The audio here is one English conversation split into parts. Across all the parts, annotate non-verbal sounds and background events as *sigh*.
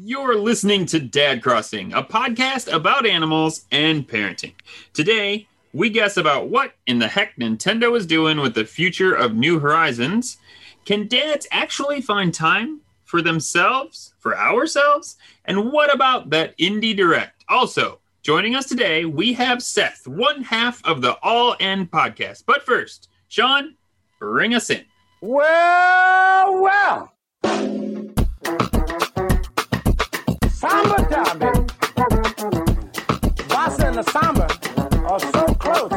You're listening to Dad Crossing, a podcast about animals and parenting. Today, we guess about what in the heck Nintendo is doing with the future of New Horizons. Can dads actually find time for themselves, for ourselves? And what about that Indie Direct? Also, joining us today, we have Seth, one half of the All In podcast. But first, Sean, bring us in. Well, well. Samba baby. Bossa and the samba are so close.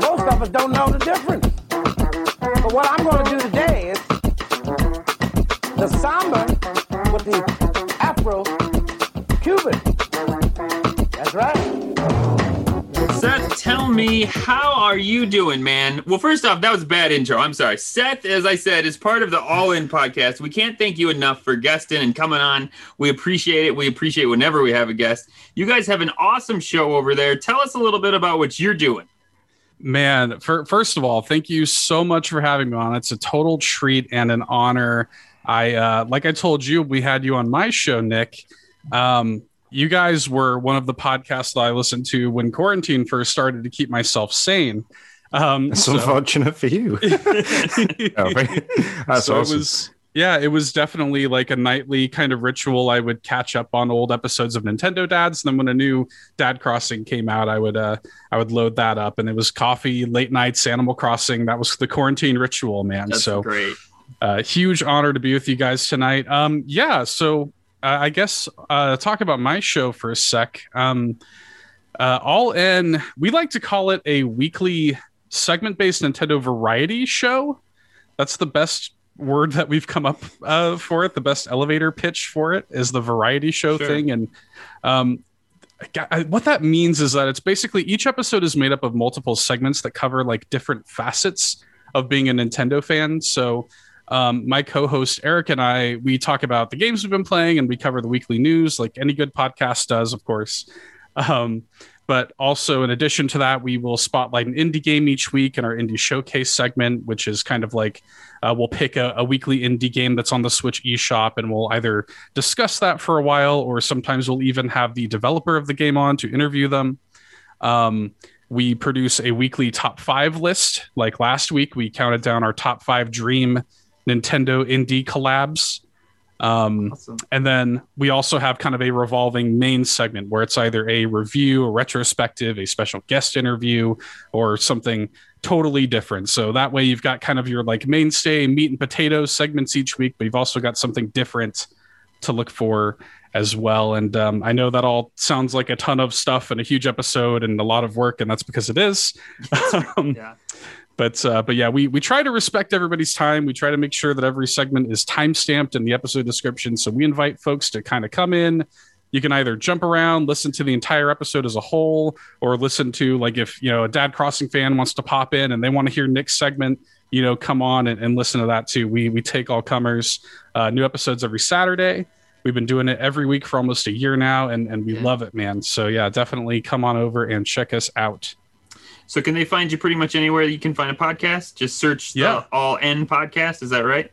Most of us don't know the difference. But what I'm going to do today is the samba with the me, how are you doing, man? Well, first off, that was a bad intro. I'm sorry. Seth, as I said, is part of the All In podcast. We can't thank you enough for guesting and coming on. We appreciate it. We appreciate whenever we have a guest. You guys have an awesome show over there. Tell us a little bit about what you're doing. Man, for, first of all, thank you so much for having me on. It's a total treat and an honor. I, uh, like I told you, we had you on my show, Nick. Um, you guys were one of the podcasts that I listened to when quarantine first started to keep myself sane. Um, That's so, unfortunate for you. *laughs* That's so awesome. it was yeah, it was definitely like a nightly kind of ritual. I would catch up on old episodes of Nintendo Dads. And then when a new Dad Crossing came out, I would uh I would load that up and it was coffee, late nights, Animal Crossing. That was the quarantine ritual, man. That's so great. Uh, huge honor to be with you guys tonight. Um, yeah, so I guess uh, talk about my show for a sec. Um, uh, all in, we like to call it a weekly segment based Nintendo variety show. That's the best word that we've come up uh, for it. The best elevator pitch for it is the variety show sure. thing. And um, what that means is that it's basically each episode is made up of multiple segments that cover like different facets of being a Nintendo fan. So um, my co-host Eric and I we talk about the games we've been playing and we cover the weekly news like any good podcast does, of course. Um, but also in addition to that, we will spotlight an indie game each week in our indie showcase segment, which is kind of like uh, we'll pick a, a, weekly indie game that's on the Switch eShop and we'll either discuss that for a while or sometimes we'll even have the developer of the game on to interview them. Um, we produce a weekly top five list. Like last week, we counted down our top five dream Nintendo indie collabs. Um, awesome. And then we also have kind of a revolving main segment where it's either a review, a retrospective, a special guest interview, or something totally different. So that way you've got kind of your like mainstay meat and potatoes segments each week, but you've also got something different to look for as well. And um, I know that all sounds like a ton of stuff and a huge episode and a lot of work, and that's because it is. *laughs* um, yeah but uh, but yeah, we we try to respect everybody's time. We try to make sure that every segment is time stamped in the episode description. So we invite folks to kind of come in. You can either jump around, listen to the entire episode as a whole, or listen to like if you know a Dad Crossing fan wants to pop in and they want to hear Nick's segment. You know, come on and, and listen to that too. We we take all comers. Uh, new episodes every Saturday. We've been doing it every week for almost a year now, and and we yeah. love it, man. So yeah, definitely come on over and check us out. So can they find you pretty much anywhere you can find a podcast? Just search yeah. All N podcast. Is that right?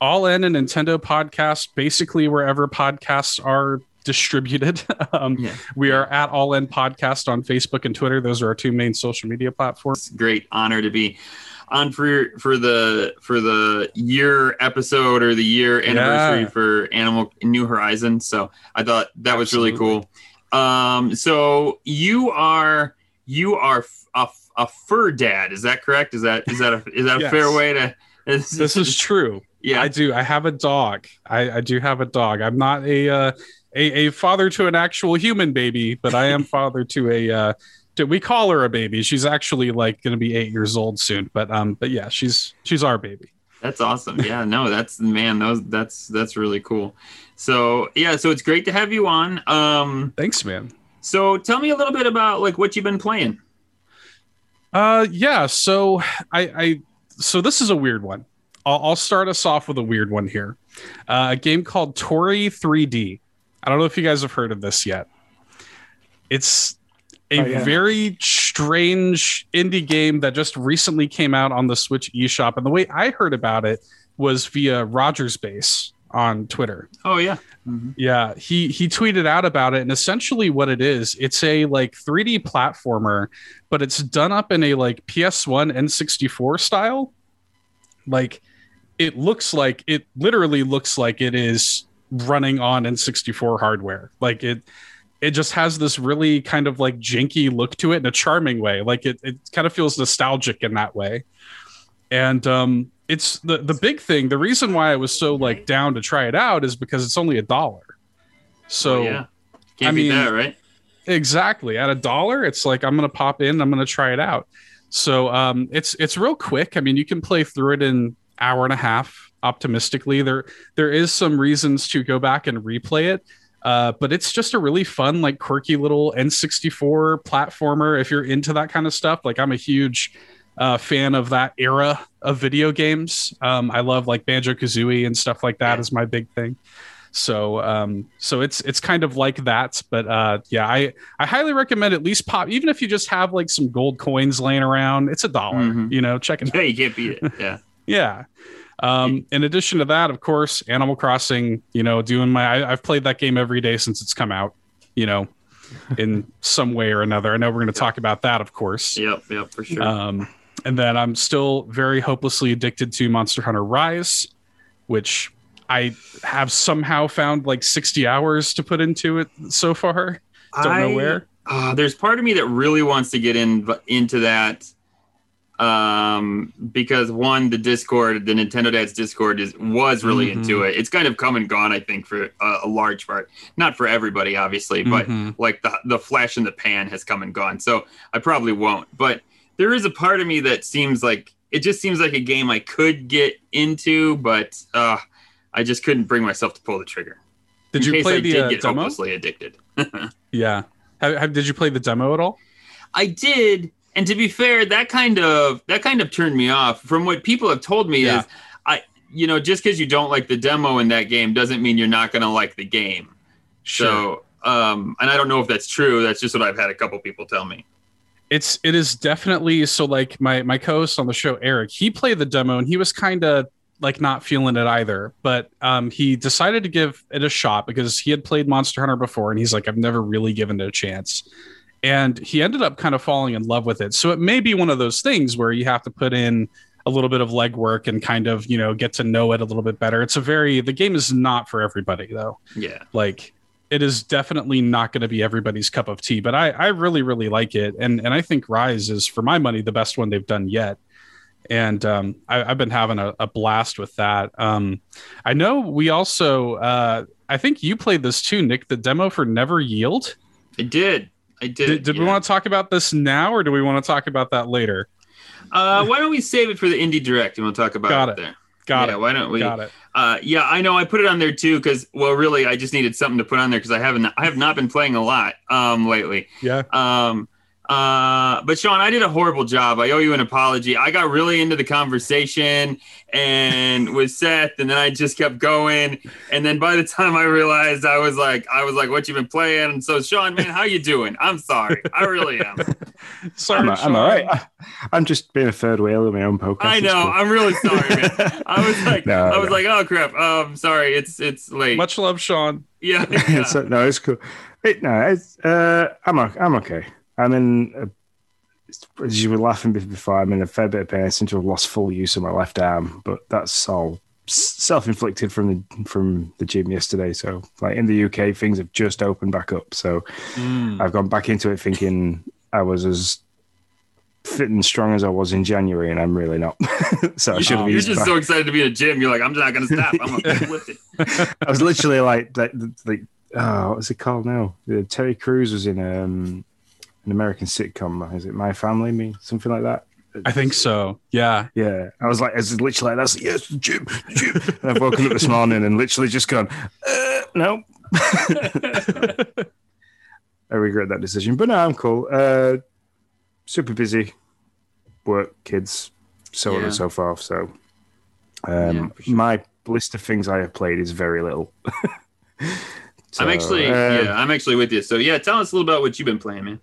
All N and Nintendo podcast, basically wherever podcasts are distributed. *laughs* um, yeah. We are at All In Podcast on Facebook and Twitter. Those are our two main social media platforms. Great honor to be on for for the for the year episode or the year anniversary yeah. for Animal New Horizons. So I thought that was Absolutely. really cool. Um, so you are you are a, a fur dad. Is that correct? Is that is that a, is that yes. a fair way to? *laughs* Is, this is true. Yeah, I do. I have a dog. I, I do have a dog. I'm not a, uh, a a father to an actual human baby, but I am *laughs* father to a. Uh, to, we call her a baby. She's actually like going to be eight years old soon. But um, but yeah, she's she's our baby. That's awesome. Yeah, no, that's man, those that's that's really cool. So yeah, so it's great to have you on. Um, thanks, man. So tell me a little bit about like what you've been playing. Uh, yeah. So I, I, so this is a weird one. I'll, I'll start us off with a weird one here. Uh, a game called Toree 3D. I don't know if you guys have heard of this yet. It's a oh, yeah. very strange indie game that just recently came out on the Switch eShop. And the way I heard about it was via Rogers Base on Twitter. Oh yeah. Yeah, he he tweeted out about it, and essentially what it is, it's a like 3D platformer, but it's done up in a like PS1 N64 style. Like, it looks like it literally looks like it is running on N64 hardware. Like it, it just has this really kind of like janky look to it in a charming way. Like it, it kind of feels nostalgic in that way. And um, it's the the big thing. The reason why I was so like down to try it out is because it's only a dollar. So Oh, yeah. Can't I mean- that, right? exactly at a dollar, it's like I'm gonna pop in. I'm gonna try it out. So um, it's it's real quick. I mean, you can play through it in hour and a half. Optimistically, there there is some reasons to go back and replay it. Uh, but it's just a really fun, like quirky little N64 platformer. If you're into that kind of stuff, like I'm a huge uh, fan of that era of video games. Um, I love like Banjo Kazooie and stuff like that is my big thing. So um, so it's it's kind of like that. But uh, yeah, I I highly recommend at least pop, even if you just have like some gold coins laying around. It's a dollar, Mhm. you know. Check it. *laughs* Yeah, you can't beat it. Yeah. *laughs* Yeah. Um, in addition to that, of course, Animal Crossing, you know, doing my, I, I've played that game every day since it's come out, you know, in *laughs* some way or another. I know we're going to talk about that, of course. Yep. Yep. For sure. Um, and then I'm still very hopelessly addicted to Monster Hunter Rise, which I have somehow found like 60 hours to put into it so far. Don't know where. Uh, there's part of me that really wants to get in into that um because one the discord the nintendo dad's discord is was really Mhm. into it it's kind of come and gone i think for a, a large part not for everybody obviously but Mhm. like the the flash in the pan has come and gone so i probably won't but there is a part of me that seems like it just seems like a game i could get into but uh i just couldn't bring myself to pull the trigger did in you play I the did uh, get demo? hopelessly addicted *laughs* Yeah. Have, have, did you play the demo at all? I did, and to be fair, that kind of that kind of turned me off. From what people have told me Yeah. is, I you know just because you don't like the demo in that game doesn't mean you're not going to like the game. So, um, and I don't know if that's true. That's just what I've had a couple people tell me. It's it is definitely so like my my co-host on the show eric he played the demo and he was kind of like not feeling it either but um he decided to give it a shot because he had played monster hunter before and he's like i've never really given it a chance. And he ended up kind of falling in love with it. So it may be one of those things where you have to put in a little bit of legwork and kind of you know get to know it a little bit better. It's a very the game is not for everybody though. Yeah, like it is definitely not going to be everybody's cup of tea but i i really really like it and and i think rise is for my money the best one they've done yet and um I, i've been having a, a blast with that um i know we also uh i think you played this too nick the demo for never yield I did. I did. did, did we want to talk about this now or do we want to talk about that later Uh, why don't we save it for the indie direct and we'll talk about Got it, it. there. Got yeah, it Why don't we? got it Uh, yeah, I know. I put it on there too because, well, really, I just needed something to put on there because I haven't, I have not been playing a lot um lately. yeah Um, uh, but Sean, I did a horrible job. I owe you an apology. I got really into the conversation and *laughs* with Seth, and then I just kept going. And then by the time I realized, I was like, I was like, "What you been playing?" And so, Sean, man, how you doing? I'm sorry. I really am. *laughs* sorry I'm, I'm all right. *laughs* I'm just being a third wheel in my own podcast. I know. cool. I'm really sorry, man. I was like, No, I was no. like, oh crap. Um, sorry. It's it's late. much love sean yeah. yeah. so, no, it's cool. It, no, it's, uh, I'm I'm okay. I'm in. A, as you were laughing before, I'm in a fair bit of pain. I seem to have lost full use of my left arm, but that's all self-inflicted from the from the gym yesterday. So, like in the UK, things have just opened back up. So, Mm. I've gone back into it thinking I was as fit and strong as I was in January, and I'm really not. *laughs* so I should have You're just back. so excited to be in a gym. You're like, I'm not gonna stop. I'm gonna *laughs* keep lifting. I was literally like, like, like oh, what's it called now? Uh, Terry Crews was in um, an American sitcom. Is it My Family? Me, something like that. i think so yeah Yeah, I was like, I was literally like, that's yes, the gym, the gym. and I've woken up this morning and literally just gone, uh, no. *laughs* I regret that decision, but no, I'm cool. Uh, super busy, work, kids, so on and so forth. So, um, for sure. my list of things I have played is very little. So, *laughs* I'm actually, uh, yeah, I'm actually with you. So yeah, tell us a little about what you've been playing, man.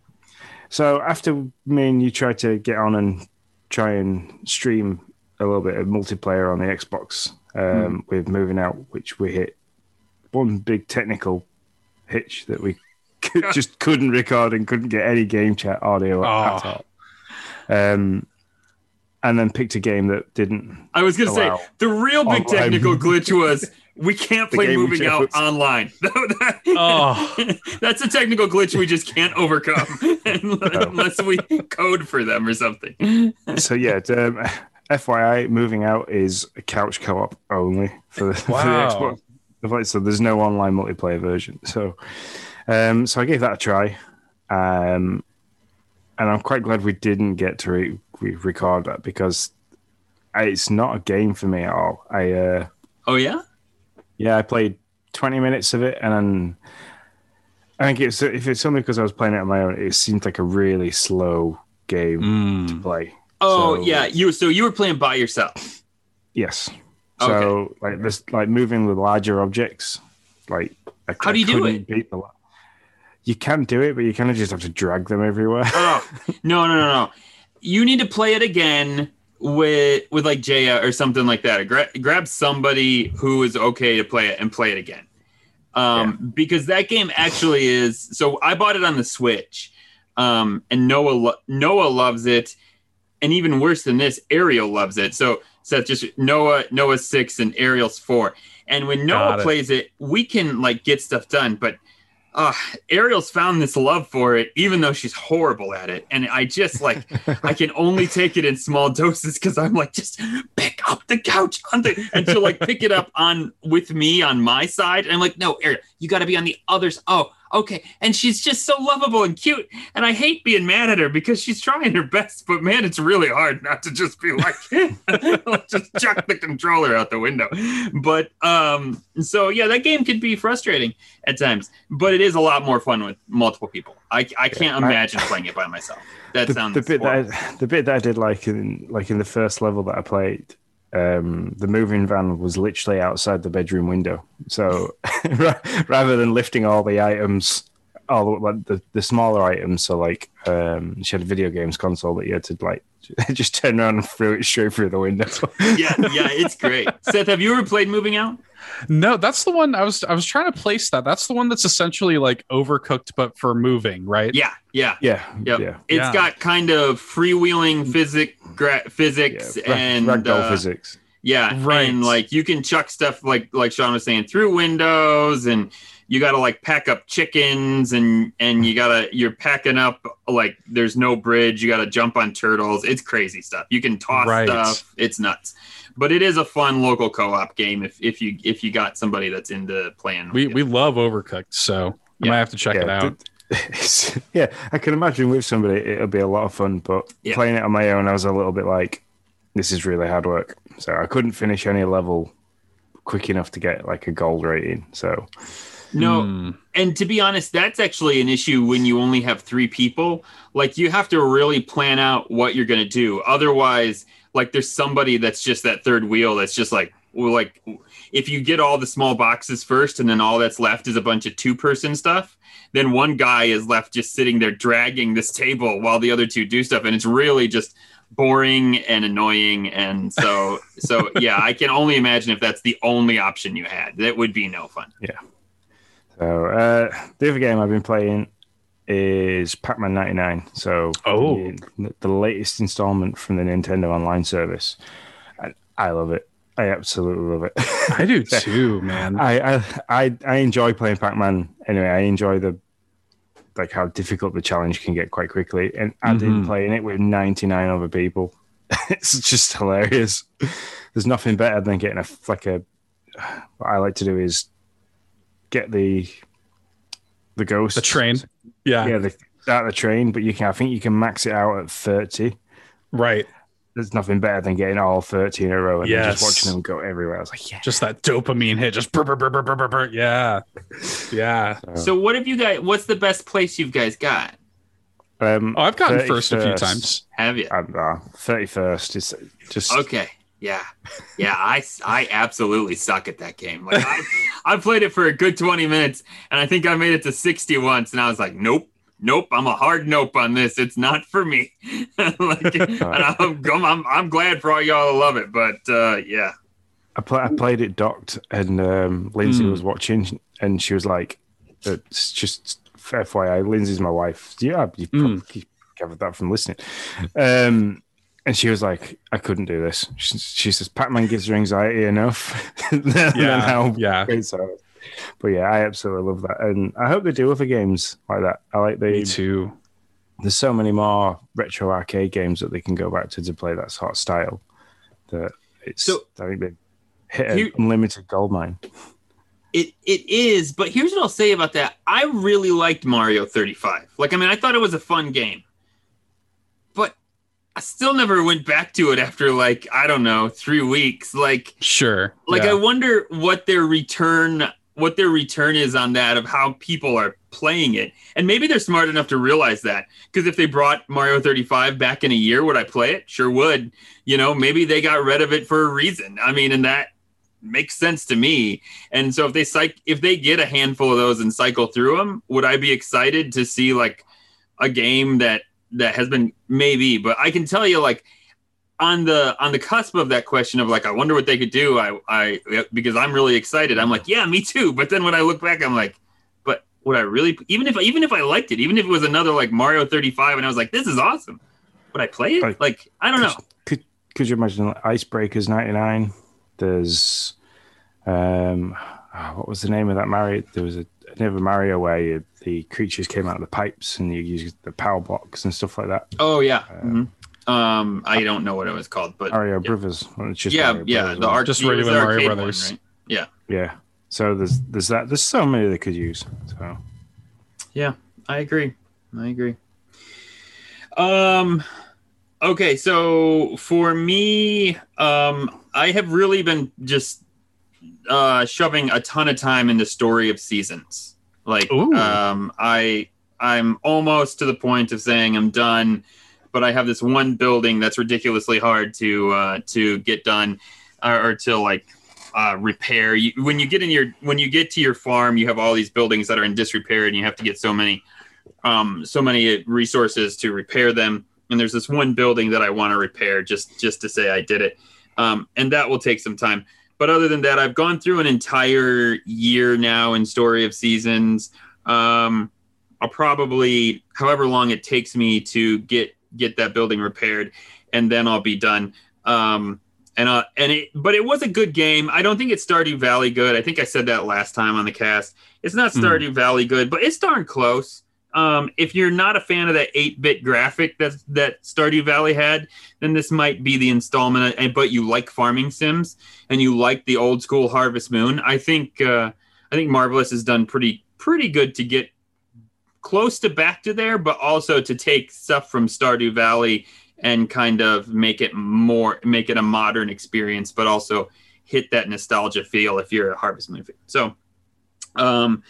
So after me and you tried to get on and try and stream a little bit of multiplayer on the Xbox, um, with moving out, which we hit one big technical hitch that we could, *laughs* just couldn't record and couldn't get any game chat audio at Oh. all. Um, and then picked a game that didn't. I was gonna Oh, say the real big Online. technical *laughs* glitch was we can't play moving out was- online. *laughs* Oh. *laughs* That's a technical glitch we just can't overcome *laughs* unless we code for them or something. So yeah, um, FYI, moving out is a couch co-op only for the, for the Xbox. So there's no online multiplayer version. So, um, so I gave that a try, um, and I'm quite glad we didn't get to re- re- record that because it's not a game for me at all. I uh, Oh yeah? Yeah, I played 20 minutes of it, and then I think it's if it's only because I was playing it on my own, it seemed like a really slow game to Mm. play. Oh So- yeah. You so you were playing by yourself. Yes. So like this, like moving with larger objects, like I, How do you do it? You can do it, but you kind of just have to drag them everywhere. Oh *laughs* no no no no! You need to play it again with with like Jaya or something like that. Gra- grab somebody who is okay to play it and play it again. Um, because that game actually is. So I bought it on the Switch, um, and Noah lo- Noah loves it, and even worse than this, Ariel loves it. So Seth just Noah Noah's six and Ariel's four, and when Noah plays it, we can like get stuff done, but uh, Ariel's found this love for it, even though she's horrible at it. And I just like, I can only take it in small doses because I'm like, just pick up the couch on the, and she'll like pick it up on with me on my side. And I'm like, no, Ariel, you got to be on the others. Oh, okay. And she's just so lovable and cute. And I hate being mad at her because she's trying her best. But man, it's really hard not to just be like, *laughs* just chuck the controller out the window. But um, so yeah, that game could be frustrating at times, but it is a lot more fun with multiple people. I, I can't I- imagine playing it by myself. That the, sounds the bit horrible. that I, the bit that I did like in like in the first level that I played, um, the moving van was literally outside the bedroom window. So *laughs* rather than lifting all the items, all the, the, the smaller items, so like um, she had a video games console that you had to like *laughs* just turn around and throw it straight through the window. *laughs* yeah, yeah, it's great. Seth, have you ever played Moving Out? No, that's the one I was I was trying to place that. That's the one that's essentially like overcooked but for moving, right? Yeah, yeah. yeah, Yep. yeah, It's Yeah. got kind of freewheeling physic gra- physics yeah. Rag- and ragdoll uh, physics. Yeah, Right. And like you can chuck stuff like like Sean was saying through windows, and you got to like pack up chickens, and and you gotta you're packing up like there's no bridge. You got to jump on turtles. It's crazy stuff. You can toss Right. stuff. It's nuts. But it is a fun local co-op game if if you if you got somebody that's into playing. We we love overcooked, so I Yeah. might have to check it Yeah, out. It's- yeah, I can imagine with somebody it'll be a lot of fun, but Yeah. playing it on my own, I was a little bit like, this is really hard work. So I couldn't finish any level quick enough to get like a gold rating. So no. Hmm. and to be honest that's actually an issue when you only have three people like you have to really plan out what you're going to do otherwise like there's somebody that's just that third wheel that's just like well, like if you get all the small boxes first and then all that's left is a bunch of two person stuff then one guy is left just sitting there dragging this table while the other two do stuff and it's really just boring and annoying and so *laughs* so yeah i can only imagine if that's the only option you had that would be no fun Yeah. so uh, the other game I've been playing is Pac-Man 99. So Oh. the, the latest installment from the Nintendo Online service. And I love it. I absolutely love it. I do *laughs* too, man. I, I I I enjoy playing Pac-Man. Anyway, I enjoy the like how difficult the challenge can get quite quickly, and adding Mhm. playing it with 99 other people, *laughs* it's just hilarious. There's nothing better than getting a like a. What I like to do is get the the ghost The train. Yeah, Yeah, the, out the train, but you can. I think you can max it out at 30. right. There's nothing better than getting all 30 in a row and Yes. just watching them go everywhere. I was like, yeah. Just that dopamine hit. Just brr, brr, brr, brr, brr, brr, brr. yeah, *laughs* yeah. so what have you guys what's the best place you guys got Um, Oh, I've gotten first a few times. have you Um, uh, 31st is just Okay. Yeah. Yeah. I, I absolutely suck at that game. Like I, I played it for a good 20 minutes and I think I made it to 60 once and I was like, nope, nope. I'm a hard nope on this. It's not for me. *laughs* like, *laughs* and I'm, I'm, I'm glad for all y'all to love it. But uh, yeah. I, pl- I played it docked, and um, Lindsay Mm. was watching, and she was like, "It's just FYI, Lindsay's my wife. Yeah, you Mm. probably gathered that from listening." Um, and she was like, "I couldn't do this." She, she says, "Pac-Man gives her anxiety enough." *laughs* Yeah, how yeah. great so. But yeah, I absolutely love that, and I hope they do other games like that. I like the Me too. there's so many more retro arcade games that they can go back to to play that sort of style. That it's So- I think they hit an Here- unlimited gold mine. It it is, but here's what I'll say about that. I really liked Mario 35. Like, I mean, I thought it was a fun game, but I still never went back to it after like I don't know three weeks. Like, Sure. like yeah. I wonder what their return what their return is on that of how people are playing it, and maybe they're smart enough to realize that. Because if they brought Mario 35 back in a year, would I play it? Sure would. You know, maybe they got rid of it for a reason. I mean, and that makes sense to me. And so if they cyc- if they get a handful of those and cycle through them, would I be excited to see like a game that that has been maybe? But I can tell you like on the on the cusp of that question of like I wonder what they could do. I I because I'm really excited. I'm like yeah, me too. But then when I look back, I'm like, but would I really even if even if I liked it, even if it was another like Mario 35 and I was like this is awesome, would I play it? Like- I don't know. Could could you imagine Icebreakers '99? There's um, oh, what was the name of that Mario? There was a another Mario where you, the creatures came out of the pipes and you used the power blocks and stuff like that. Oh yeah. Mhm. Um, I don't know what it was called, but Mario yeah. Brothers. Well, it's just yeah, Mario yeah, Brothers, the wasn't it? art Just regular the Mario arcade one, Brothers. right? Yeah, yeah. So there's there's that. There's so many they could use. So yeah, I agree. I agree. Um, okay, so for me, um, I have really been just uh shoving a ton of time into story of seasons. Like, Ooh. um, I I'm almost to the point of saying I'm done, but I have this one building that's ridiculously hard to uh, to get done or, or to like uh, repair. You, when you get in your when you get to your farm, you have all these buildings that are in disrepair, and you have to get so many um, so many resources to repair them. And there's this one building that I want to repair just just to say I did it, um, and that will take some time. But other than that, I've gone through an entire year now in Story of Seasons. Um, I'll probably, however long it takes me to get get that building repaired, and then I'll be done. Um, and uh, and it, but it was a good game. I don't think it's Stardew Valley good. I think I said that last time on the cast. It's not Hmm. Stardew Valley good, but it's darn close. Um, if you're not a fan of that 8-bit graphic that that Stardew Valley had, then this might be the installment. And but you like farming sims and you like the old school Harvest Moon, I think uh, I think Marvelous has done pretty pretty good to get close to back to there, but also to take stuff from Stardew Valley and kind of make it more make it a modern experience, but also hit that nostalgia feel if you're a Harvest Moon fan. So um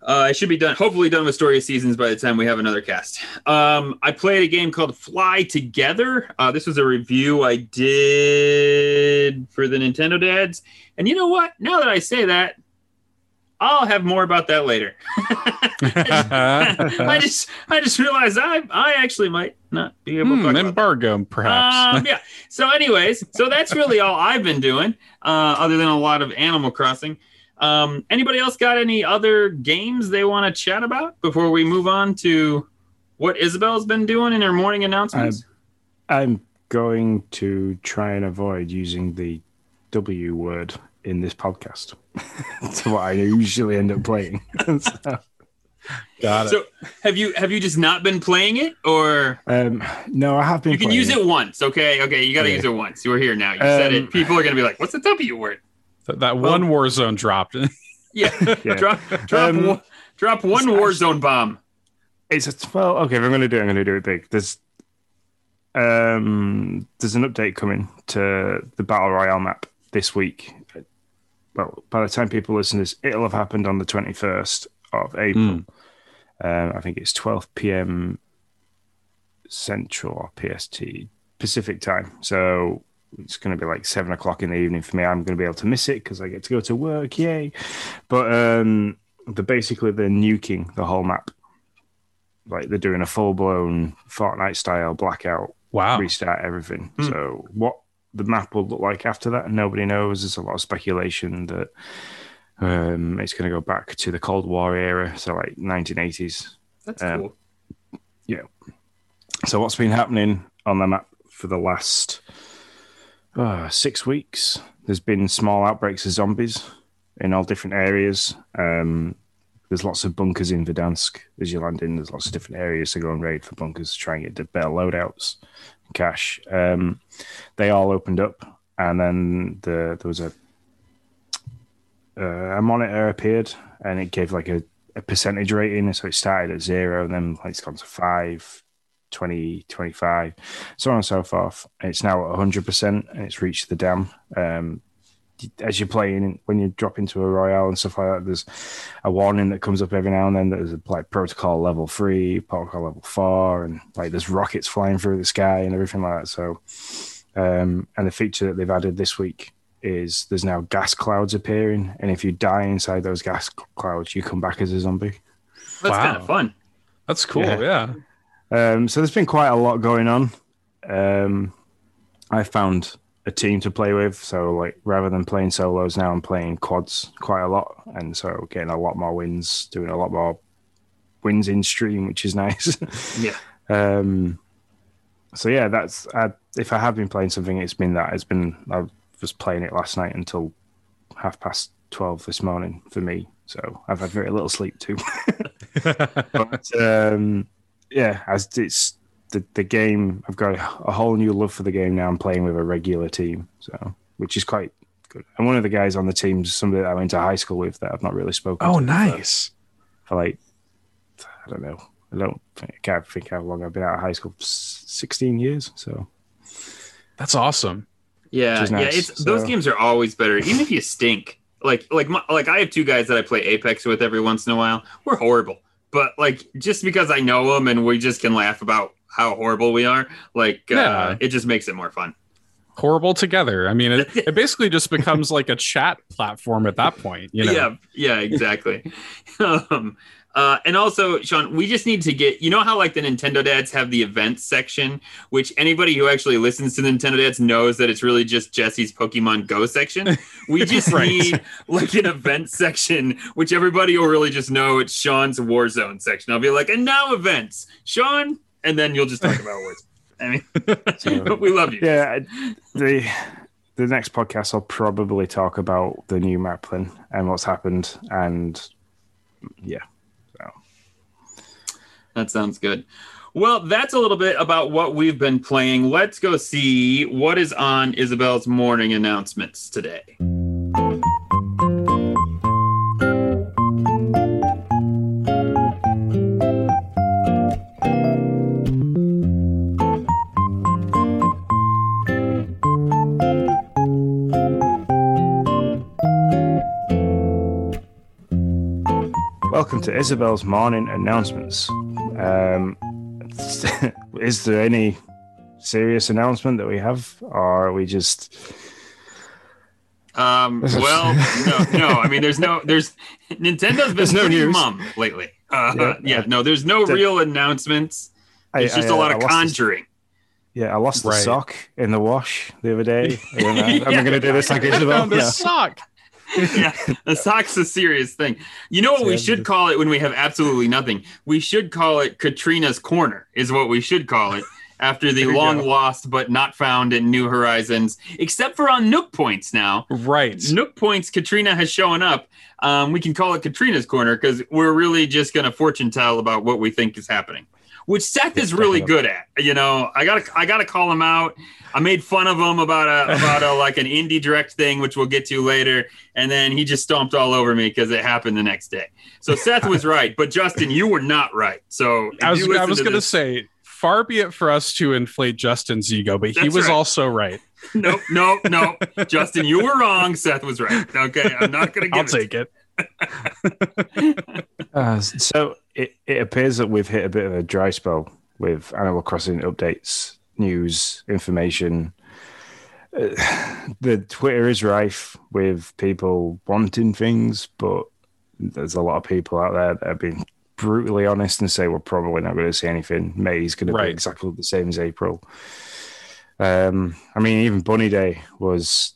uh, I should be done, hopefully done with Story of Seasons by the time we have another cast. Um, I played a game called Fly Together. Uh, this was a review I did for the Nintendo Dads. And you know what? Now that I say that, I'll have more about that later. *laughs* I just I just realized I I actually might not be able to Hmm, talk about that. embargo, perhaps. Um, *laughs* yeah. So, anyways, so that's really all I've been doing, uh, other than a lot of Animal Crossing. Um, anybody else got any other games they want to chat about before we move on to what Isabelle's been doing in her morning announcements? I'm going to try and avoid using the W word in this podcast. To what I usually end up playing. So, *laughs* Got it. so, have you have you just not been playing it, or um, no, I have been. you can playing use it once? Okay, okay, you got to Okay. use it once. We're here now. You said Um, it. People are gonna be like, "What's the W word?" That, that one Warzone dropped. *laughs* Yeah, Yeah. *laughs* drop drop Um, one, drop one it's Warzone bomb. It's a well, okay. If I'm going to do it, I'm going to do it big. There's um, there's an update coming to the battle royale map this week. Well, by the time people listen to this, it'll have happened on the 21st of April. Um, I think it's 12 p.m. Central or PST Pacific time. So it's going to be like seven o'clock in the evening for me. I'm going to be able to miss it because I get to go to work. Yay! But um, they're basically they're nuking the whole map. Like they're doing a full blown Fortnite style blackout wow. restart everything. Hmm. So what the map will look like after that. And nobody knows. There's a lot of speculation that um, it's going to go back to the Cold War era, so like 1980s. That's Um, cool. Yeah. So what's been happening on the map for the last uh, six weeks? There's been small outbreaks of zombies in all different areas. Um, there's lots of bunkers in Verdansk as you land in. There's lots of different areas to go and raid for bunkers, try and get the better loadouts, cash. Um, they all opened up, and then the, there was a uh, a monitor appeared, and it gave like a, a percentage rating. So it started at zero, and then it's gone to five, 20, 25, so on and so forth. It's now at 100%, and it's reached the dam. Um, as you're playing, when you drop into a royale and stuff like that, there's a warning that comes up every now and then. There's like protocol level three, protocol level four, and like there's rockets flying through the sky and everything like that. So, um, and the feature that they've added this week is there's now gas clouds appearing, and if you die inside those gas clouds, you come back as a zombie. That's wow. kind of fun. That's cool. Yeah. Yeah. Um, so there's been quite a lot going on. Um, I found a team to play with, so like rather than playing solos now, I'm playing quads quite a lot, and so getting a lot more wins, doing a lot more wins in stream, which is *laughs* nice. Yeah. um, so yeah, that's I, if I have been playing something, it's been that. It's been I was playing it last night until half past twelve this morning for me. So I've had very little sleep too. *laughs* but um, yeah, as it's the, the game, I've got a whole new love for the game now. I'm playing with a regular team, so which is quite good. And one of the guys on the team is somebody that I went to high school with that I've not really spoken. oh, to nice. For, like, I don't know. I don't. think- I can't think how long I've been out of high school. Sixteen years. So That's awesome. Yeah, Which is yeah. nice, It's those games are always better, even if you stink. Like, like, my, like I have two guys that I play Apex with every once in a while. We're horrible, but like just because I know them and we just can laugh about how horrible we are, like, Yeah. uh, it just makes it more fun. Horrible together. I mean, it, *laughs* it basically just becomes like a chat platform at that point. You know. Yeah, yeah, exactly. *laughs* um, uh, and also, Sean, we just need to get you know how like the Nintendo dads have the events section, which anybody who actually listens to the Nintendo dads knows that it's really just Jesse's Pokemon Go section. *laughs* We just Right. need like an event section, which everybody will really just know it's Sean's Warzone section. I'll be like, and now events, Sean, and then you'll just talk about Warzone. I mean, *laughs* but *laughs* we love you. yeah, the the next podcast I'll probably talk about the new map then and what's happened and yeah. That sounds good. Well, that's a little bit about what we've been playing. Let's go see what is on Isabelle's morning announcements today. To Isabelle's morning announcements. Um, *laughs* is there any serious announcement that we have, or are we just? Um, *laughs* well, no, no. I mean, there's no, there's Nintendo's been There's no pretty news. mum lately. Uh, Yeah. *laughs* yeah, no, there's no The- real announcements. I- just I, a lot uh, of I lost the- conjuring. yeah, I lost the sock in the wash the other day. I don't know. Am I Yeah. going to do this like I Isabelle? found a Yeah. sock. *laughs* yeah, the sock's a serious thing. You know what we should call it when we have absolutely nothing? We should call it Katrina's Corner, is what we should call it after the long go. lost but not found in New Horizons, except for on Nook Points now. Right. Nook Points, Katrina has shown up. Um, we can call it Katrina's Corner because we're really just going to fortune tell about what we think is happening. Which Seth is really good at, you know. I gotta, I gotta call him out. I made fun of him about a, *laughs* about a like an indie direct thing, which we'll get to later, and then he just stomped all over me because it happened the next day. So Seth was *laughs* right, but Justin, you were not right. So I was, I was to going to this- say, far be it for us to inflate Justin's ego, but he was right. also right. no, no, no, Justin, you were wrong. Seth was right. Okay, I'm not gonna I'll it take it. Uh, so it, it appears that we've hit a bit of a dry spell with Animal Crossing updates, news, information. Uh, *sighs* the Twitter is rife with people wanting things, but there's a lot of people out there that have been brutally honest and say we're probably not going to see anything. May is going to Right. be exactly the same as April. Um, I mean, even Bunny Day was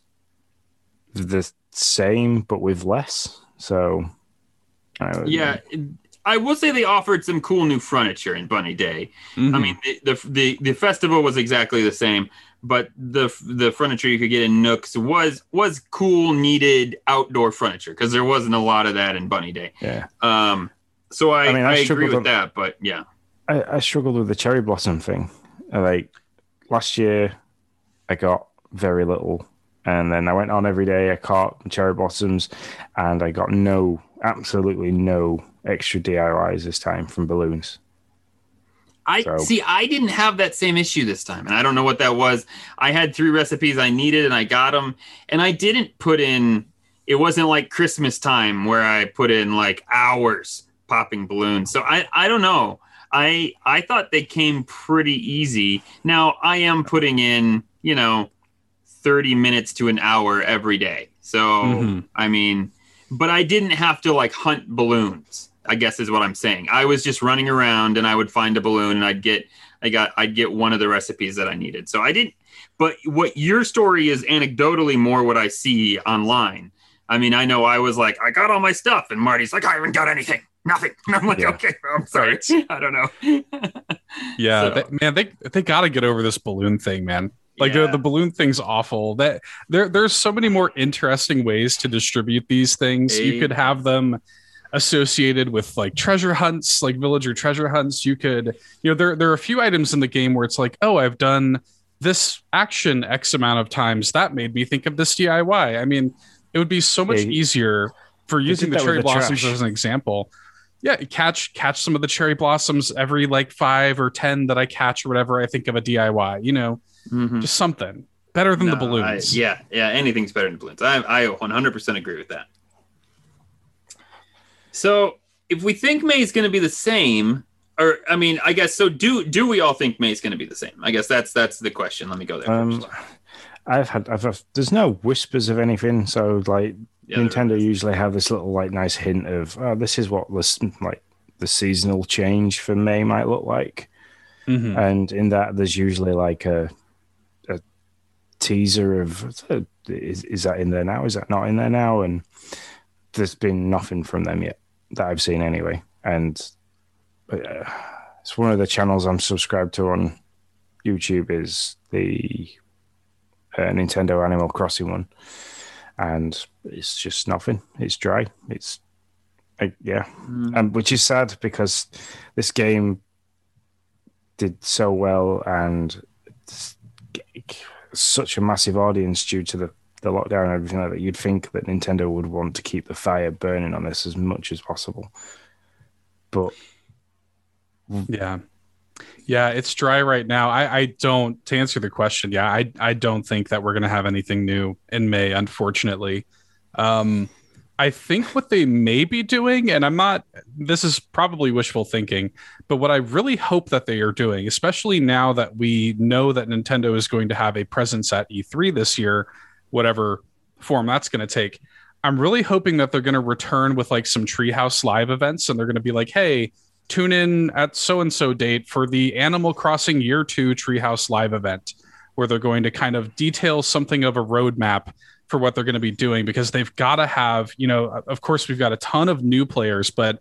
the same, but with less. So, I- Yeah, I will say they offered some cool new furniture in Bunny Day. Mhm. I mean, the, the the the festival was exactly the same, but the the furniture you could get in Nooks was was cool, needed outdoor furniture because there wasn't a lot of that in Bunny Day. yeah. Um, so I, I mean, I I, agree with on- that, but yeah, I, I struggled with the cherry blossom thing. Like last year, I got very little, and then I went on every day. I caught cherry blossoms, and I got no, absolutely no extra DIYs this time from balloons. I So- see. I didn't have that same issue this time, and I don't know what that was. I had three recipes I needed, and I got them, and I didn't put in. It wasn't like Christmas time where I put in like hours popping balloons. So I I don't know. I I thought they came pretty easy. Now I am putting in you know thirty minutes to an hour every day. So Mhm. I mean, but I didn't have to like hunt balloons. I guess is what I'm saying. I was just running around and I would find a balloon and I'd get I got I'd get one of the recipes that I needed. So I didn't but what your story is anecdotally more what I see online. I mean, I know I was like, I got all my stuff, and Marty's like, I haven't got anything, nothing. *laughs* And I'm like, Yeah. okay, I'm sorry. *laughs* I don't know. *laughs* Yeah, So- they, man, they they got to get over this balloon thing, man. Like Yeah. the, the balloon thing's awful. That there there's so many more interesting ways to distribute these things. You could have them associated with like treasure hunts, like villager treasure hunts. You could, you know, there there are a few items in the game where it's like, oh, I've done this action X amount of times. That made me think of this DIY. I mean, it would be so much easier for using the did that with cherry blossoms trash. as an example. Yeah, catch catch some of the cherry blossoms every like five or ten that I catch or whatever. I think of a DIY. You know, Mhm. just something better than the No, I- balloons. yeah, yeah, anything's better than balloons. I, I 100% agree with that. So, if we think May is going to be the same, or I mean, I guess so. Do do we all think May is going to be the same? I guess that's that's the question. Let me go there Um. I've had, I've, I've- there's no whispers of anything. So like Yeah, Nintendo usually have this little like nice hint of, oh, this is what this like the seasonal change for May might look like. Mhm. and in that there's usually like a teaser of is, is that in there now? Is that not in there now? And there's been nothing from them yet that i've seen anyway. And uh, it's one of the channels i'm subscribed to on youtube is the uh, nintendo animal crossing one. And it's just nothing. It's dry. It's uh, yeah. Mm. um, which is sad because this game did so well and such a massive audience due to the, the lockdown and everything like that. You'd think that Nintendo would want to keep the fire burning on this as much as possible. But Yeah. Yeah, it's dry right now. I, I don't to answer the question. Yeah, I I don't think that we're gonna have anything new in May, unfortunately. Um I think what they may be doing, and I'm not this is probably wishful thinking, but what I really hope that they are doing, especially now that we know that Nintendo is going to have a presence at E3 this year, whatever form that's going to take. I'm really hoping that they're going to return with like some Treehouse live events and they're going to be like, hey, tune in at so and so date for the Animal Crossing Year 2 Treehouse live event, where they're going to kind of detail something of a roadmap for what they're going to be doing because they've got to have, you know, of course, we've got a ton of new players, but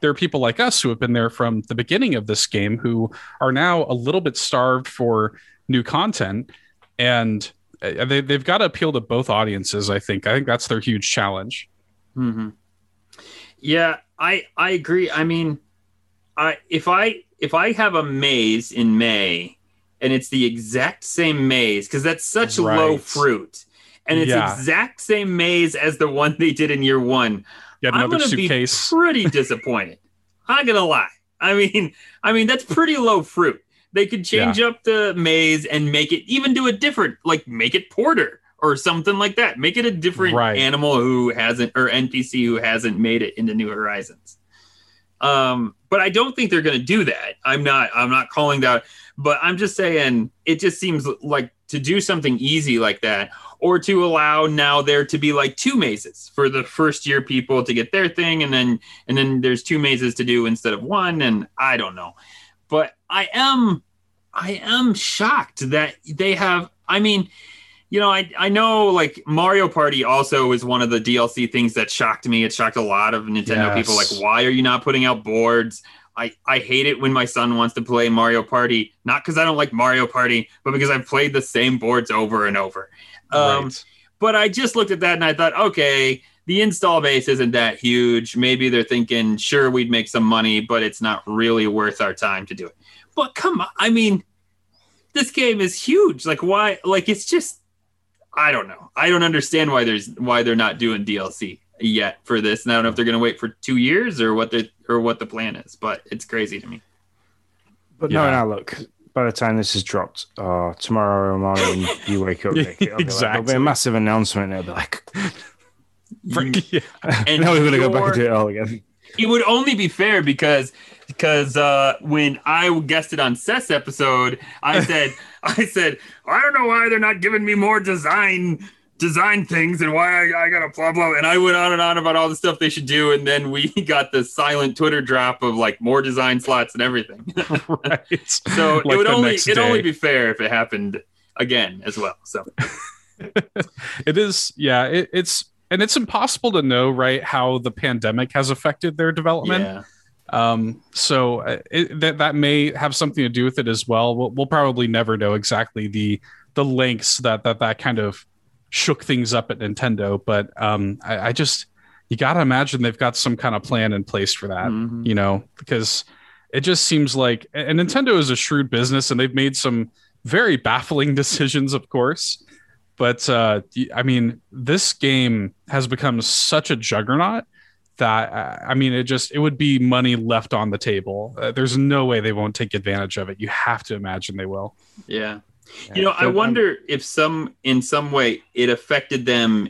there are people like us who have been there from the beginning of this game who are now a little bit starved for new content. And uh, they, they've got to appeal to both audiences, I think. I think that's their huge challenge. hmm Yeah, I I agree. I mean, I if I if I have a maze in May and it's the exact same maze because that's such low fruit and it's Yeah. exact same maze as the one they did in year one. Get I'm another gonna suitcase. be pretty *laughs* disappointed. I'm gonna lie. I mean, I mean that's pretty low fruit. They could change up the maze and make it even do a different, like make it porter or something like that. Make it a different Right. animal who hasn't or NPC who hasn't made it into New Horizons. Um, but I don't think they're gonna do that. I'm not. I'm not calling that. But I'm just saying it just seems like to do something easy like that or to allow now there to be like two mazes for the first year people to get their thing and then and then there's two mazes to do instead of one and i don't know but i am I am shocked that they have. I mean, you know, I I know like Mario Party also is one of the DLC things that shocked me. It shocked a lot of Nintendo people. Like, why are you not putting out boards? I, I hate it when my son wants to play Mario Party, not because I don't like Mario Party, but because I've played the same boards over and over. Um, Right. But I just looked at that and I thought, okay, the install base isn't that huge. Maybe they're thinking, sure, we'd make some money, but it's not really worth our time to do it. But come on, I mean, this game is huge. Like, why? Like, it's just, I don't know. I don't understand why there's why they're not doing DLC yet for this. And I don't know if they're going to wait for two years or what the or what the plan is. But it's crazy to me. But Yeah. no, now look. By the time this is dropped, uh, tomorrow morning you wake up, *laughs* Nick, it'll be like- there'll be Exactly. a massive announcement. It'll be like, *laughs* yeah. *laughs* And now we're going to go back and do it all again. it would only be fair because because uh, when I guessed it on Seth's episode, I said I said I don't know why they're not giving me more design design things and why I, I got a blah blah and I went on and on about all the stuff they should do and then we *laughs* got the silent Twitter drop of like more design slots and everything. *laughs* *laughs* right. so Like it would only it'd only be fair if it happened again as well. So it is yeah it, it's and it's impossible to know right how the pandemic has affected their development yeah. um so uh, it, that that may have something to do with it as well we'll, we'll probably never know exactly the the lengths that that that kind of shook things up at nintendo but um i, I just you gotta imagine they've got some kind of plan in place for that Mhm. you know, because it just seems like and Nintendo is a shrewd business and they've made some very baffling *laughs* decisions, of course. But uh, I mean, this game has become such a juggernaut that uh, I mean, it just it would be money left on the table. Uh, there's no way they won't take advantage of it. You have to imagine they will. Yeah. You know, I So, um, wonder if some in some way it affected them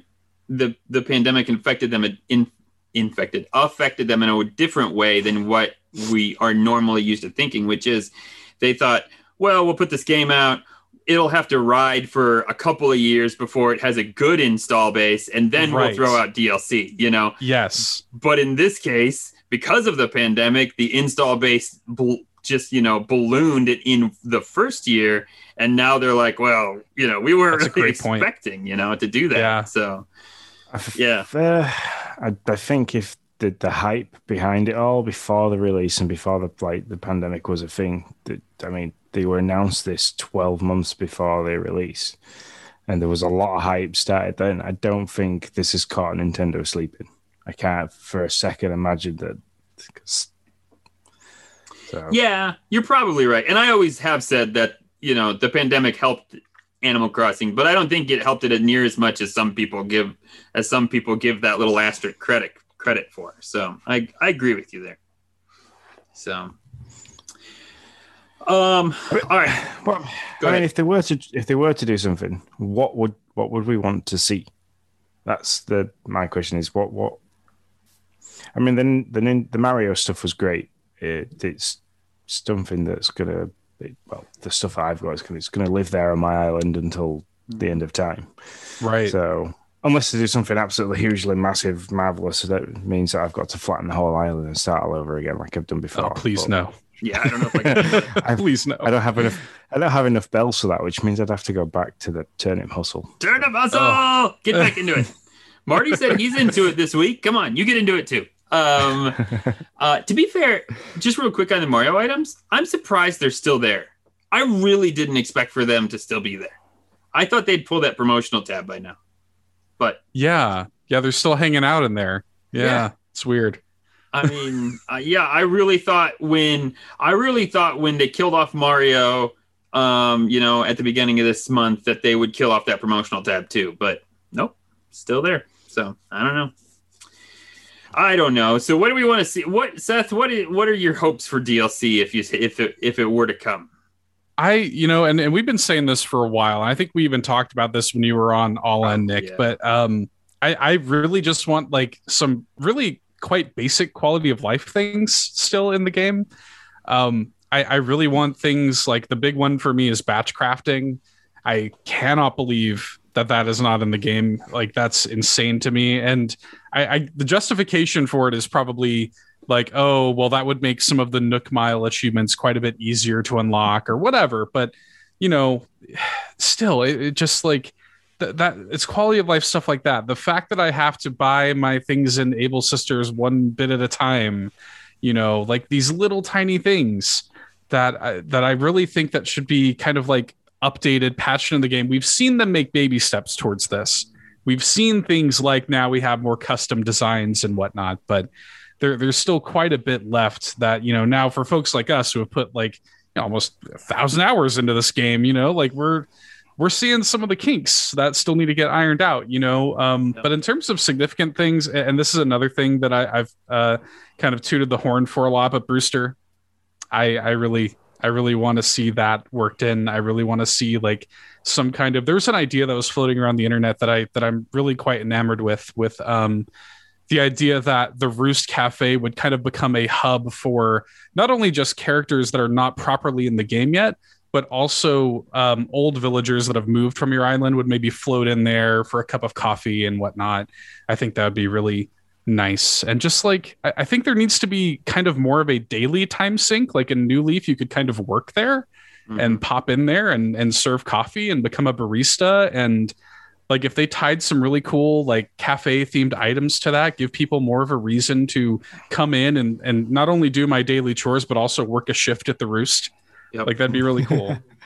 the the pandemic infected them in infected affected them in a different way than what we are normally used to thinking, which is they thought, well, we'll put this game out. It'll have to ride for a couple of years before it has a good install base, and then we'll throw out DLC. You know, Yes, but in this case, because of the pandemic, the install base bl- just you know ballooned it in the first year, and now they're like, well, you know, we weren't really great point. expecting you know to do that. Yeah. So I f- Yeah. uh, I, I think if the, the hype behind it all before the release and before the like the pandemic was a thing, that I mean, they were announced this twelve months before they release, and there was a lot of hype started then. I don't think this has caught Nintendo sleeping. I can't for a second imagine that. 'cause- So, yeah, you're probably right. And I always have said that you know the pandemic helped Animal Crossing, but I don't think it helped it near as much as some people give as some people give that little asterisk credit credit for. So I I agree with you there. So. Um. All right. But, Go I ahead. mean, if they were to if they were to do something, what would what would we want to see? That's the my question is what what. I mean, the the the Mario stuff was great. It, it's something that's gonna it, well, the stuff I've got is gonna it's gonna live there on my island until the end of time. right. So unless they do something absolutely hugely massive, marvelous, that means that I've got to flatten the whole island and start all over again, like I've done before. oh, please But no. Yeah, I don't know if I can. *laughs* I've- please no. I don't have enough. I don't have enough bells for that, which means I'd have to go back to the turnip hustle. Turnip hustle. Oh. Get back into it. *laughs* Marty said he's into it this week. Come on, you get into it too. Um, uh, to be fair, just real quick on the Mario items, I'm surprised they're still there. I really didn't expect for them to still be there. I thought they'd pull that promotional tab by now. But Yeah, yeah, they're still hanging out in there. Yeah, Yeah. it's weird. I mean, uh, yeah, I really thought when I really thought when they killed off Mario, um, you know, at the beginning of this month that they would kill off that promotional tab too. But nope, still there. So I don't know. I don't know. So what do we want to see? What Seth? What is, what are your hopes for DLC if you if it if it were to come? I, you know, and, and we've been saying this for a while. I think we even talked about this when you were on All In, Nick. yeah. But um, I, I really just want like some really quite basic quality of life things still in the game. Um, I, I really want things like the big one for me is batch crafting. I cannot believe that that is not in the game. Like that's insane to me. And I, I the justification for it is probably like, oh, well, that would make some of the Nook Mile achievements quite a bit easier to unlock or whatever. But, you know, *sighs* still, it, it just like th- that, it's quality of life stuff like that. The fact that I have to buy my things in Able Sisters one bit at a time, you know, like these little tiny things that I, that I really think that should be kind of like updated, patched in the game. We've seen them make baby steps towards this. We've seen things like now we have more custom designs and whatnot, but there, there's still quite a bit left that you know now for folks like us who have put like you know, almost a thousand hours into this game you know like we're we're seeing some of the kinks that still need to get ironed out you know um, Yep. but in terms of significant things and this is another thing that I, i've uh, kind of tooted the horn for a lot but brewster i i really i really want to see that worked in i really want to see like some kind of there's an idea that was floating around the internet that i that i'm really quite enamored with with um the idea that the Roost Cafe would kind of become a hub for not only just characters that are not properly in the game yet, but also um, old villagers that have moved from your island would maybe float in there for a cup of coffee and whatnot. I think that would be really nice. And just like, I, I think there needs to be kind of more of a daily time sink. Like in New Leaf, you could kind of work there and mm-hmm. pop in there and, and serve coffee and become a barista and like if they tied some really cool like cafe themed items to that give people more of a reason to come in and and not only do my daily chores but also work a shift at the roost Yep. like that'd be really cool *laughs*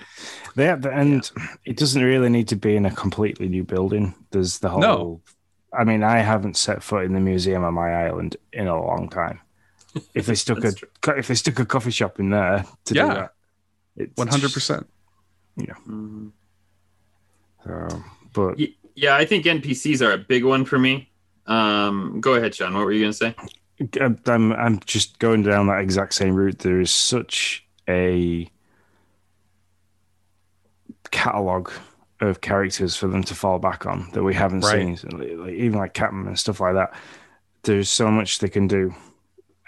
Yeah, and it doesn't really need to be in a completely new building. There's the whole. No. I mean, I haven't set foot in the museum on my island in a long time. If they stuck *laughs* a That's co- if they stuck a coffee shop in there to Yeah. do that, it's 100% Mhm. So, but Yeah, I think NPCs are a big one for me. Um, go ahead, Sean. What were you going to say? I'm, I'm I'm just going down that exact same route. There is such a catalog of characters for them to fall back on that we haven't Right. seen, like, even like Catman and stuff like that. There's so much they can do,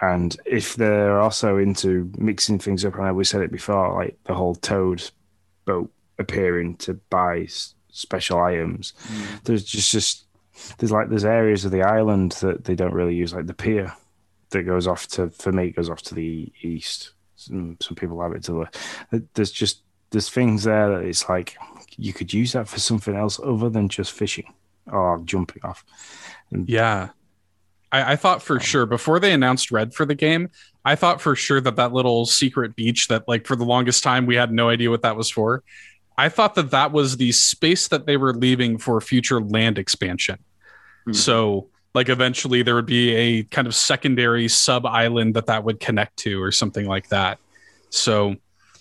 and if they're also into mixing things up, I know we said it before, like the whole Toad boat appearing to buy s- special items. Mm. There's just just there's like there's areas of the island that they don't really use, like the pier that goes off to for me goes off to the east. Some some people have it to the. There's just there's things there that it's like you could use that for something else other than just fishing or jumping off. yeah I, I thought for sure before they announced red for the game i thought for sure that that little secret beach that like for the longest time we had no idea what that was for i thought that that was the space that they were leaving for future land expansion Mhm. So, like, eventually there would be a kind of secondary sub island that that would connect to, or something like that. So,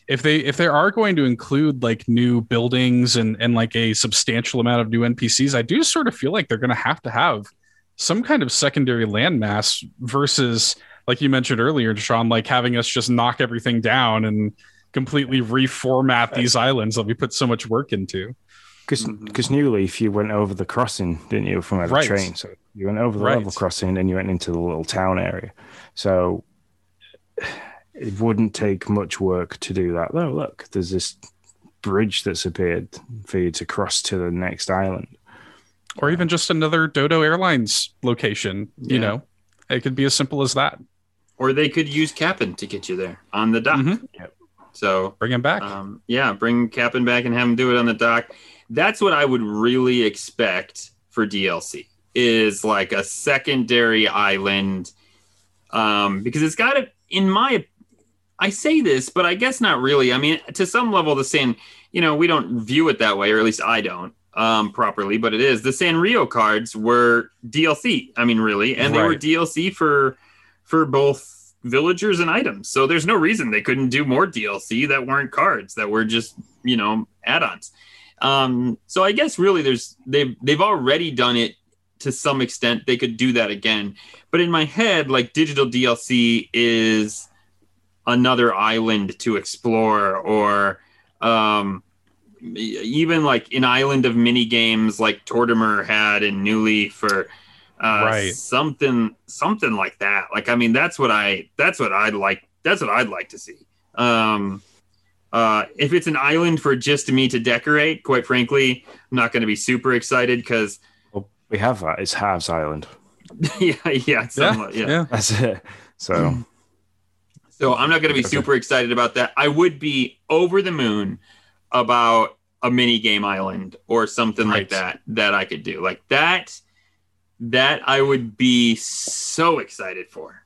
if they if they are going to include like new buildings and and like a substantial amount of new NPCs, I do sort of feel like they're going to have to have some kind of secondary landmass versus, like you mentioned earlier, Sean, like having us just knock everything down and completely reformat these islands that we put so much work into. Because Mhm. New Leaf, you went over the crossing, didn't you, from where the Right. train? So you went over the Right. level crossing and you went into the little town area. So it wouldn't take much work to do that. Oh, look, there's this bridge that's appeared for you to cross to the next island. or even just another Dodo Airlines location. You know, it could be as simple as that. Or they could use Kapp'n to get you there on the dock. Mhm. So Bring him back. Um, yeah, bring Kapp'n back and have him do it on the dock. That's what I would really expect for DLC is like a secondary island, um, because it's got to. In my, I say this, but I guess not really. I mean, to some level, the San, you know, we don't view it that way, or at least I don't um, properly. But it is the Sanrio cards were DLC. I mean, really, and they were DLC for for both villagers and items. So there's no reason they couldn't do more DLC that weren't cards that were just you know add-ons. Um, so I guess really there's they've they've already done it to some extent. They could do that again, but in my head, like digital DLC is another island to explore, or um, even like an island of mini games like Tortimer had in New Leaf or uh, Right. something something like that. Like I mean, that's what I that's what I'd like. That's what I'd like to see. Um, uh, if it's an island for just me to decorate, quite frankly, I'm not going to be super excited because Well, we have that. It's Harv's Island. *laughs* yeah, yeah, yeah, somewhat, yeah, yeah. That's it. So So I'm not going to be super excited about that. I would be over the moon about a mini game island or something like that that I could do. Like that that I would be so excited for.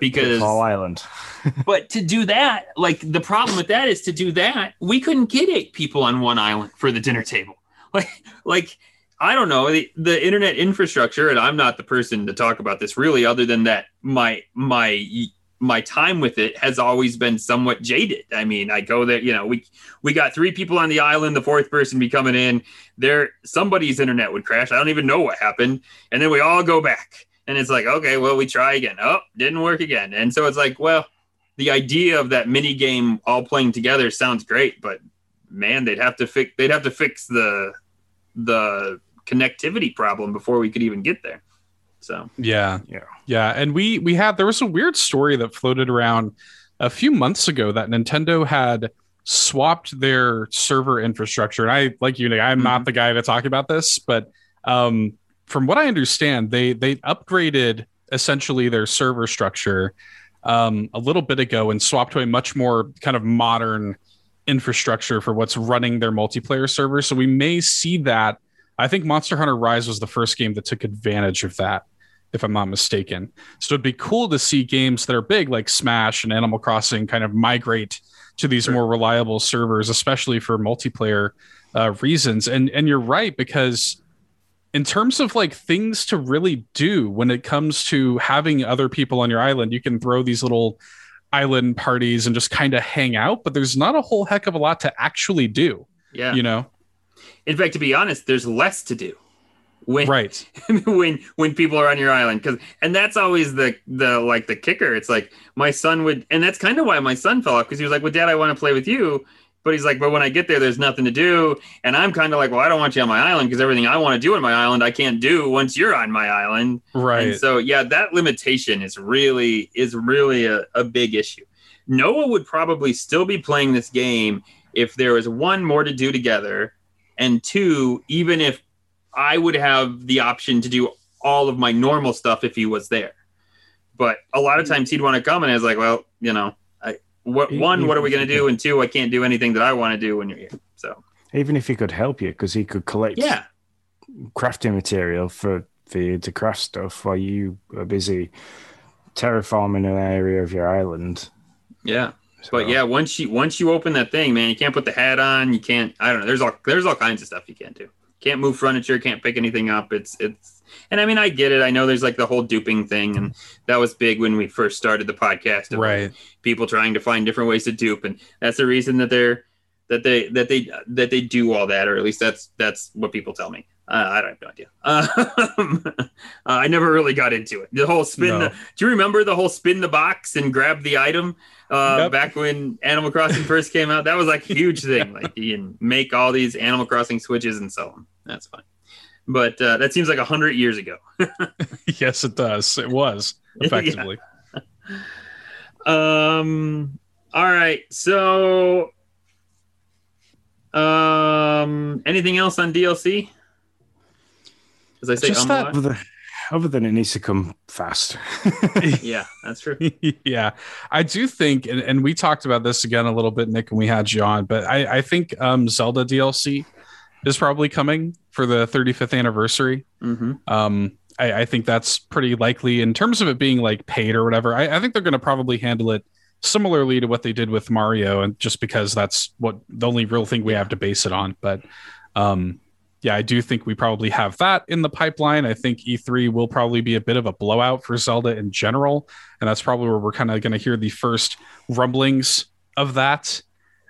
Because- Pitfall Island. *laughs* But to do that, like the problem with that is to do that, we couldn't get eight people on one island for the dinner table. *laughs* Like, like I don't know the, the internet infrastructure, and I'm not the person to talk about this really, other than that my my my time with it has always been somewhat jaded. I mean, I go there, you know, we we got three people on the island, the fourth person be coming in. There, somebody's internet would crash. I don't even know what happened, and then we all go back, and it's like, okay, well, we try again. Oh, didn't work again, and so it's like, well the idea of that mini game all playing together sounds great, but man, they'd have to fix they'd have to fix the the connectivity problem before we could even get there. So Yeah. Yeah. Yeah. And we we had there was a weird story that floated around a few months ago that Nintendo had swapped their server infrastructure. And I like you, Nick, I'm not the guy to talk about this, but um from what I understand, they they upgraded essentially their server structure um a little bit ago and swapped to a much more kind of modern infrastructure for what's running their multiplayer server. So we may see that. I think Monster Hunter Rise was the first game that took advantage of that, if I'm not mistaken. So it'd be cool to see games that are big like Smash and Animal Crossing kind of migrate to these Sure. more reliable servers, especially for multiplayer uh, reasons. And and you're right because in terms of like things to really do when it comes to having other people on your island, you can throw these little island parties and just kind of hang out, but there's not a whole heck of a lot to actually do, yeah. you know? In fact, to be honest, there's less to do when Right. *laughs* when when people are on your island because and that's always the the like the kicker. It's like my son would, and that's kind of why my son fell off because he was like, "Well, Dad, I want to play with you." But he's like, but when I get there, there's nothing to do. And I'm kind of like, well, I don't want you on my island because everything I want to do on my island, I can't do once you're on my island. Right. And so yeah, that limitation is really is really a, a big issue. Noah would probably still be playing this game if there was one more to do together, and two, even if I would have the option to do all of my normal stuff if he was there. But a lot of times he'd want to come and I was like, well, you know, I what one, what are we gonna do? And two, I can't do anything that I want to do when you're here. So Even if he could help you, because he could collect yeah. crafting material for, for you to craft stuff while you are busy terraforming an area of your island. Yeah. So, But yeah, once you once you open that thing, man, you can't put the hat on. You can't. I don't know. There's all there's all kinds of stuff you can't do. Can't move furniture. Can't pick anything up. It's it's. And I mean, I get it. I know there's like the whole duping thing, and that was big when we first started the podcast. Right. People trying to find different ways to dupe, and that's the reason that they're that they that they that they do all that, or at least that's that's what people tell me. Uh, I don't have no idea. Um, *laughs* uh, I never really got into it. The whole spin. No. The, do you remember the whole spin the box and grab the item? Uh, Yep. Back when Animal Crossing first came out, that was like a huge thing. Like you can make all these Animal Crossing switches and sell them. That's fine. But uh, that seems like a hundred years ago. *laughs* yes, it does. It was *laughs* Yeah. effectively. Um. All right. So, um, anything else on DLC? As I say, Just um, that- a lot? Other than, it needs to come fast. *laughs* yeah, that's true. *laughs* yeah, I do think, and, and we talked about this again a little bit, Nick, when we had you on, but I, I think um, Zelda DLC is probably coming for the 35th anniversary. hmm Um, I, I think that's pretty likely in terms of it being like paid or whatever. I, I think they're going to probably handle it similarly to what they did with Mario, and just because that's what the only real thing we have to base it on. But um, yeah, I do think we probably have that in the pipeline. I think E3 will probably be a bit of a blowout for Zelda in general, and that's probably where we're kind of going to hear the first rumblings of that.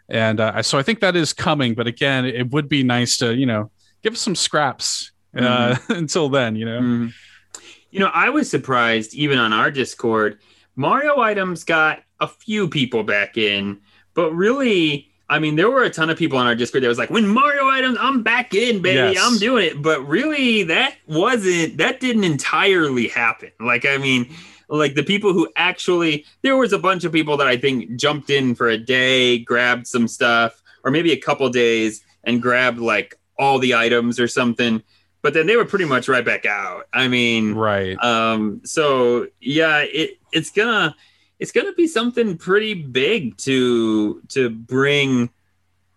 And uh, so I think that is coming. But again, it would be nice to you know give us some scraps uh, *laughs* until then. You know. Mhm. You know, I was surprised even on our Discord. Mario items got a few people back in, but really, I mean, there were a ton of people on our Discord that was like, "When Mario items, I'm back in, baby, Yes. I'm doing it." But really, that wasn't that didn't entirely happen. Like, I mean, like the people who actually there was a bunch of people that I think jumped in for a day, grabbed some stuff, or maybe a couple days and grabbed like all the items or something. but then they were pretty much right back out. I mean, right. Um, so yeah, it it's gonna it's gonna be something pretty big to to bring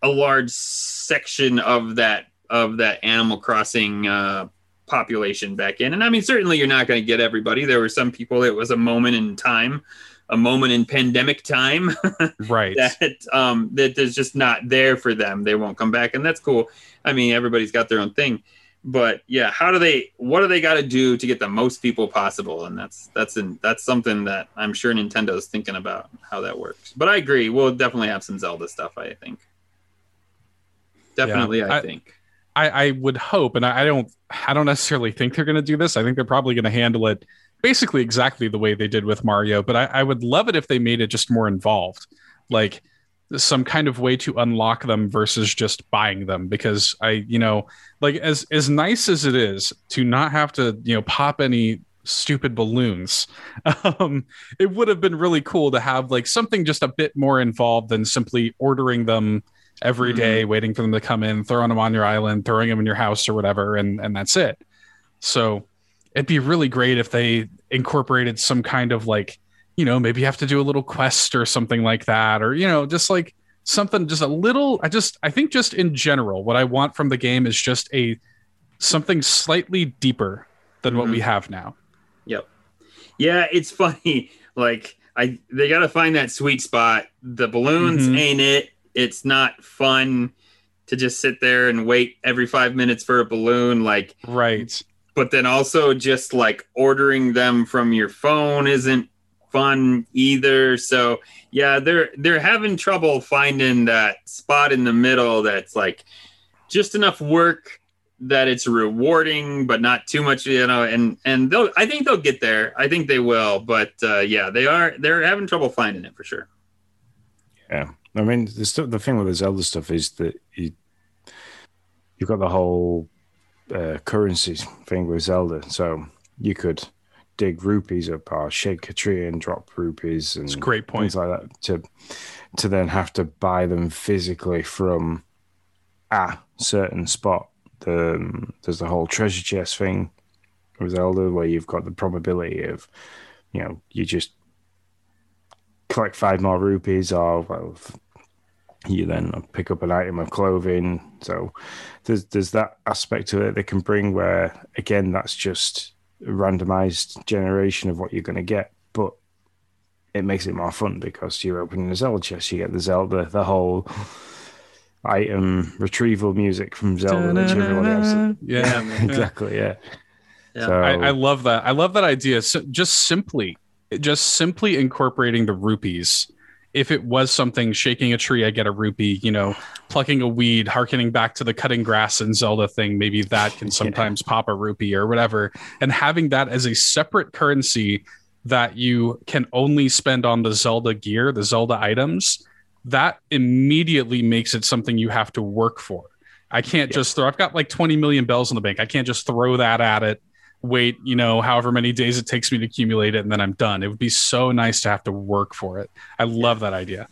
a large section of that of that Animal Crossing uh, population back in. And I mean, certainly you're not going to get everybody. There were some people. It was a moment in time, a moment in pandemic time, *laughs* right? that um, that is just not there for them. They won't come back, and that's cool. I mean, everybody's got their own thing but yeah how do they what do they got to do to get the most people possible? And that's that's in, that's something that i'm sure nintendo's thinking about how that works. But i agree we'll definitely have some zelda stuff i think. Definitely yeah, I, I, think. I, I would hope and I, I don't i don't necessarily think they're going to do this. I think they're probably going to handle it basically exactly the way they did with mario but I, I would love it if they made it just more involved. Like some kind of way to unlock them versus just buying them because i you know like as as nice as it is to not have to you know pop any stupid balloons *laughs* um it would have been really cool to have like something just a bit more involved than simply ordering them every mm-hmm. day, waiting for them to come in throwing them on your island throwing them in your house or whatever and and that's it so it'd be really great if they incorporated some kind of like you know, maybe you have to do a little quest or something like that, or, you know, just like something, just a little. I just, I think just in general, what I want from the game is just a something slightly deeper than mm-hmm. what we mm-hmm. have now. Yep. Yeah, it's *laughs* funny. Like, I, they got to find that sweet spot. The balloons mm-hmm. ain't it. It's not fun to just sit there and wait every five minutes for a balloon. Like, right. But then also just like ordering them from your phone isn't fun either. So yeah, they're they're having trouble finding that spot in the middle that's like just enough work that it's rewarding but not too much you know and and they'll i think they'll get there. I think they will but uh yeah they are they're having trouble finding it for sure. Yeah. I mean the stuff the thing with the zelda stuff is that you you've got the whole uh currencies thing with zelda so you could dig rupees up or shake a tree and drop rupees and great point. things like that to to then have to buy them physically from a certain spot. The, um, there's the whole treasure chest thing with Zelda where you've got the probability of, you know, you just collect five more rupees or well, you then pick up an item of clothing. So there's there's that aspect to it they can bring where again that's just randomized generation of what you're going to get, but it makes it more fun because you're opening a Zelda chest, you get the Zelda, the whole item retrieval music from Zelda, which everyone else. *laughs* Yeah, exactly. Yeah. yeah. So, I, I, love that. I love that idea. So just simply, just simply incorporating the rupees if it was something shaking a tree, I get a rupee, you know, plucking a weed, harkening back to the cutting grass and Zelda thing, maybe that can *laughs* sometimes yeah. pop a rupee or whatever. And having that as a separate currency that you can only spend on the Zelda gear, the Zelda items, that immediately makes it something you have to work for. I can't yeah. just throw, I've got like 20 million bells in the bank. I can't just throw that at it wait, you know, however many days it takes me to accumulate it, and then I'm done. It would be so nice to have to work for it. I love that idea.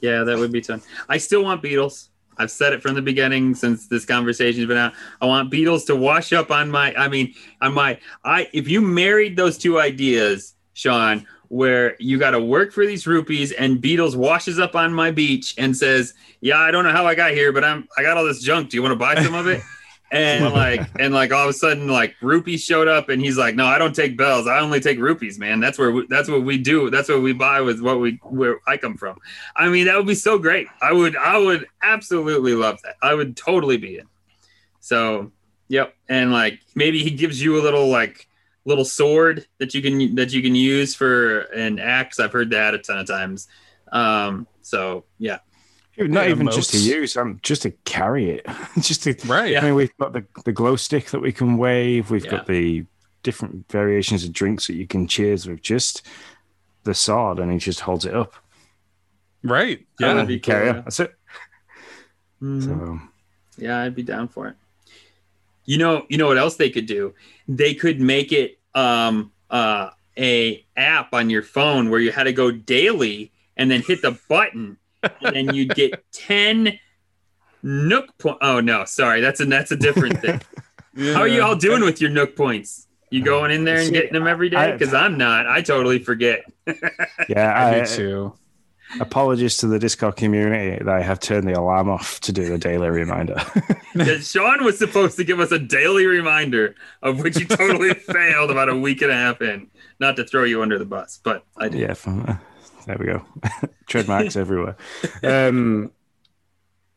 Yeah, that would be fun. I still want Beedle. I've said it from the beginning since this conversation's been out. I want Beedle to wash up on my. I mean, on my. I if you married those two ideas, Sean, where you got to work for these rupees and Beedle washes up on my beach and says, "Yeah, I don't know how I got here, but I'm I got all this junk. Do you want to buy some of it?" *laughs* and *laughs* like and like all of a sudden like rupees showed up and he's like no i don't take bells. I only take rupees man. That's where we, that's what we do. That's what we buy with what we where i come from. I mean that would be so great. I would i would absolutely love that. I would totally be in. So yep. And like maybe he gives you a little like little sword that you can that you can use for an axe. I've heard that a ton of times. Um so yeah not even just to use, um, just to carry it. *laughs* just to right. I mean, we've got the, the glow stick that we can wave. We've yeah. got the different variations of drinks that you can cheers with. Just the sword, and he just holds it up. Right. Yeah. Uh, carry cool, yeah. That's it. Mm-hmm. So. Yeah, I'd be down for it. You know, you know what else they could do? They could make it um uh a app on your phone where you had to go daily and then hit the button and then you'd get 10 nook point. Oh no, sorry, that's a that's a different thing. How are you all doing with your Nook points? You going in there and See, getting them every day? Because I'm not. I totally forget. Yeah, I *laughs* I, do too. apologies to the Discord community that I have turned the alarm off to do the daily reminder. *laughs* Sean was supposed to give us a daily reminder, of which he totally *laughs* failed about a week and a half in. Not to throw you under the bus, but I did. yeah, fine. There we go. *laughs* Trademarks everywhere. *laughs* Um,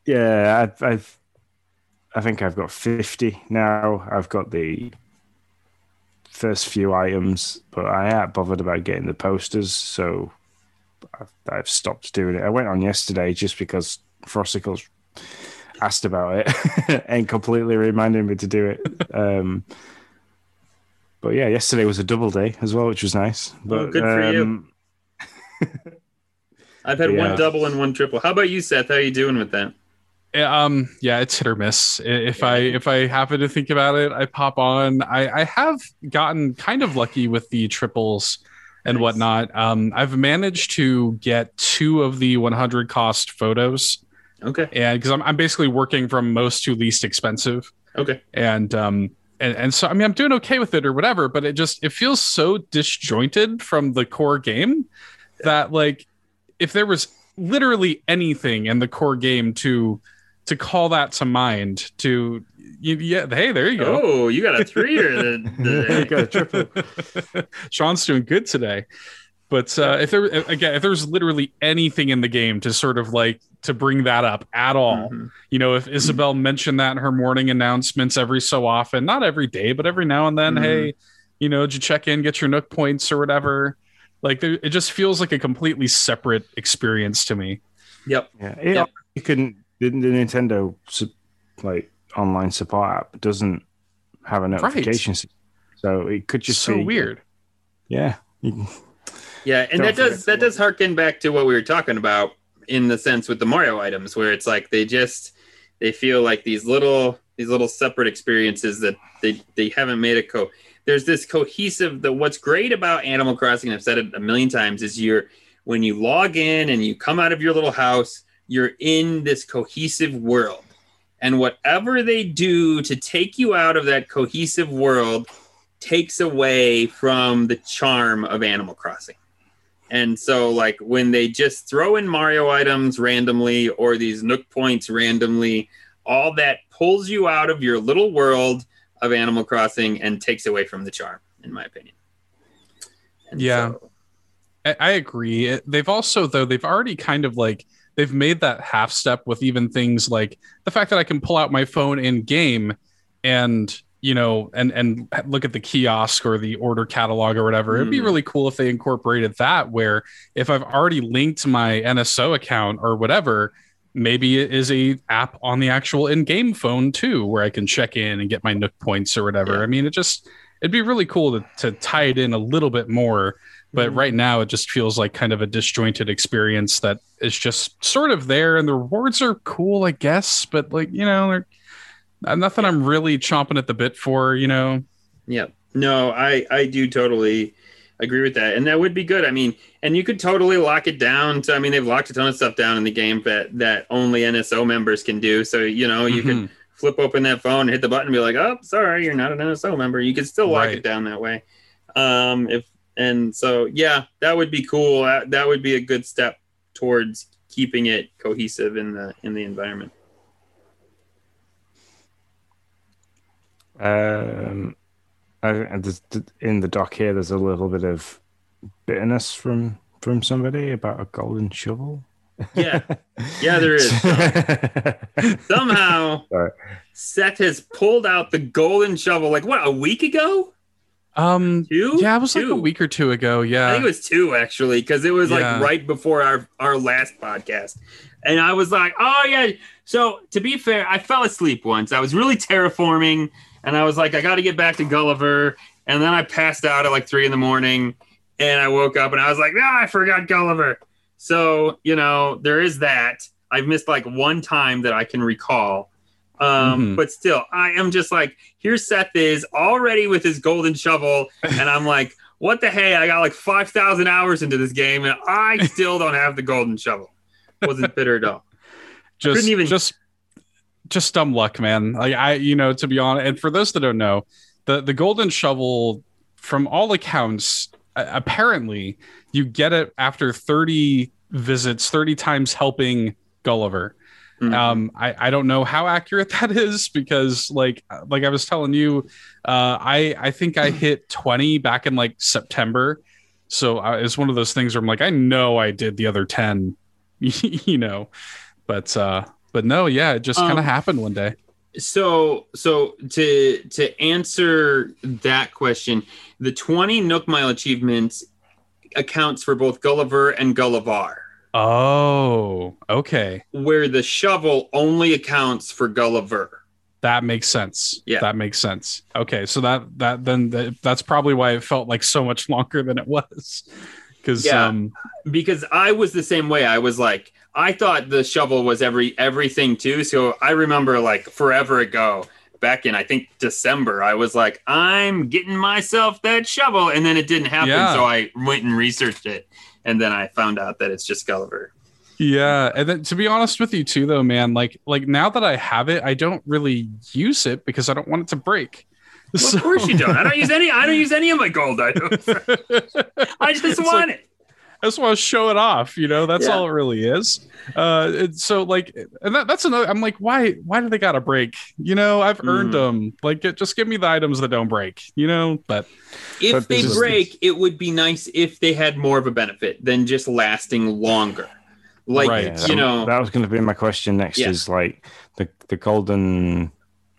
yeah, I've, I've, I think I've got fifty now. I've got the first few items, but I ain't bothered about getting the posters, so I've, I've stopped doing it. I went on yesterday just because Frosticles asked about it *laughs* and completely reminded me to do it. Um, but yeah, yesterday was a double day as well, which was nice. But Oh, good for you. *laughs* I've had Yeah. one double and one triple. How about you, Seth? How are you doing with that? Yeah, Um, yeah, it's hit or miss. If I if I happen to think about it, I pop on. I, I have gotten kind of lucky with the triples and Nice. whatnot. Um, I've managed to get two of the 100 cost photos, Okay. and because I'm I'm basically working from most to least expensive, Okay. and um and and so I mean I'm doing okay with it or whatever, but it just it feels so disjointed from the core game that like if there was literally anything in the core game to to call that to mind to you, yeah hey there you go Oh, you got a three or the, *laughs* you got a triple. *laughs* Sean's doing good today. But uh, if there again, if there's literally anything in the game to sort of like to bring that up at all, Mhm. you know, if Isabelle mentioned that in her morning announcements every so often, not every day, but every now and then, Mhm. hey, you know, did you check in, get your Nook points or whatever? Like, there, it just feels like a completely separate experience to me. Yep. Yeah, it, Yep. you can. The, the Nintendo su- like online support app doesn't have a notification, system, so it could just so be weird. Yeah, Yeah, and Don't that does that does harken back to what we were talking about in the sense with the Mario items, where it's like they just they feel like these little these little separate experiences that they they haven't made a co. There's this cohesive. The what's great about Animal Crossing, I've said it a million times, is you're when you log in and you come out of your little house, you're in this cohesive world, and whatever they do to take you out of that cohesive world takes away from the charm of Animal Crossing. And so, like, when they just throw in Mario items randomly or these Nook points randomly, all that pulls you out of your little world of Animal Crossing and takes away from the charm, in my opinion. And Yeah. so- I, I agree. They've also, though, they've already kind of like they've made that half step with even things like the fact that I can pull out my phone in game and you know and and look at the kiosk or the order catalog or whatever. It'd be Mm. really cool if they incorporated that where if I've already linked my NSO account or whatever, maybe it is a app on the actual in-game phone too where I can check in and get my Nook points or whatever. Yeah. I mean, it just it'd be really cool to, to tie it in a little bit more but Mhm. right now it just feels like kind of a disjointed experience that is just sort of there and the rewards are cool i guess but like you know they're uh, nothing i'm really chomping at the bit for you know Yeah. No, I I do totally agree with that, and that would be good. I mean, and you could totally lock it down. To I mean, they've locked a ton of stuff down in the game that that only NSO members can do. So you know, you could Mhm. flip open that phone, and hit the button, and be like, "Oh, sorry, you're not an NSO member." You could still lock Right. it down that way. Um, if and so yeah, that would be cool. That, that would be a good step towards keeping it cohesive in the in the environment. um, I, and in the doc here, there's a little bit of bitterness from from somebody about a golden shovel. Yeah, yeah, there is. *laughs* Somehow, Sorry. Seth has pulled out the golden shovel. Like what? A week ago? um Two? yeah it was like a week or two ago Yeah, I yeah think it was two actually, because it was Yeah. like right before our our last podcast, and I was like, "Oh yeah." So to be fair, I fell asleep once. I was really terraforming, and I was like, "I got to get back to Gulliver," and then I passed out at like three in the morning, and I woke up and I was like, "Ah, I forgot Gulliver." So you know, there is that. I've missed like one time that I can recall. Um, Mhm. but still, I am just like, here Seth is already with his golden shovel, *laughs* and I'm like, what the hey? I got like five thousand hours into this game, and I still don't have the golden shovel. Wasn't bitter at all. *laughs* just couldn't even- just just dumb luck, man. Like I, you know, to be honest, and for those that don't know, the the golden shovel, from all accounts, apparently you get it after 30 visits, 30 times helping Gulliver. Mhm. Um, I, I don't know how accurate *laughs* that is because like like I was telling you, uh, I I think I hit 20 back in like September. So uh, it's one of those things where I'm like, I know I did the other 10, *laughs* you know, but uh, but no, yeah, it just kind Um, of happened one day. So, so to to answer that question, the 20 Nook Mile achievements accounts for both Gulliver and Gullivarrr, Oh, okay. where the shovel only accounts for Gulliver. That makes sense. Yeah. that makes sense. Okay, so that that then that, that's probably why it felt like so much longer than it was. Because Yeah. um, Because I was the same way. I was like, I thought the shovel was every everything too. So I remember like forever ago, back in I think December, I was like, I'm getting myself that shovel, and then it didn't happen. Yeah. So I went and researched it, and then I found out that it's just Gulliver. Yeah, and then to be honest with you too, though, man, like like now that I have it, I don't really use it because I don't want it to break. Well, of *laughs* course you don't. I don't use any. I don't use any of my gold items. *laughs* I just It's want like- it. I just want to show it off, you know. That's Yeah. all it really is. Uh, so like, and that, that's another. I'm like, why? Why do they got to break? You know, I've earned Mhm. them. Like, get, just give me the items that don't break. You know, but If But they this is- break, it would be nice if they had more of a benefit than just lasting longer. Like Right. You that- know, that was going to be my question next. Yeah. Is like the the golden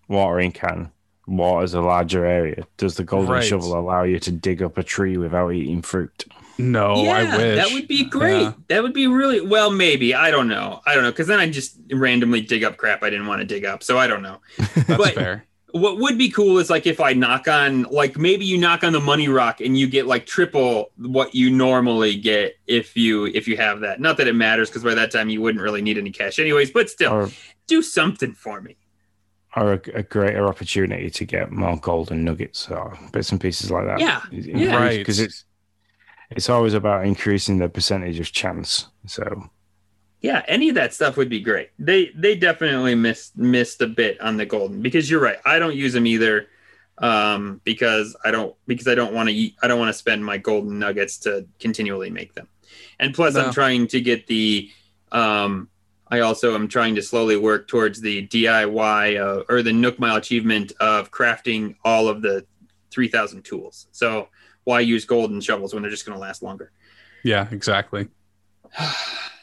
watering can waters a larger area. Does the golden Right. shovel allow you to dig up a tree without eating fruit? No, yeah, I wish that would be great. Yeah. That would be really well. Maybe I don't know. I don't know because then I just randomly dig up crap I didn't want to dig up. So I don't know. *laughs* That's but- fair. What would be cool is like if I knock on like maybe you knock on the money rock and you get like triple what you normally get if you if you have that. Not that it matters because by that time you wouldn't really need any cash anyways. But still, Or do something for me. or a, a greater opportunity to get more golden nuggets or bits and pieces like that. Yeah, yeah. Right. Because it's it's always about increasing the percentage of chance. So Yeah, any of that stuff would be great. They they definitely missed missed a bit on the golden because you're right. I don't use them either um, because I don't because I don't want to eat. I don't want to spend my golden nuggets to continually make them. And plus, No. I'm trying to get the. Um, I also am trying to slowly work towards the DIY uh, or the Nook Mile achievement of crafting all of the 3,000 tools. So why use golden shovels when they're just going to last longer? Yeah, exactly. *sighs*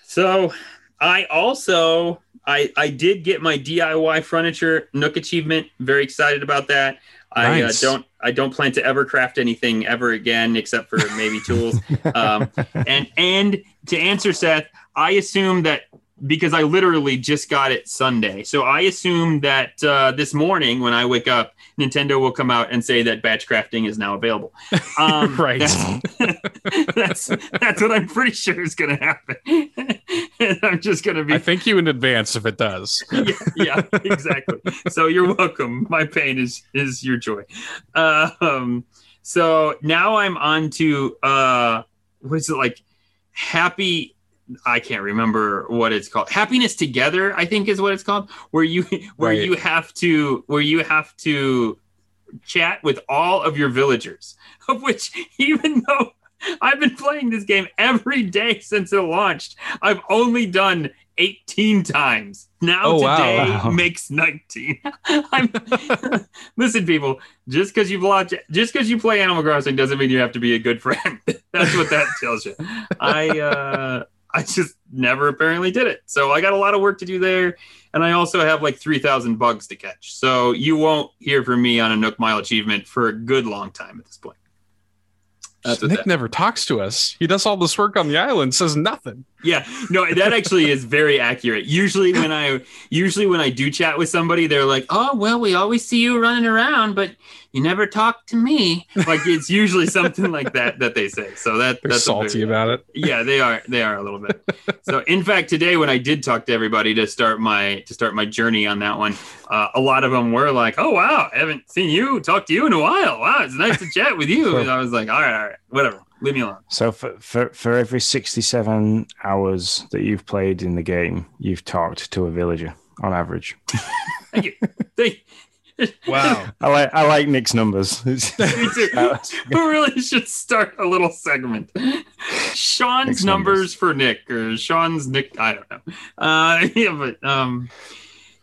So I also I I did get my DIY furniture Nook achievement. Very excited about that. I uh, don't I don't plan to ever craft anything ever again except for maybe tools. *laughs* Um, and and to answer Seth, I assume that because I literally just got it Sunday, so I assume that uh, this morning when I wake up, Nintendo will come out and say that batch crafting is now available. *laughs* Um, Right. That's, *laughs* that's that's what I'm pretty sure is going to happen. and *laughs* I'm just going to be I thank you in advance if it does. yeah, yeah, exactly. So you're welcome. My pain is is your joy. Um, so now I'm on to uh, what is it like? Happy. I can't remember what it's called. Happiness together, I think, is what it's called. Where you *laughs* where Right. you have to where you have to chat with all of your villagers. *laughs* Of which, even though I've been playing this game every day since it launched, I've only done 18 times. Now Oh, today Wow. *laughs* makes 19. I'm listen, people. Just because you've launched, just because you play Animal Crossing doesn't mean you have to be a good friend. That's what that tells you. I uh, I just never apparently did it. So I got a lot of work to do there, and I also have like 3,000 bugs to catch. So you won't hear from me on a Nook Mile achievement for a good long time at this point. Nick that- never talks to us. He does all this work on the island, says nothing. Yeah, no, that actually is very accurate. Usually when I usually when I do chat with somebody, they're like, "Oh, well, we always see you running around, but you never talk to me." Like it's usually something like that that they say. So that They're that's salty very- about it. Yeah, they are. They are a little bit. So, in fact, today when I did talk to everybody to start my to start my journey on that one, uh, a lot of them were like, "Oh wow, I haven't seen you talk to you in a while. Wow, it's nice to chat with you." And I was like, "All right, all right, whatever, leave me alone." So for, for for every sixty-seven hours that you've played in the game, you've talked to a villager. on average. Thank you. Thank *laughs* Wow. I like I like Nick's numbers. *laughs* Me too. we really should start a little segment. Sean's Nick's numbers. numbers. for Nick or Sean's Nick. I don't know. Uh, *laughs* yeah, but um,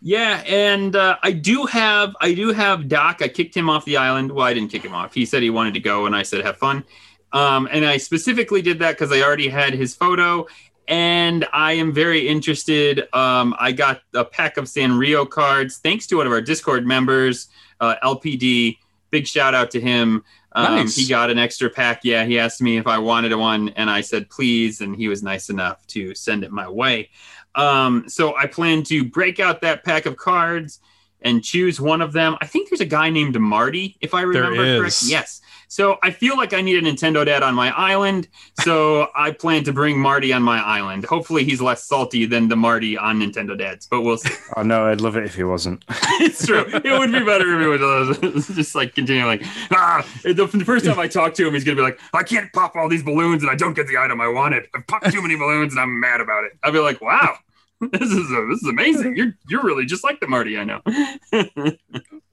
yeah, and uh, I do have I do have Doc. I kicked him off the island. Well, I didn't kick him off. He said he wanted to go, and I said have fun. Um, and I specifically did that because I already had his photo. And I am very interested. Um, I got a pack of Sanrio cards thanks to one of our Discord members, uh, LPD. Big shout out to him. Um, Nice. He got an extra pack. Yeah, he asked me if I wanted one, and I said please, and he was nice enough to send it my way. Um, so I plan to break out that pack of cards and choose one of them. I think there's a guy named Marty, if I remember correctly. Yes. So I feel like I need a Nintendo Dad on my island. So I plan to bring Marty on my island. Hopefully he's less salty than the Marty on Nintendo Dads, but we'll see. oh no, I'd love it if he wasn't. *laughs* it's true. It would be better if he was uh, *laughs* just like continuing, like ah. The, the first time I talk to him, he's gonna be like, I can't pop all these balloons and I don't get the item I wanted. I've popped too many balloons and I'm mad about it. I'll be like, wow. *laughs* This is uh this is amazing. You're you're really just like the Marty I know. *laughs*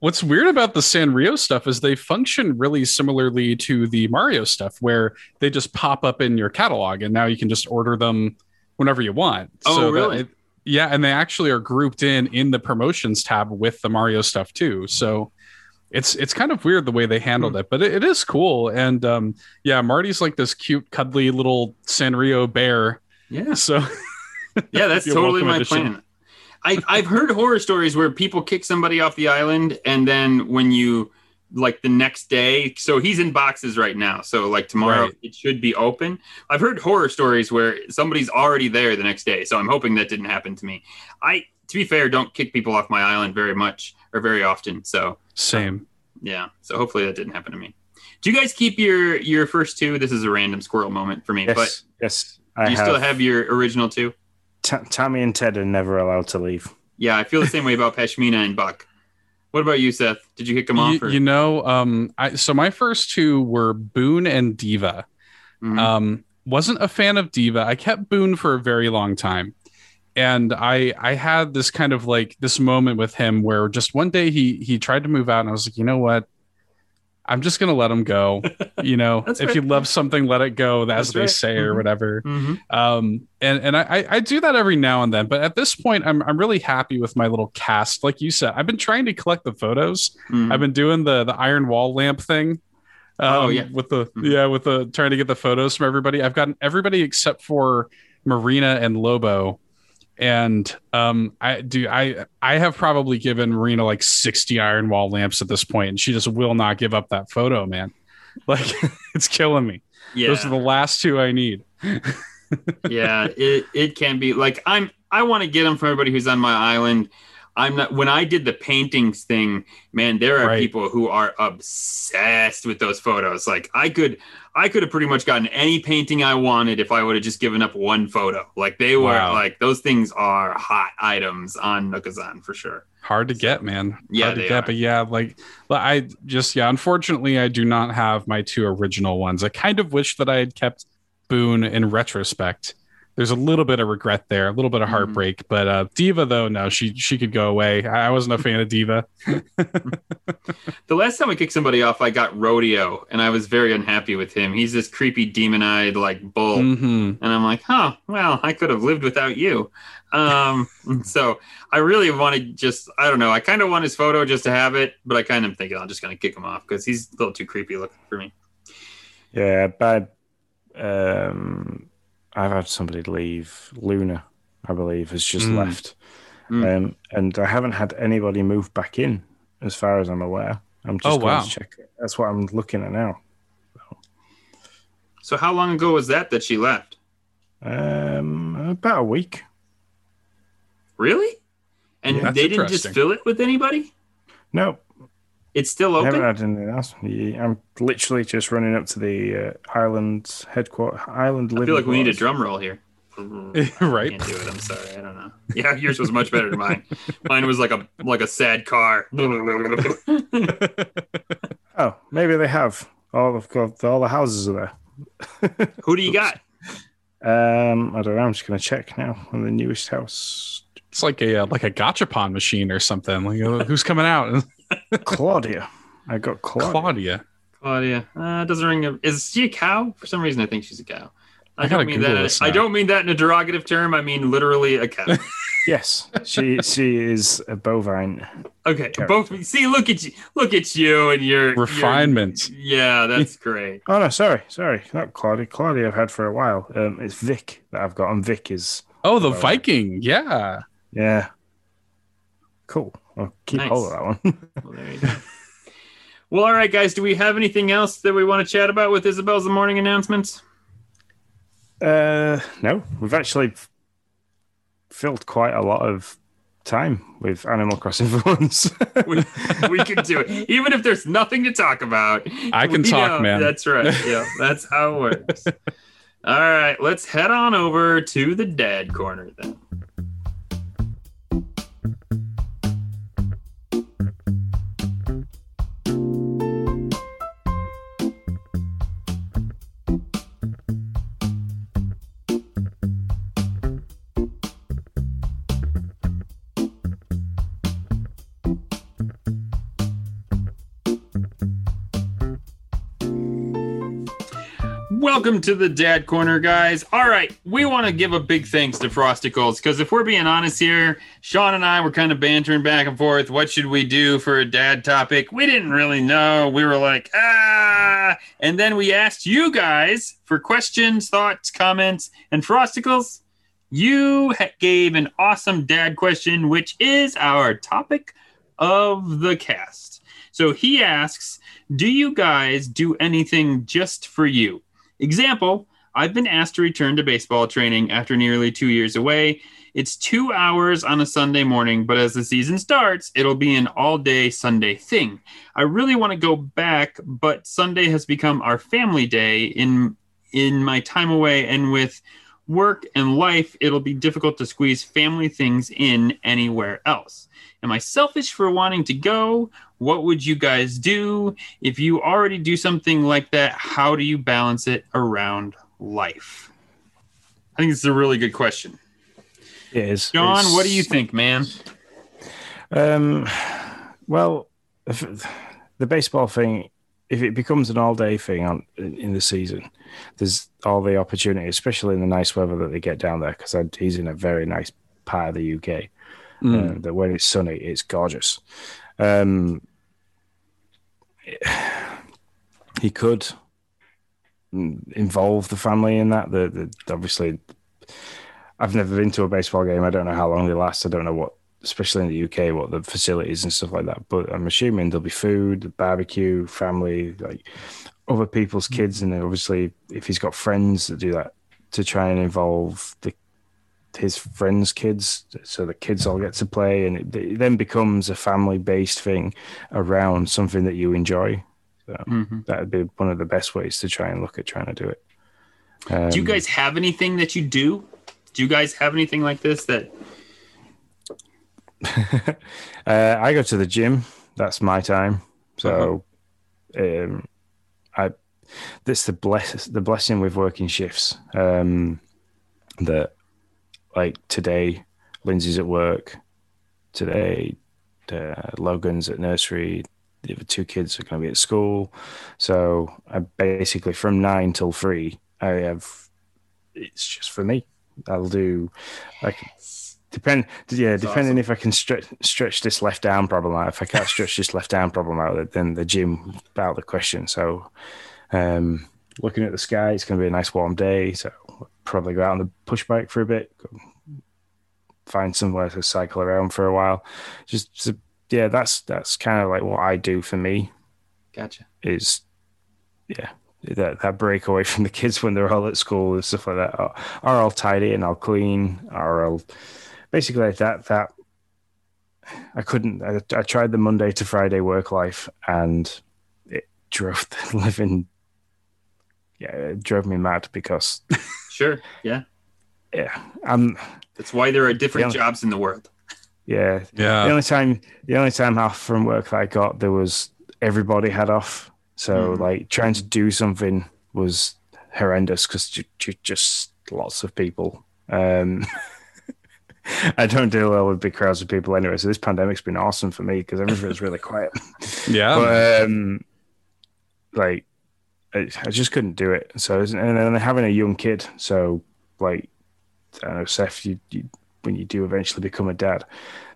What's weird about the Sanrio stuff is they function really similarly to the Mario stuff, where they just pop up in your catalog, and now you can just order them whenever you want. Oh, that really? it- yeah, and they actually are grouped in in the promotions tab with the Mario stuff too. So it's it's kind of weird the way they handled Hmm. it, but it, it is cool. And um, yeah, Marty's like this cute, cuddly little Sanrio bear. yeah. So *laughs* Yeah, that's *laughs* totally my plan. I, I've heard horror stories where people kick somebody off the island, and then when you like the next day, so he's in boxes right now. So like tomorrow, Right. it should be open. I've heard horror stories where somebody's already there the next day. So I'm hoping that didn't happen to me. I, to be fair, don't kick people off my island very much or very often. So same. yeah, so hopefully that didn't happen to me. Do you guys keep your your first two? This is a random squirrel moment for me, Yes, but yes. do I you have, still have your original two? Ta- Tammy and Ted are never allowed to leave. Yeah, I feel the same way about *laughs* Pashmina and Buck. What about you, Seth? Did you kick them off? You, Or? you know, um, I so my first two were Boone and Diva. Mhm. Um, wasn't a fan of Diva. I kept Boone for a very long time. And I I had this kind of like this moment with him where just one day he he tried to move out and I was like, you know what? I'm just gonna let him go. *laughs* You know, if fair. you love something, let it go, as That's they say, or Mhm. whatever. Mhm. Um, and and I I- do that every now and then, but at this point, I'm I'm really happy with my little cast. Like you said, I've been trying to collect the photos. Mhm. I've been doing the the iron wall lamp thing. Oh, um, yeah. with the Mhm. yeah with the trying to get the photos from everybody. I've gotten everybody except for Marina and Lobo, and um I do I I have probably given Marina like sixty iron wall lamps at this point, and she just will not give up that photo, man. *laughs* Like *laughs* it's killing me. yeah, Those are the last two I need. *laughs* yeah. It it can be like I'm. I want to get them for everybody who's on my island. I'm not. When I did the paintings thing, man, there are Right. people who are obsessed with those photos. Like I could, I could have pretty much gotten any painting I wanted if I would have just given up one photo. Like they were Wow. like those things are hot items on Nookazon for sure. hard to get man Yeah, hard to get are. but yeah like i just yeah unfortunately i do not have my two original ones i kind of wish that i had kept boone in retrospect there's a little bit of regret there a little bit of Mhm. heartbreak but uh diva though no she she could go away i, I wasn't a fan of diva *laughs* The last time I kicked somebody off, I got rodeo, and I was very unhappy with him. He's this creepy, demon-eyed like bull. hmm and I'm like, huh, well, I could have lived without you. Um, *laughs* so I really wanted just, I don't know, I kind of want his photo just to have it, but I kind of thinking I'm just going to kick him off because he's a little too creepy looking for me. Yeah, bad. Um, I've had somebody leave. Luna, I believe, has just Mm. left, Mm. um, and I haven't had anybody move back in, as far as I'm aware. I'm just Oh, going wow. to check. it. That's what I'm looking at now. So how long ago was that that she left? Um, about a week. Really? And Yeah, they didn't just fill it with anybody? No, It's still I haven't had anything else. Yeah, I'm literally just running up to the uh, island headquarters. Island living. I feel like we need a drum roll here. *laughs* right I Can't do it. I'm sorry. I don't know. Yeah, yours was much better than mine. Mine was like a like a sad car. *laughs* Oh, maybe they have. All of course all the houses are there. *laughs* Who do you got? Um, I don't know. I'm just going to check now on the newest house. It's like a uh, like a gachapon machine or something. Like uh, who's coming out? Claudia. I got Claudia. Claudia. Claudia. Uh, doesn't ring a. Is she a cow? For some reason, I think she's a cow. I, I don't mean Google that. I don't mean that in a derogative term. I mean literally a cow. *laughs* Yes, she she is a bovine. Okay, Carrot. both. See, look at you. Look at you and your your- Refinement. yeah, *laughs* that's great. Oh no, sorry, sorry, not Claudia. Claudia I've had for a while. Um, it's Vic that I've got, and Vic is Oh, the Well, Viking. Yeah. yeah, cool. I'll keep Nice. hold of that one. *laughs* Well, there you go. Well, all right, guys. Do we have anything else that we want to chat about with Isabelle's morning announcements? uh, no, we've actually f- filled quite a lot of time with Animal Crossing *laughs* for once. We, we can do it, even if there's nothing to talk about. I can we talk, know- man. That's right. Yeah, that's how it works. *laughs* All right, let's head on over to the dad corner then. Welcome to the Dad Corner, guys. All right, we want to give a big thanks to Frosticles because if we're being honest here, Sean and I were kind of bantering back and forth. What should we do for a dad topic? We didn't really know. We were like, ah. And then we asked you guys for questions, thoughts, comments, and Frosticles. You gave an awesome dad question, which is our topic of the cast. So he asks, Do you guys do anything just for you? Example, I've been asked to return to baseball training after nearly two years away. It's two hours on a Sunday morning, but as the season starts, it'll be an all day Sunday thing. I really want to go back, but Sunday has become our family day in in my time away and with work and life, it'll be difficult to squeeze family things in anywhere else. Am I selfish for wanting to go? What would you guys do? If you already do something like that, how do you balance it around life? I think this is a really good question. it is. John, It's- what do you think, man? Um, well, if, the baseball thing, if it becomes an all-day thing on in the season, there's all the opportunity, especially in the nice weather that they get down there, because he's in a very nice part of the UK. Mm. Uh, that when it's sunny, it's gorgeous. Um, *sighs* he could involve the family in that. The, the obviously, I've never been to a baseball game. I don't know how long they last. I don't know what, especially in the UK, what the facilities and stuff like that. But I'm assuming there'll be food, barbecue, family, like other people's kids, and obviously if he's got friends that do that to try and involve the his friends' kids, so the kids all get to play, and it, it then becomes a family-based thing around something that you enjoy. So Mhm. that would be one of the best ways to try and look at trying to do it. Um, Do you guys have anything that you do? Do you guys have anything like this that *laughs* uh, I go to the gym. That's my time. So, um, I that's the bless the blessing with working shifts. Um, that like today, Lindsay's at work. Today, uh, Logan's at nursery. The other two kids are going to be at school. So I basically from nine till three, I have. It's just for me. I'll do like depend yeah depending if i can stretch stretch this left arm problem out if i can't stretch this left arm problem out then the gym out the question so um looking at the sky it's going to be a nice warm day so probably go out on the push bike for a bit find somewhere to cycle around for a while. Just, yeah that's that's kind of like what i do for me. Gotcha? is yeah that that break away from the kids when they're all at school and stuff like that. Or, or i'll tidy and i'll clean or i'll basically like that that i couldn't I, I tried the monday to friday work life and it drove the *laughs* living yeah it drove me mad because *laughs* Sure. Yeah. yeah i'm That's why there are different Yeah. jobs in the world. yeah Yeah. the only time the only time off from work that I got there was everybody had off. So Mhm. like trying to do something was horrendous because just lots of people. Um, *laughs* I don't deal well with big crowds of people anyway. So this pandemic's been awesome for me because everything's really quiet. *laughs* Yeah. but um, like I, just couldn't do it. So and then having a young kid, so like I don't know, Seth, you, you when you do eventually become a dad,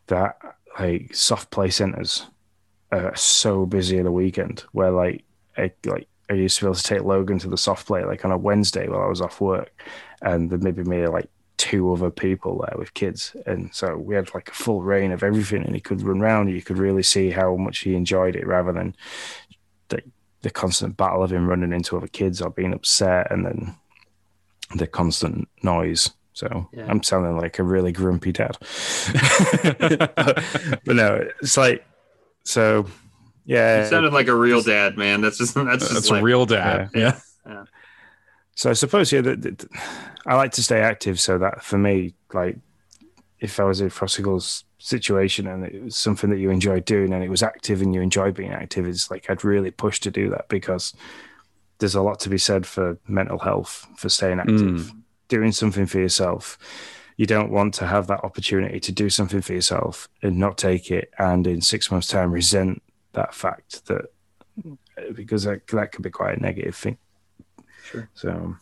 that like soft play centers are so busy at the weekend where like I, like I used to be able to take Logan to the soft play like on a Wednesday while I was off work, and there maybe me like two other people there with kids, and so we had like a full reign of everything, and he could run around. You could really see how much he enjoyed it, rather than the the constant battle of him running into other kids or being upset, and then the constant noise. So Yeah. I'm sounding like a really grumpy dad. *laughs* but no, it's like so. Yeah, You sounded like a real dad, man. That's just that's just That's like, a real dad. Yeah. Yeah. So I suppose yeah, that, that- I like to stay active. So that for me, like, if I was in Frosticle's situation and it was something that you enjoyed doing and it was active and you enjoy being active, it's like I'd really push to do that because there's a lot to be said for mental health for staying hmm. active, doing something for yourself. You don't want to have that opportunity to do something for yourself and not take it, and in six months' time resent that fact that uh, because that, that could be quite a negative thing. Sure. So. Um,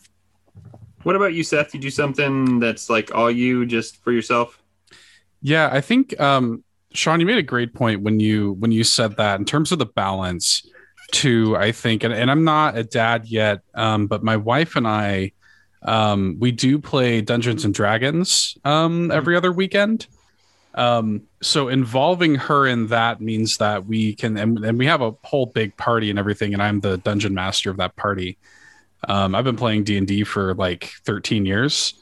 what about you, Seth? You do something that's like all you just for yourself? Yeah, I think um Sean, you made a great point when you when you said that in terms of the balance to I think and, and I'm not a dad yet, um, but my wife and I um we do play Dungeons and Dragons um every other weekend. Um so involving her in that means that we can and, and we have a whole big party and everything, and I'm the dungeon master of that party. Um I've been playing D&D for like 13 years.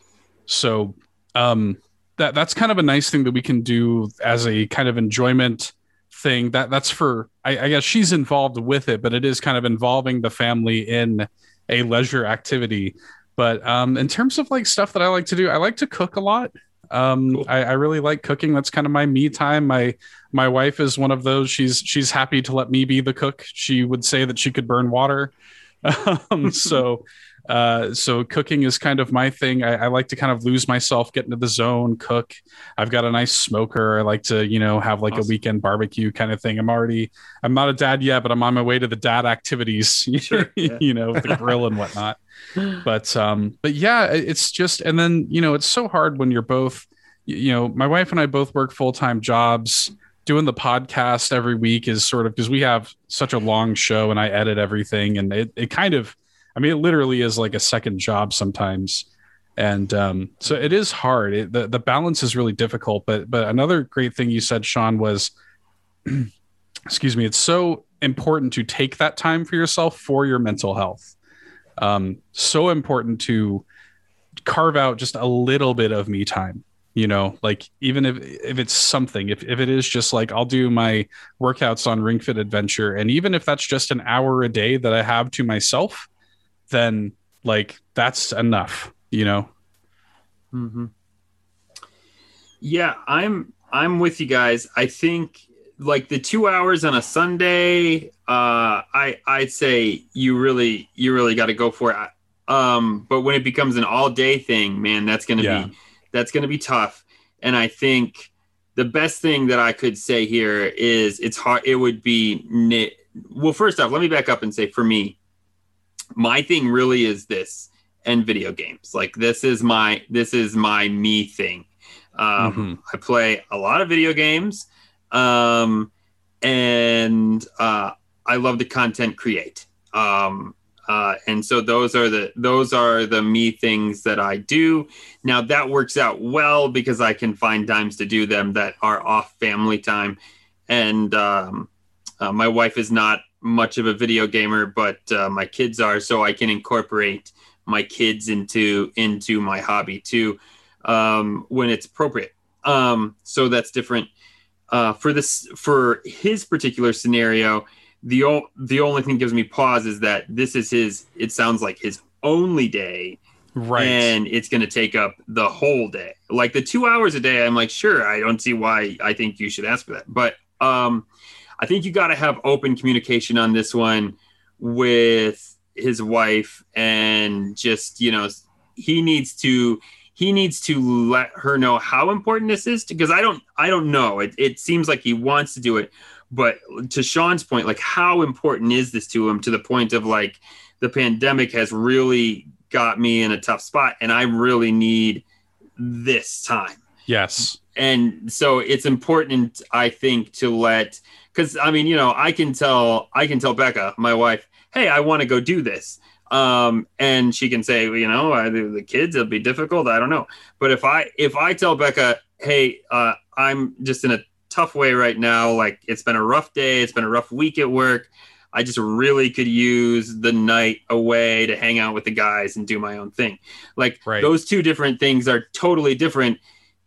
So um that that's kind of a nice thing that we can do as a kind of enjoyment thing. That that's for I, I guess she's involved with it but it is kind of involving the family in a leisure activity. But um in terms of like stuff that i like to do i like to cook a lot. Um Cool. I, I really like cooking. That's kind of my me time. My my wife is one of those. She's she's happy to let me be the cook. She would say that she could burn water. *laughs* Um so *laughs* uh, so cooking is kind of my thing. I, I like to kind of lose myself, get into the zone, cook. I've got a nice smoker. I like to, you know, have like Awesome. a weekend barbecue kind of thing. I'm already, I'm not a dad yet, but I'm on my way to the dad activities, *laughs* Sure, yeah. you know, the grill and whatnot. But, um, but yeah, it's just, and then, you know, it's so hard when you're both, you know, my wife and I both work full time jobs. Doing the podcast every week is sort of because we have such a long show and I edit everything, and it, it kind of I mean, it literally is like a second job sometimes, and um, so it is hard. It, the the balance is really difficult. But but another great thing you said, Sean, was, *clears throat* excuse me, it's so important to take that time for yourself for your mental health. Um, so important to carve out just a little bit of me time. You know, like even if if it's something, if if it is just like I'll do my workouts on Ring Fit Adventure, and even if that's just an hour a day that I have to myself then like that's enough you know Mm-hmm. Yeah, I'm I'm with you guys. I think like the two hours on a Sunday, uh, I I'd say you really you really got to go for it. Um, but when it becomes an all day thing, man, that's gonna Yeah. be that's gonna be tough. And I think the best thing that I could say here is it's hard. It would be well. First off, let me back up and say for me, my thing really is this and video games. Like this is my this is my me thing. Um, Mhm. I play a lot of video games, um, and uh, I love to content create. Um, uh, and so those are the those are the me things that I do. Now that works out well because I can find times to do them that are off family time, and um, uh, my wife is not much of a video gamer, but uh, my kids are, so I can incorporate my kids into into my hobby too um, when it's appropriate. Um, so that's different. Uh, for this, for his particular scenario, the o- the only thing that gives me pause is that this is his. It sounds like his only day, right and it's going to take up the whole day. Like the two hours a day, I'm like, sure, I don't see why I think you should ask for that. But um, I think you got to have open communication on this one with his wife, and just you know, he needs to he needs to let her know how important this is because I don't I don't know. It it seems like he wants to do it, but to Sean's point, like how important is this to him to the point of like the pandemic has really got me in a tough spot and I really need this time. Yes. And so it's important, I think, to let because I mean, you know, I can tell I can tell Becca, my wife, hey, I want to go do this. Um, and she can say, you know, either the kids, it'll be difficult. I don't know. But if I if I tell Becca, hey, uh, I'm just in a tough way right now, like it's been a rough day, it's been a rough week at work. I just really could use the night away to hang out with the guys and do my own thing. Like Right. those two different things are totally different.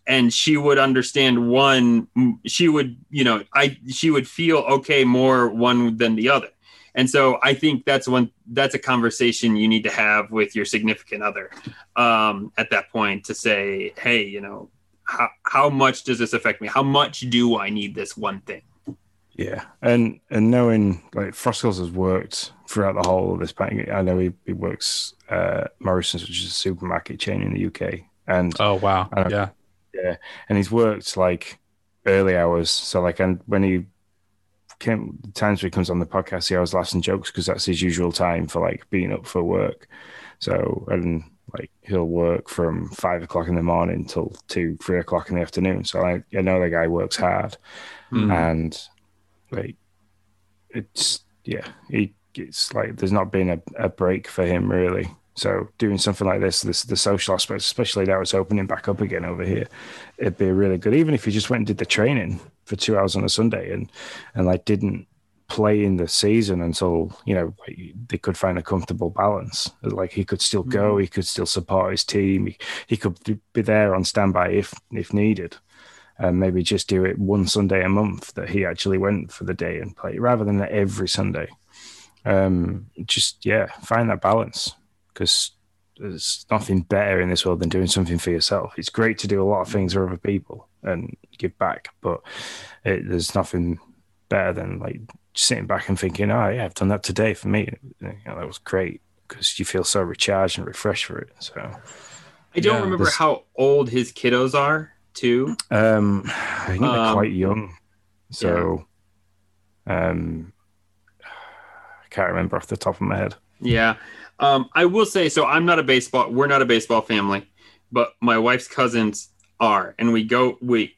And she would understand one, she would, you know, I, she would feel okay more one than the other. And so I think that's one, that's a conversation you need to have with your significant other um, at that point to say, hey, you know, how, how much does this affect me? How much do I need this one thing? Yeah, and and knowing like Frosticles has worked throughout the whole of this pandemic. I know he, he works uh, Morrisons, which is a supermarket chain in the UK, and Oh wow. I don't- Yeah. Yeah, and he's worked like early hours. So like, and when he came times when he comes on the podcast, he always laughs and jokes because that's his usual time for like being up for work. So and like he'll work from five o'clock in the morning till two, three o'clock in the afternoon. So I, I know the guy works hard, Mm. and like it's yeah, he it's like there's not been a, a break for him really. So doing something like this, this the social aspects, especially now it's opening back up again over here, it'd be really good. Even if you just went and did the training for two hours on a Sunday and and like didn't play in the season until you know they could find a comfortable balance. Like he could still go, he could still support his team, he, he could be there on standby if if needed and maybe just do it one Sunday a month that he actually went for the day and play rather than every Sunday. Um, just yeah, find that balance because there's nothing better in this world than doing something for yourself. It's great to do a lot of things for other people and give back, but it, there's nothing better than like sitting back and thinking, "Oh yeah, I've done that today for me. You know, that was great." Because you feel so recharged and refreshed for it. So, I don't Yeah, remember how old his kiddos are, too. Um, I think they're Um, quite young, so um, I can't remember off the top of my head. Yeah. Um, I will say so I'm not a baseball we're not a baseball family, but my wife's cousins are. And we go we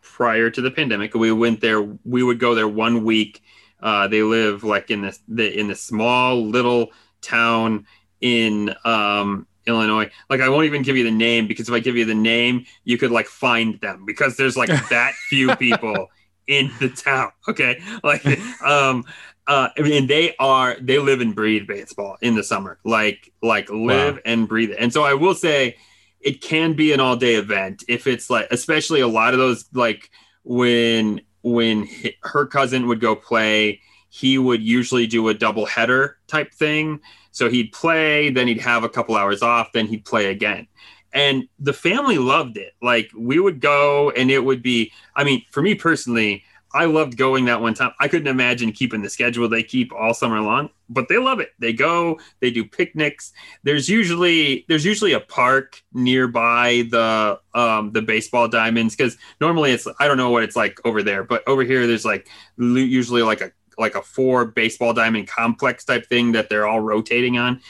prior to the pandemic, we went there, we would go there one week. Uh, they live like in this the in this small little town in um Illinois. Like I won't even give you the name because if I give you the name, you could like find them because there's like that few *laughs* people in the town. Okay. Like um uh I mean they are they live and breathe baseball in the summer. Like like live and breathe it. And so I will say it can be an all day event if it's like especially a lot of those like when when her cousin would go play he would usually do a double header type thing so he'd play then he'd have a couple hours off then he'd play again and the family loved it like we would go and it would be i mean for me personally i loved going that one time. I couldn't imagine keeping the schedule they keep all summer long but they love it. They go they do picnics. There's usually there's usually a park nearby the um the baseball diamonds because normally it's i don't know what it's like over there but over here there's like usually like a like a four baseball diamond complex type thing that they're all rotating on.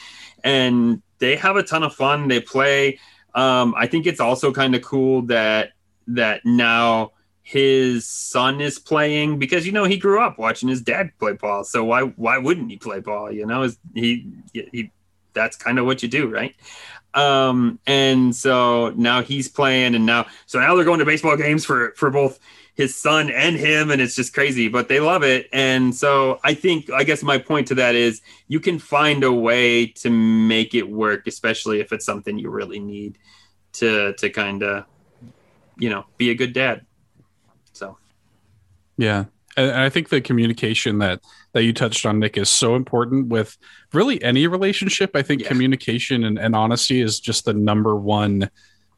And they have a ton of fun. They play um i think it's also kind of cool that that now his son is playing because you know he grew up watching his dad play ball. So why why wouldn't he play ball? You know he he that's kind of what you do right? Um and so now he's playing and now so now they're going to baseball games for for both his son and him and it's just crazy but they love it. And so i think i guess my point to that is you can find a way to make it work especially if it's something you really need to to kind of you know be a good dad Yeah. And I think the communication that that you touched on, Nick, is so important with really any relationship. I think Yeah. communication and, and honesty is just the number one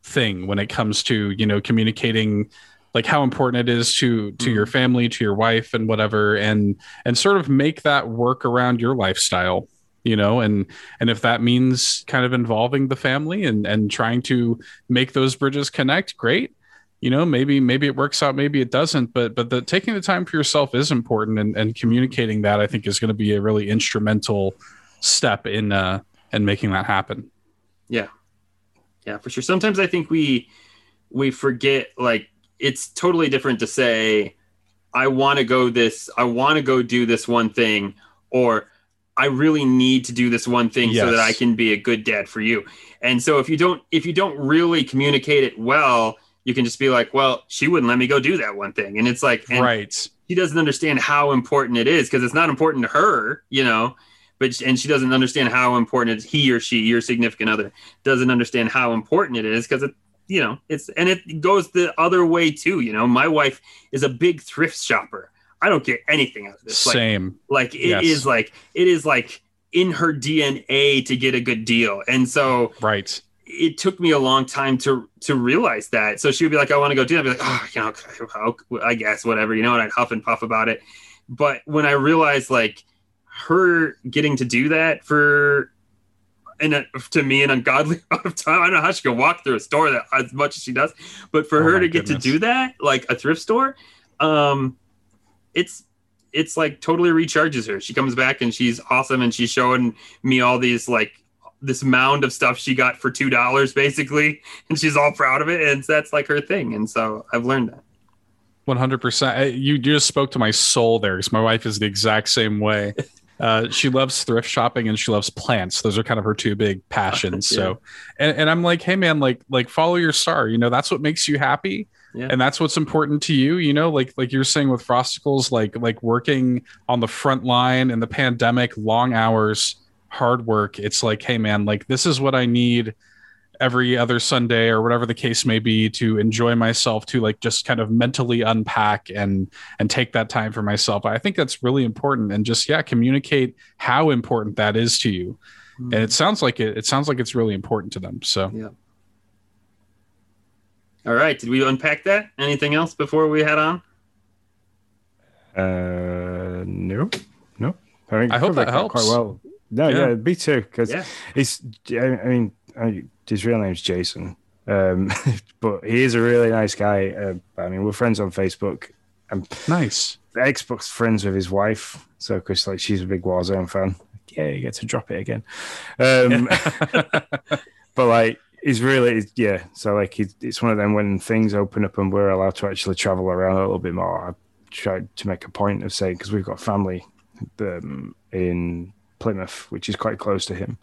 thing when it comes to, you know, communicating like how important it is to to your mm. family, to your wife and whatever, and and sort of make that work around your lifestyle. you know and and if that means kind of involving the family and and trying to make those bridges connect great you know maybe maybe it works out maybe it doesn't but but the taking the time for yourself is important and, and communicating that i think is going to be a really instrumental step in uh in making that happen yeah yeah for sure sometimes i think we we forget like it's totally different to say i want to go this i want to go do this one thing or I really need to do this one thing yes. so that I can be a good dad for you. And so if you don't if you don't really communicate it well, you can just be like, well, she wouldn't let me go do that one thing. And it's like and right. She doesn't understand how important it is because it's not important to her, you know. But and she doesn't understand how important it's he or she, your significant other, doesn't understand how important it is because it you know it's and it goes the other way too you know my wife is a big thrift shopper I don't get anything out of this. Like, Same. Like it yes. is like it is like in her DNA to get a good deal, and so right. It took me a long time to to realize that. So she would be like, "I want to go do that." I'd be like, "Oh, you know, I guess whatever." You know, and I'd huff and puff about it. But when I realized like her getting to do that for in a, to me an ungodly *laughs* amount of time. I don't know how she can walk through a store that as much as she does, but for oh her to get to do that, like a thrift store, um, it's it's like totally recharges her. She comes back and she's awesome and she's showing me all these like this mound of stuff she got for two dollars basically, and she's all proud of it, and that's like her thing. And so I've learned that. One hundred percent. You just spoke to my soul there, because my wife is the exact same way. *laughs* Uh, she loves thrift shopping and she loves plants. Those are kind of her two big passions. *laughs* yeah. So, and, and I'm like, hey man, like like follow your star. You know, that's what makes you happy yeah. and that's what's important to you you know like like you're saying with frosticles like like working on the front line in the pandemic long hours hard work it's like hey man like this is what i need every other sunday or whatever the case may be to enjoy myself to like just kind of mentally unpack and and take that time for myself i think that's really important and just yeah communicate how important that is to you mm-hmm. and it sounds like it it sounds like it's really important to them so yeah all right. Did we unpack that? Anything else before we head on? Uh, no, no. I, mean, I hope that helps. Quite well. No, yeah, yeah me too. Because yeah. he's. I mean, his real name's Jason, um, *laughs* but he is a really nice guy. Uh, I mean, we're friends on Facebook. I'm nice. Xbox friends with his wife, so because like she's a big Warzone fan. Yeah, you get to drop it again. Um, *laughs* but like He's really, yeah. So like, it's one of them when things open up and we're allowed to actually travel around a little bit more. I tried to make a point of saying because we've got family um, in Plymouth, which is quite close to him.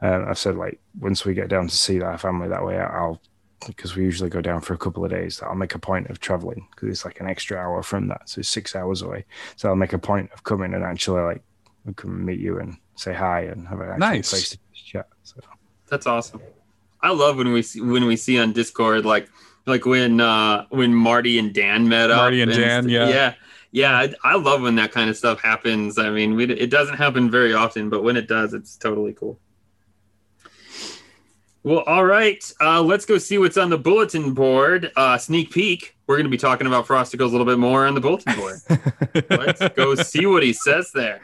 And I said like, once we get down to see that family that way, I'll because we usually go down for a couple of days. I'll make a point of traveling because it's like an extra hour from that, so it's six hours away. So I'll make a point of coming and actually like we can meet you and say hi and have a nice place to chat. So that's awesome. I love when we see when we see on Discord like like when uh when Marty and Dan met up. Marty and, and Dan, yeah. Yeah. Yeah, I, I, love when that kind of stuff happens. I mean, we, it doesn't happen very often, but when it does, it's totally cool. Well, all right. Uh, let's go see what's on the bulletin board. Uh, sneak peek. We're going to be talking about Frosticles a little bit more on the bulletin board. *laughs* let's go see what he says there.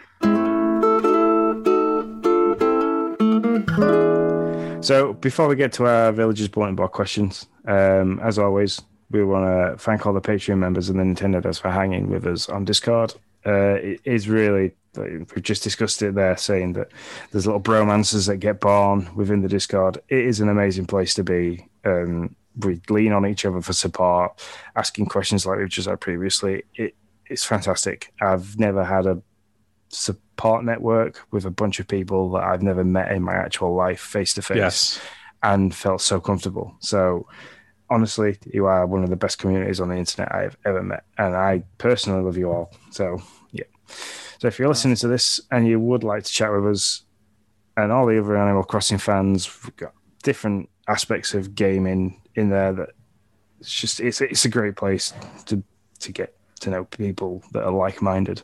So before we get to our villagers bulletin board questions, um, as always, we want to thank all the Patreon members and the Nintendo Dads for hanging with us on Discord. Uh, it is really we've just discussed it there, saying that there's little bromances that get born within the Discord. It is an amazing place to be. Um, we lean on each other for support, asking questions like we've just had previously. It, it's fantastic. I've never had a support network with a bunch of people that I've never met in my actual life face to face and felt so comfortable. So honestly, you are one of the best communities on the internet I've ever met. And I personally love you all. So yeah. So if you're listening to this and you would like to chat with us and all the other Animal Crossing fans, we've got different aspects of gaming in there that it's just it's it's a great place to to get to know people that are like minded.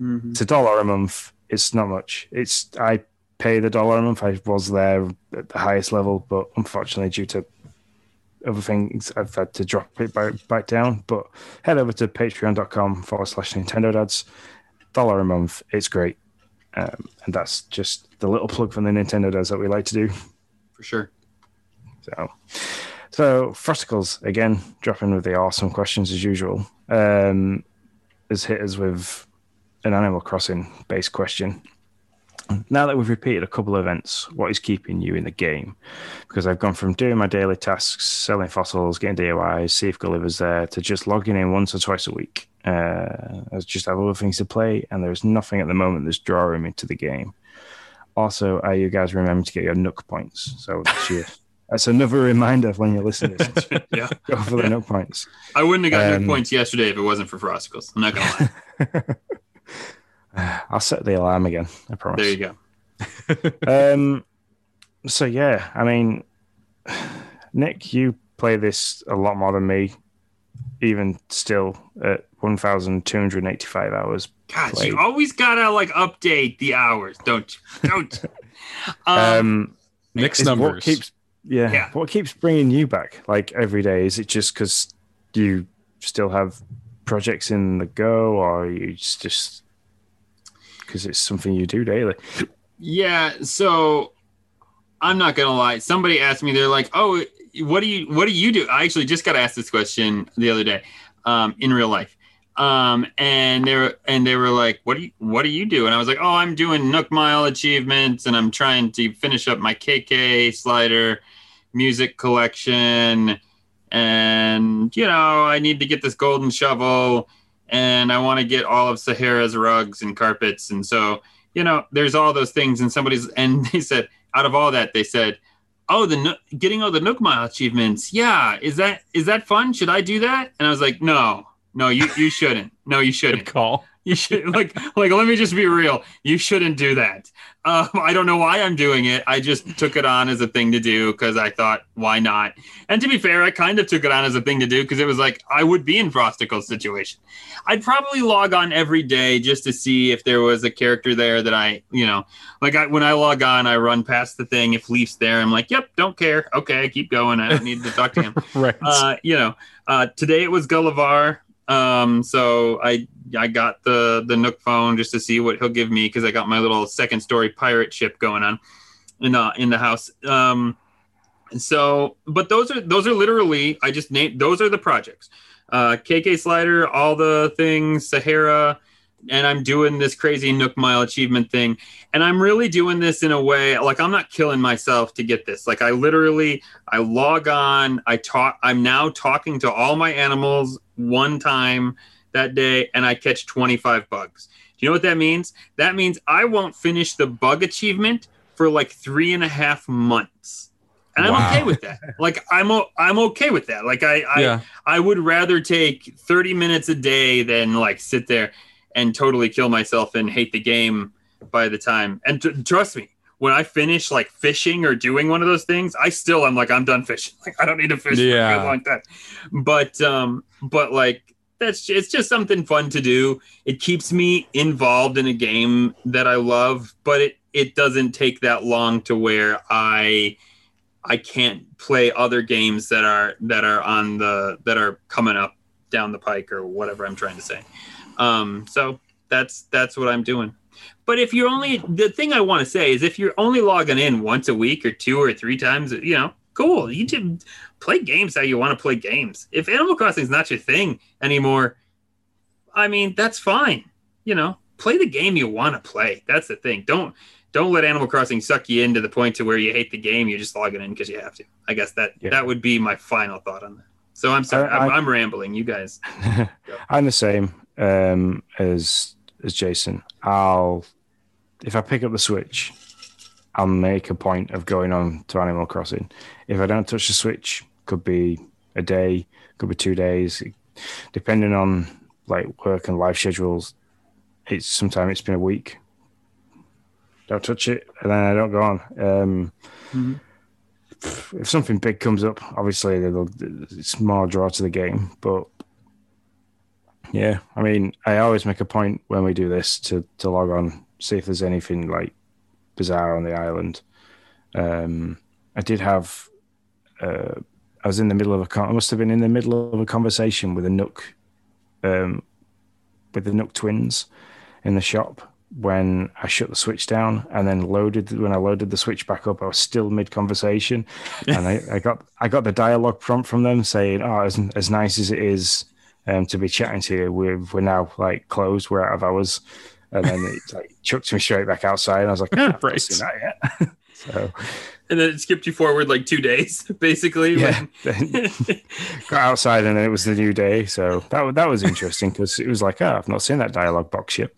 Mm-hmm. It's a dollar a month. It's not much. It's I pay the dollar a month. I was there at the highest level, but unfortunately, due to other things, I've had to drop it back, back down. But head over to patreon.com forward slash Nintendo Dads. Dollar a month. It's great. Um, and that's just the little plug from the Nintendo Dads that we like to do. For sure. So, so Frosticles again dropping with the awesome questions as usual. Um, has hit us with an Animal Crossing based question. Now that we've repeated a couple of events, what is keeping you in the game? Because I've gone from doing my daily tasks, selling fossils, getting DIYs, see if Gulliver's there, to just logging in once or twice a week. Uh, I just have other things to play, and there's nothing at the moment that's drawing me to the game. Also, are you guys remember to get your Nook points? So that's, *laughs* that's another reminder when you're listening. To *laughs* yeah. *laughs* Go for the Nook points. I wouldn't have gotten Um, Nook points yesterday if it wasn't for Frosticles. I'm not gonna lie. *sighs* I'll set the alarm again. I promise. there you go. *laughs* um, so yeah, I mean, *sighs* Nick, you play this a lot more than me, even still at one thousand two hundred eighty-five hours. God, played. you always gotta like update the hours, don't you? Don't. *laughs* um, Um, Nick's is what keeps yeah, Yeah. what keeps bringing you back like every day? Is it just because you still have projects in the go, or you just just because it's something you do daily? Yeah, so I'm not gonna lie. Somebody asked me, they're like, "Oh, what do you what do you do?" I actually just got asked this question the other day, um, in real life, um, and they were and they were like, "What do you what do you do?" And I was like, "Oh, I'm doing Nook Mile achievements, and I'm trying to finish up my KK slider music collection, and you know, I need to get this golden shovel." And I want to get all of Sahara's rugs and carpets, and so you know, there's all those things, and somebody's *laughs* and they said out of all that, they said, "Oh, the getting all the Nook Mile achievements, yeah, is that is that fun? Should I do that?" And I was like, "No, no, you you shouldn't. No, you shouldn't. call. You should like like let me just be real. You shouldn't do that. Um, I don't know why I'm doing it. I just took it on as a thing to do because I thought, why not? And to be fair, I kind of took it on as a thing to do because it was like I would be in Frosticle's situation. I'd probably log on every day just to see if there was a character there that I, you know, like I, when I log on, I run past the thing. If Leaf's there, I'm like, yep, don't care. Okay, I keep going. I don't need to talk to him *laughs* Right. uh, you know, uh, today it was Gullivarrr. Um, so I I got the the Nook phone just to see what he'll give me because I got my little second story pirate ship going on in the in the house. Um, so, but those are those are literally I just named those are the projects. Uh, KK Slider, all the things, Sahara, and I'm doing this crazy Nook Mile achievement thing. And I'm really doing this in a way like I'm not killing myself to get this. Like I literally I log on, I talk I'm now talking to all my animals one time that day and I catch 25 bugs. Do you know what that means? That means I won't finish the bug achievement for like three and a half months. And I'm okay with that. Like I'm o- I'm okay with that. Like I I, yeah. I would rather take 30 minutes a day than like sit there and totally kill myself and hate the game by the time. And t- trust me, when I finish like fishing or doing one of those things, I still am like I'm done fishing. *laughs* Like I don't need to fish for a Yeah. good long time. But um, but like that's it's just something fun to do. It keeps me involved in a game that I love, but it it doesn't take that long to where I I can't play other games that are that are on the that are coming up down the pike or whatever I'm trying to say. Um, so that's that's what I'm doing. But if you're only the thing I want to say is if you're only logging in once a week or two or three times, you know, cool. You can play games how you want to play games. If Animal Crossing is not your thing anymore, I mean that's fine. You know, play the game you want to play. That's the thing. Don't don't let Animal Crossing suck you into the point to where you hate the game. You're just logging in because you have to. I guess that Yeah. that would be my final thought on that. So I'm sorry, I- I'm rambling. You guys, *laughs* I'm the same um, as as Jason. I'll if I pick up the Switch, I'll make a point of going on to Animal Crossing. If I don't touch the Switch, could be a day, could be two days, depending on like work and life schedules. It's sometimes it's been a week. Don't touch it, and then I don't go on. Um, Mhm. If something big comes up, obviously it's more draw to the game, but yeah, I mean, I always make a point when we do this to to log on, see if there's anything like bizarre on the island. Um, I did have, uh, I was in the middle of a, con- I must have been in the middle of a conversation with a Nook, um, with the Nook twins in the shop, when I shut the switch down and then loaded when I loaded the switch back up, I was still mid conversation, *laughs* and I, I, got I got the dialogue prompt from them saying, "Oh, as, as nice as it is um, to be chatting to you, we're we're now like closed, we're out of hours," and then it *laughs* like chucked me straight back outside, and I was like, *laughs* oh, "I've Right. not seen that yet." *laughs* so And then it skipped you forward like two days, basically. yeah, when- got outside and then it was the new day, so that that was interesting because it was like, "Oh, I've not seen that dialogue box yet."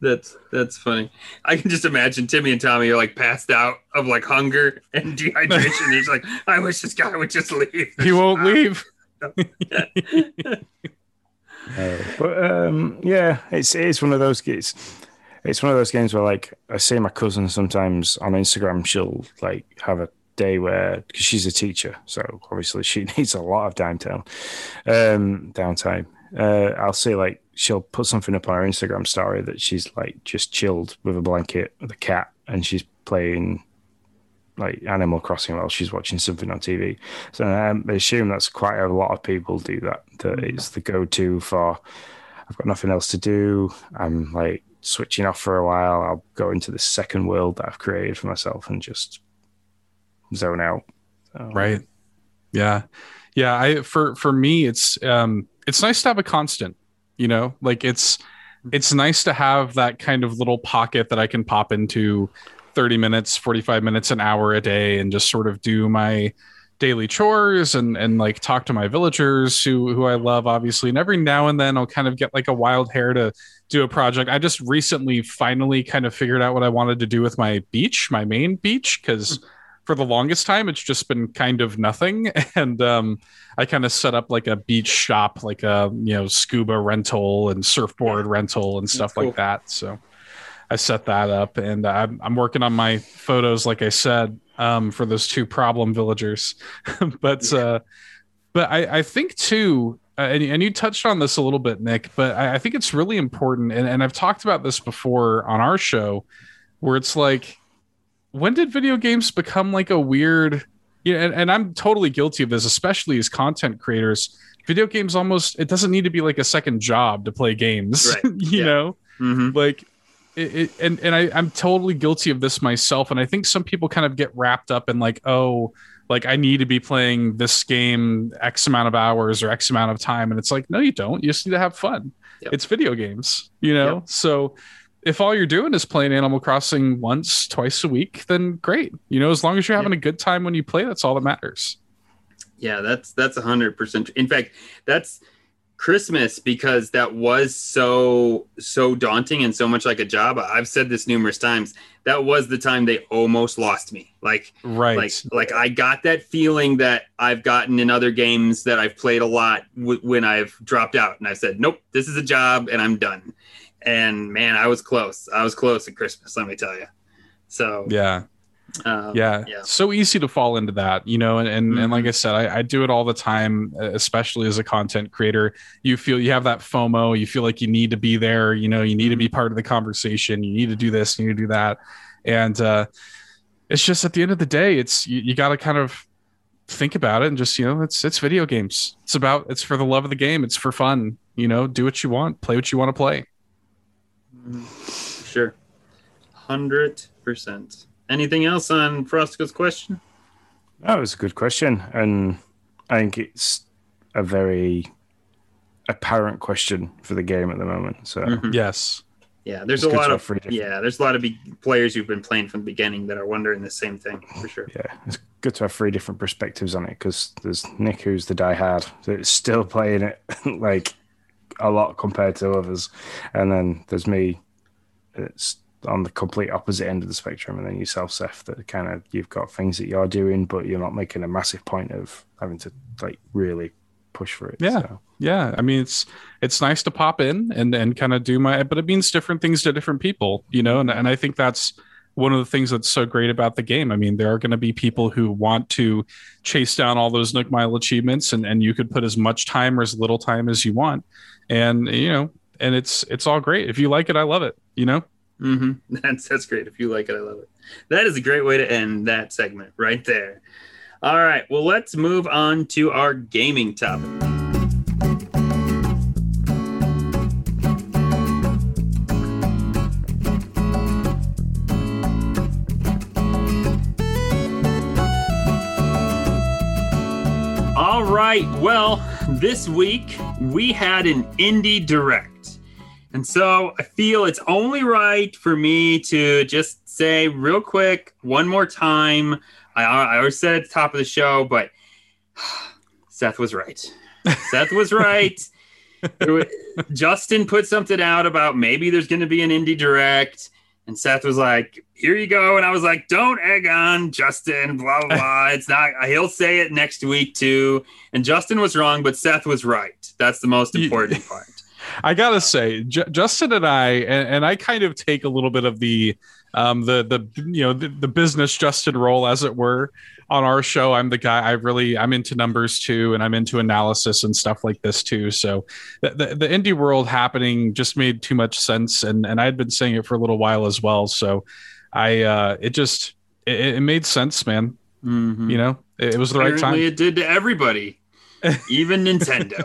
that's that's funny. I can just imagine Timmy and Tommy are like passed out of like hunger and dehydration. He's like, I wish this guy would just leave. He won't leave. But um, yeah, it's it's one of those games. It's one of those games where like I see my cousin sometimes on Instagram. She'll like have a day where because she's a teacher, so obviously she *laughs* needs a lot of downtime. Um, downtime. Uh, I'll see like she'll put something up on her Instagram story that she's like just chilled with a blanket with a cat and she's playing like Animal Crossing while she's watching something on TV. So um, I assume that's quite a lot of people do that. That it's the go-to for. I've got nothing else to do. I'm like switching off for a while. I'll go into this second world that I've created for myself and just zone out. So, right yeah yeah i for for me it's um it's nice to have a constant you know like it's it's nice to have that kind of little pocket that i can pop into 30 minutes 45 minutes an hour a day and just sort of do my daily chores and and like talk to my villagers who who i love obviously. And every now and then i'll kind of get like a wild hair to do a project. I just recently finally kind of figured out what i wanted to do with my beach my main beach because for the longest time it's just been kind of nothing. *laughs* And um i kind of set up like a beach shop like a you know scuba rental and surfboard rental and stuff cool. like that so i set that up and I'm, I'm working on my photos like i said um for those two problem villagers *laughs* but uh but i i think too uh, and, and you touched on this a little bit nick but i, I think it's really important and, and i've talked about this before on our show where it's like when did video games become like a weird you know, and, and i'm totally guilty of this especially as content creators video games almost it doesn't need to be like a second job to play games Right. *laughs* you Yeah. know Mhm. like it, it, and and I, I'm totally guilty of this myself, and I think some people kind of get wrapped up in like, oh, like I need to be playing this game X amount of hours or X amount of time, and it's like, no, you don't. You just need to have fun. Yep. It's video games, you know. Yep. So if all you're doing is playing Animal Crossing once, twice a week, then great. You know, as long as you're having a good time when you play, that's all that matters. Yeah, that's that's a hundred percent. In fact, that's Christmas because that was so so daunting and so much like a job. I've said this numerous times. That was the time they almost lost me. Like Right. like like I got that feeling that I've gotten in other games that I've played a lot w- when I've dropped out and I said, "Nope, this is a job and I'm done." And man, I was close. I was close at Christmas, let me tell you. So yeah. Um, yeah. yeah. so easy to fall into that you know and and, and like Mhm. i said I, I do it all the time uh, especially as a content creator you feel you have that fomo you feel like you need to be there you know you need to be part of the conversation you need to do this you need to do that and uh it's just at the end of the day it's you, you got to kind of think about it and just you know it's it's video games it's about it's for the love of the game it's for fun you know do what you want play what you want to play Sure. Hundred percent. Anything else on Frosticles' question? That was a good question, and I think it's a very apparent question for the game at the moment. So Mhm. yes Yeah, there's It's a lot of different- yeah, there's a lot of be- players who've been playing from the beginning that are wondering the same thing for sure. yeah, it's good to have three different perspectives on it because there's Nick who's the diehard that's still playing it *laughs* like a lot compared to others, and then there's me it's on the complete opposite end of the spectrum, and then yourself, Seth, that kind of you've got things that you're doing, but you're not making a massive point of having to like really push for it. Yeah. So, yeah. I mean it's it's nice to pop in and and kind of do my but it means different things to different people you know and, and i think that's one of the things that's so great about the game. I mean there are going to be people who want to chase down all those nook mile achievements and and you could put as much time or as little time as you want. And you know and it's it's all great. If you like it i love it you know Mm-hmm. *laughs* That's that's great. If you like it, I love it. That is a great way to end that segment right there. All right. Well, let's move on to our gaming topic. All right. Well, this week we had an indie direct. And so I feel it's only right for me to just say real quick one more time. I, I always said at the top of the show, but *sighs* Seth was right. *laughs* Seth was right. Justin put something out about maybe there's going to be an indie direct. And Seth was like, "Here you go," and I was like, "Don't egg on Justin." Blah blah. blah. *laughs* it's not. He'll say it next week too. And Justin was wrong, but Seth was right. That's the most important part. I gotta say, J- Justin and I, and, and, I kind of take a little bit of the, um, the the you know the, the business Justin role, as it were on our show. I'm the guy i really i'm into numbers too and i'm into analysis and stuff like this too. So the, the, the indie world happening just made too much sense and and i had been saying it for a little while as well. So i uh it just it, it made sense man. Mm-hmm. you know it, it was the Apparently right time. it did to everybody *laughs* even nintendo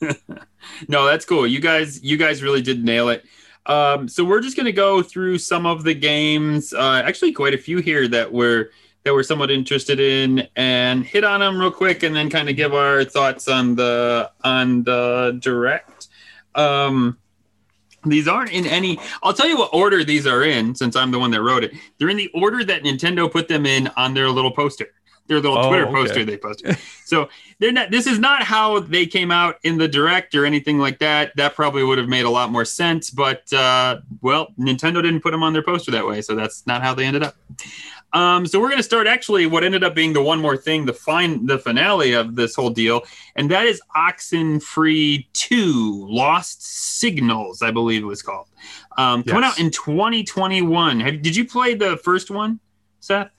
*laughs* no that's cool. You guys you guys really did nail it. Um, so we're just going to go through some of the games. Uh, actually quite a few here that were that we're somewhat interested in and hit on them real quick and then kind of give our thoughts on the on the direct. Um these aren't in any i'll tell you what order these are in since i'm the one that wrote it. They're in the order that nintendo put them in on their little poster their little oh, twitter okay. poster they posted *laughs* so they're not this is not how they came out in the direct or anything like that that probably would have made a lot more sense but uh well nintendo didn't put them on their poster that way so that's not how they ended up um, so we're going to start actually what ended up being the one more thing, the fine, the finale of this whole deal, and that is Oxenfree Two: Lost Signals, I believe it was called, um, coming yes. out in 2021. Have, did you play the first one, Seth?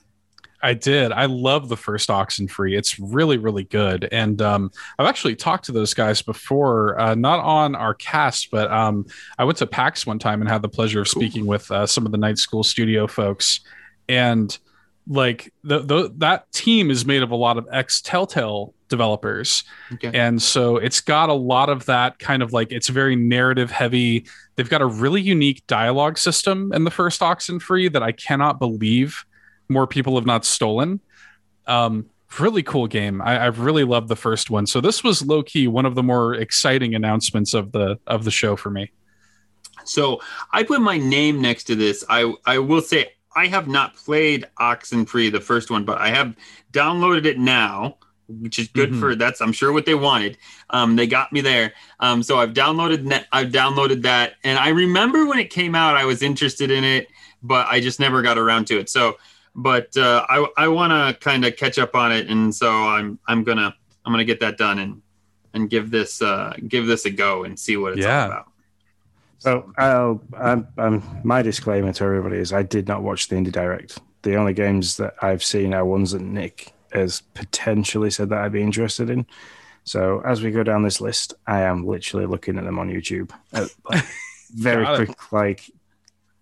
I did. I love the first Oxenfree. It's really, really good. And um, I've actually talked to those guys before, uh, not on our cast, but um, I went to PAX one time and had the pleasure of speaking with uh, some of the Night School Studio folks. And like the, the that team is made of a lot of ex Telltale developers, okay. and so it's got a lot of that kind of like it's very narrative heavy. They've got a really unique dialogue system in the first Oxenfree that I cannot believe more people have not stolen. Um, really cool game. I, have really loved the first one. So this was low key one of the more exciting announcements of the of the show for me. So I put my name next to this. I I will say I have not played Oxenfree, the first one, but I have downloaded it now, which is good mm-hmm. for that's I'm sure what they wanted. Um, they got me there. Um, so I've downloaded net, I've downloaded that, and I remember when it came out, I was interested in it, but I just never got around to it. So, but uh, I I want to kind of catch up on it, and so I'm I'm gonna I'm gonna get that done and and give this uh, give this a go and see what it's yeah. all about. So I'll, I'm, I'm, my disclaimer to everybody is I did not watch the Indie Direct. The only games that I've seen are ones that Nick has potentially said that I'd be interested in. So as we go down this list, I am literally looking at them on YouTube. Uh, *laughs* very quick, like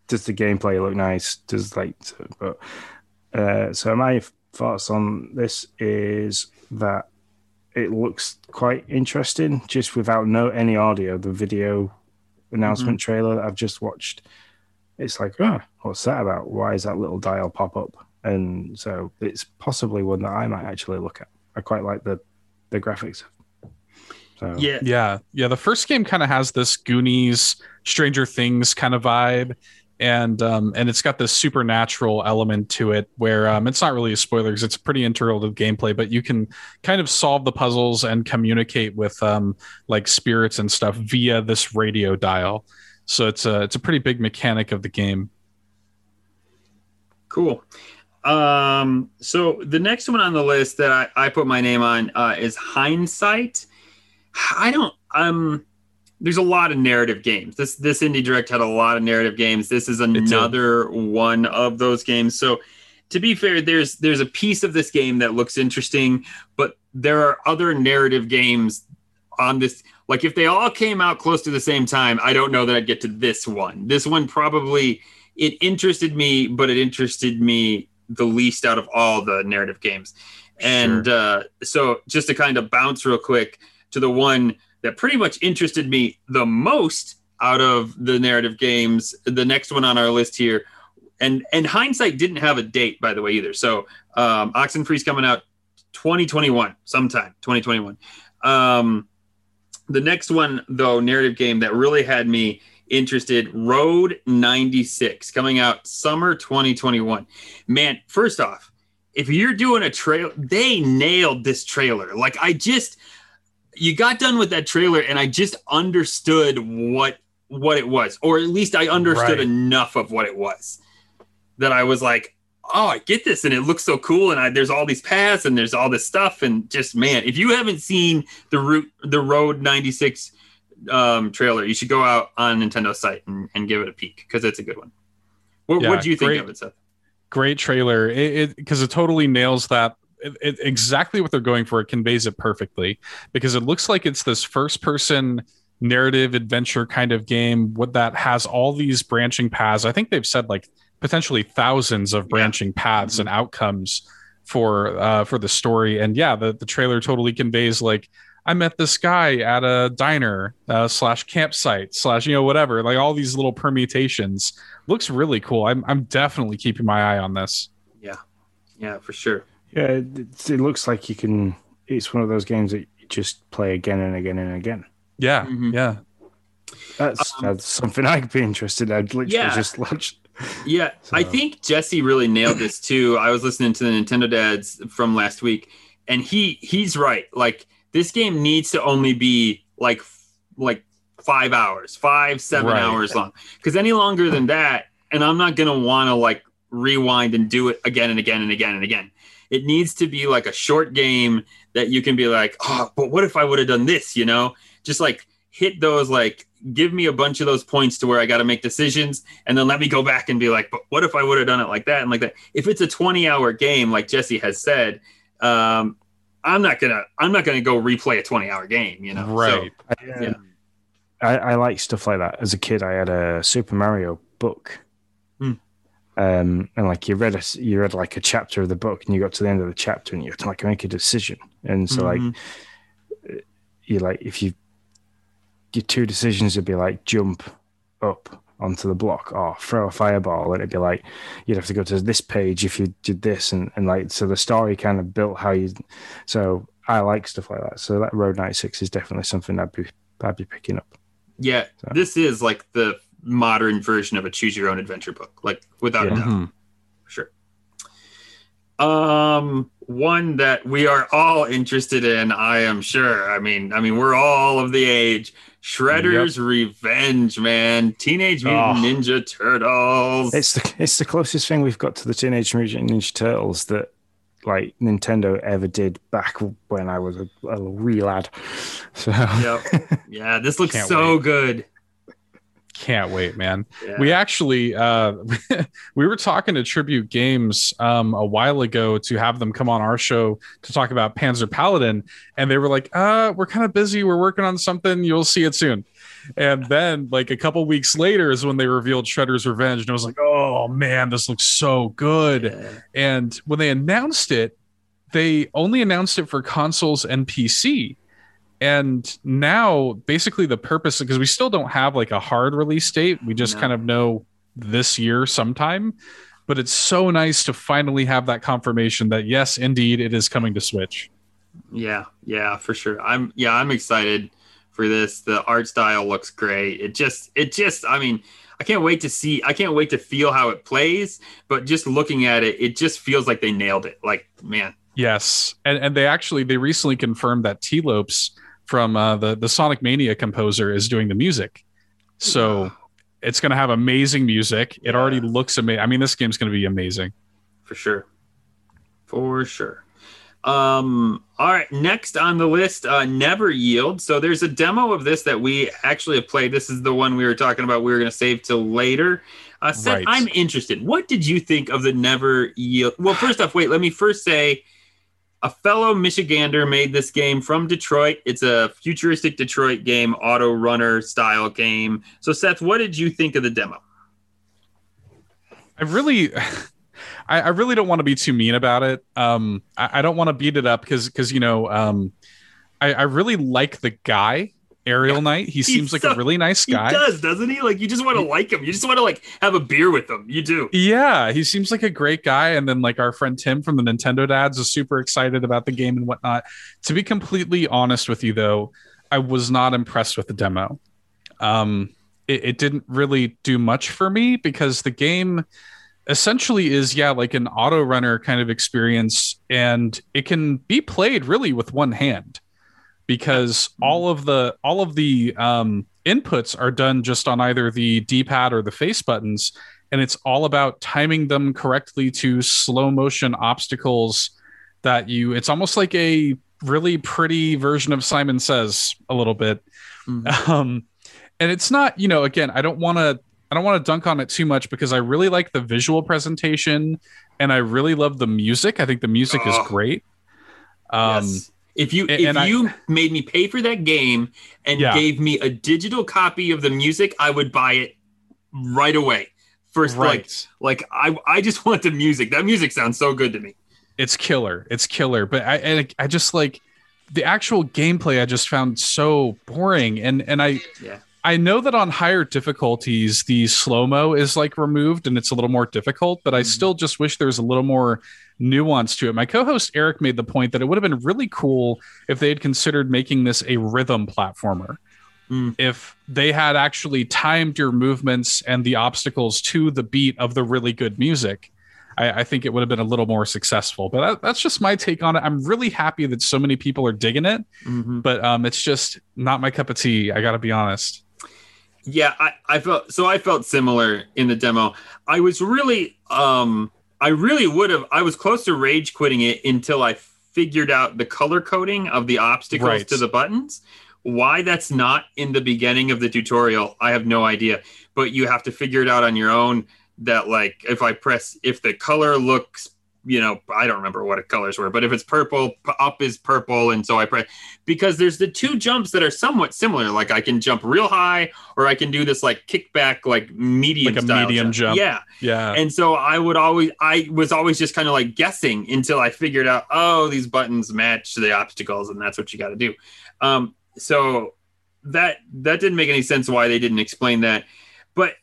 does the gameplay look nice? Does like, but uh, so my thoughts on this is that it looks quite interesting, just without no any audio. The video announcement mm-hmm. trailer that I've just watched, it's like, oh, what's that about? Why is that little dial pop up? And so it's possibly one that I might actually look at. I quite like the the graphics. So yeah, yeah, yeah. The first game kind of has this Goonies, Stranger Things kind of vibe, and um, and it's got this supernatural element to it where um, it's not really a spoiler because it's pretty integral to the gameplay, but you can kind of solve the puzzles and communicate with um, like spirits and stuff via this radio dial. So it's a it's a pretty big mechanic of the game. Cool. Um, so the next one on the list that I, I put my name on uh, is Hindsight. I don't um there's a lot of narrative games. This this indie direct had a lot of narrative games. This is another one of those games. So to be fair, there's there's a piece of this game that looks interesting, but there are other narrative games on this. Like if they all came out close to the same time, I don't know that I'd get to this one. This one probably it interested me, but it interested me the least out of all the narrative games. And sure. uh, so just to kind of bounce real quick to the one that pretty much interested me the most out of the narrative games. The next one on our list here, and and hindsight didn't have a date by the way either. So um, Oxenfree's coming out 2021, sometime 2021. Um, the next one, though, narrative game that really had me interested Road 96 coming out summer 2021. Man, first off, if you're doing a trail, they nailed this trailer. Like, I just, you got done with that trailer and I just understood what what it was, or at least I understood Right. enough of what it was that I was like, oh, I get this, and it looks so cool, and I, there's all these paths and there's all this stuff, and just man, if you haven't seen the route, the Road 96 um, trailer, you should go out on Nintendo's site and, and give it a peek because it's a good one. What Yeah, what do you think great. of it, Seth? great trailer it because it, totally nails that it, it, exactly what they're going for. It conveys it perfectly because it looks like it's this first person narrative adventure kind of game what that has all these branching paths. I think they've said like potentially thousands of branching paths and outcomes for uh for the story. And yeah the, the trailer totally conveys like i met this guy at a diner uh, slash campsite slash you know whatever like all these little permutations. Looks really cool. I'm, I'm definitely keeping my eye on this. Yeah, Yeah, for sure. Yeah, it, it looks like you can. It's one of those games that you just play again and again and again. yeah Mhm. yeah That's, Um, that's something I'd be interested. in. I'd literally Yeah. just watch. Yeah, I think Jesse really nailed this too. I was listening to the Nintendo dads from last week, and he he's right. Like this game needs to only be like like five hours, five seven Right. hours long. Because any longer than that, and I'm not gonna want to like rewind and do it again and again and again and again. It needs to be like a short game that you can be like, oh, but what if I would have done this? You know, just like hit those like give me a bunch of those points to where I got to make decisions and then let me go back and be like, but what if I would have done it like that and like that? If it's a 20 hour game, like Jesse has said, um, I'm not gonna I'm not gonna go replay a 20 hour game, you know. So, right I, um, Yeah. I, I like stuff like that. As a kid, I had a Super Mario book. Um, and like you read a, you read like a chapter of the book, and you got to the end of the chapter, and you had to like make a decision. And so like Mhm. you like if you your two decisions would be like jump up onto the block or throw a fireball and it'd be like you'd have to go to this page if you did this and, and like so the story kind of built how you so I like stuff like that. So that Road 96 is definitely something I'd be I'd be picking up. yeah, So- this is like the modern version of a choose your own adventure book, like without a Yeah. doubt. Mhm. sure. Um, one that we are all interested in, I am sure. I mean, I mean, we're all of the age. Shredder's Revenge, man. Teenage Mutant Oh. Ninja Turtles. It's the it's the closest thing we've got to the Teenage Mutant Ninja Turtles that like Nintendo ever did back when I was a, a wee lad. So yep. *laughs* Yeah, this looks so wait. good. Can't wait man Yeah. we actually uh *laughs* we were talking to tribute games um a while ago to have them come on our show to talk about panzer paladin and they were like uh we're kind of busy we're working on something you'll see it soon and then like a couple weeks later is when they revealed shredder's revenge and i was like oh man this looks so good Yeah. and when they announced it they only announced it for consoles and pc and now basically the purpose because we still don't have like a hard release date we just No. kind of know this year sometime but it's so nice to finally have that confirmation that yes indeed it is coming to switch Yeah, yeah, for sure. I'm yeah, I'm excited for this. The art style looks great. It just it just I mean, I can't wait to see I can't wait to feel how it plays, but just looking at it, it just feels like they nailed it. Like, man. yes and and they actually they recently confirmed that Tee Lopes from uh, the the sonic mania composer is doing the music so it's going to have amazing music it Yeah. already looks amazing i mean this game's going to be amazing For sure. For sure. Um, all right, next on the list, uh, Never Yield. So there's a demo of this that we actually have played. This is the one we were talking about. We were going to save till later. Uh, Seth, Right. I'm interested. What did you think of the Never Yield? Well, first off, wait, let me first say a fellow Michigander made this game from Detroit. It's a futuristic Detroit game, auto runner style game. So, Seth, what did you think of the demo? I really, *laughs* I, I really don't want to be too mean about it. Um, I, I don't want to beat it up because because you know, um, I, I really like the guy Aerial Knight. He seems like so- a really nice guy. He does, doesn't he? Like you just want to like him. You just want to like have a beer with him. You do. Yeah, he seems like a great guy. And then like our friend Tim from the Nintendo Dads is super excited about the game and whatnot. To be completely honest with you, though, I was not impressed with the demo. Um, it, it didn't really do much for me because the game essentially is yeah like an auto runner kind of experience and it can be played really with one hand because all of the all of the um, inputs are done just on either the d-pad or the face buttons and it's all about timing them correctly to slow motion obstacles that you it's almost like a really pretty version of simon says a little bit Mhm. *laughs* um and it's not you know again i don't want to i don't want to dunk on it too much because i really like the visual presentation and i really love the music i think the music Oh. is great um yes. If you and- if and I- you made me pay for that game and Yeah. gave me a digital copy of the music, I would buy it right away. First, like right like I I just *laughs* want the music. That music sounds so good to me. it's killer it's killer but i and i just like the actual gameplay i just found so boring and and i Yeah. i know that on higher difficulties the slow mo is like removed and it's a little more difficult but i Mhm. still just wish there was a little more nuance to it my co-host eric made the point that it would have been really cool if they had considered making this a rhythm platformer Mm. if they had actually timed your movements and the obstacles to the beat of the really good music I, I think it would have been a little more successful. But that, that's just my take on it. I'm really happy that so many people are digging it, Mhm. but um, it's just not my cup of tea. I got to be honest. Yeah, I, I felt so I felt similar in the demo. I was really um I really would have I was close to rage quitting it until I figured out the color coding of the obstacles Right. to the buttons. Why that's not in the beginning of the tutorial, I have no idea. But you have to figure it out on your own that like if I press if the color looks you know, I don't remember what colors were, but if it's purple, up is purple, and so I press because there's the two jumps that are somewhat similar. Like I can jump real high, or I can do this like kickback, like medium, Like a medium jump. Yeah, Yeah. and so I would always, I was always just kind of like guessing until I figured out, oh, these buttons match the obstacles, and that's what you got to do. Um, so that that didn't make any sense why they didn't explain that, but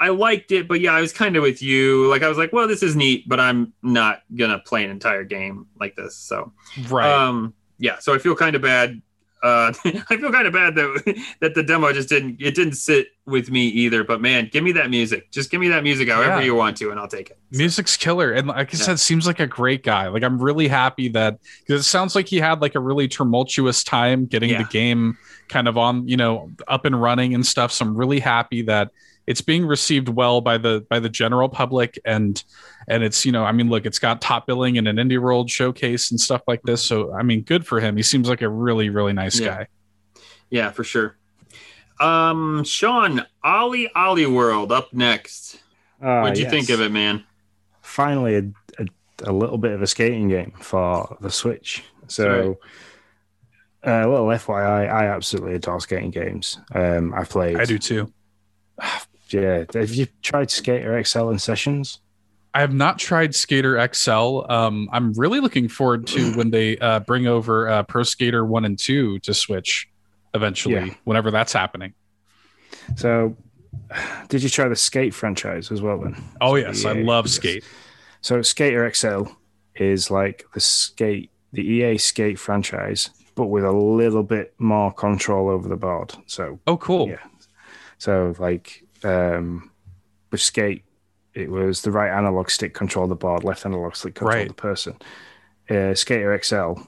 I liked it. But yeah, I was kind of with you. Like I was like, well, this is neat, but I'm not gonna play an entire game like this. So right. um, yeah, so I feel kind of bad. Uh, *laughs* I feel kind of bad that *laughs* that the demo just didn't it didn't sit with me either. But man, give me that music. Just give me that music however Yeah. you want to, and I'll take it. Music's killer. And like I Yeah. said, seems like a great guy. Like I'm really happy that because it sounds like he had like a really tumultuous time getting Yeah. the game kind of on, you know, up and running and stuff. So I'm really happy that it's being received well by the by the general public and and it's you know i mean look it's got top billing in an indie world showcase and stuff like this so i mean good for him he seems like a really really nice Yeah. guy Yeah, for sure. Um, Sean, OlliOlli World up next. Ah, What'd you yes. think of it, man? Finally, a, a, a little bit of a skating game for the Switch. So, uh, a little FYI, I absolutely adore skating games. Um, I've played. i do too *sighs* Yeah. Have you tried Skater XL in sessions? I have not tried Skater XL. Um, I'm really looking forward to *clears throat* when they uh, bring over uh, Pro Skater 1 and 2 to Switch eventually, Yeah. whenever that's happening. So, did you try the Skate franchise as well? Then. Oh, yes. I love yes. Skate. So Skater XL is like the skate, the EA Skate franchise, but with a little bit more control over the board. So, Oh, cool. Yeah. so like um, with Skate, it was the right analog stick control the board, left analog stick control Right. the person. Uh, Skater XL,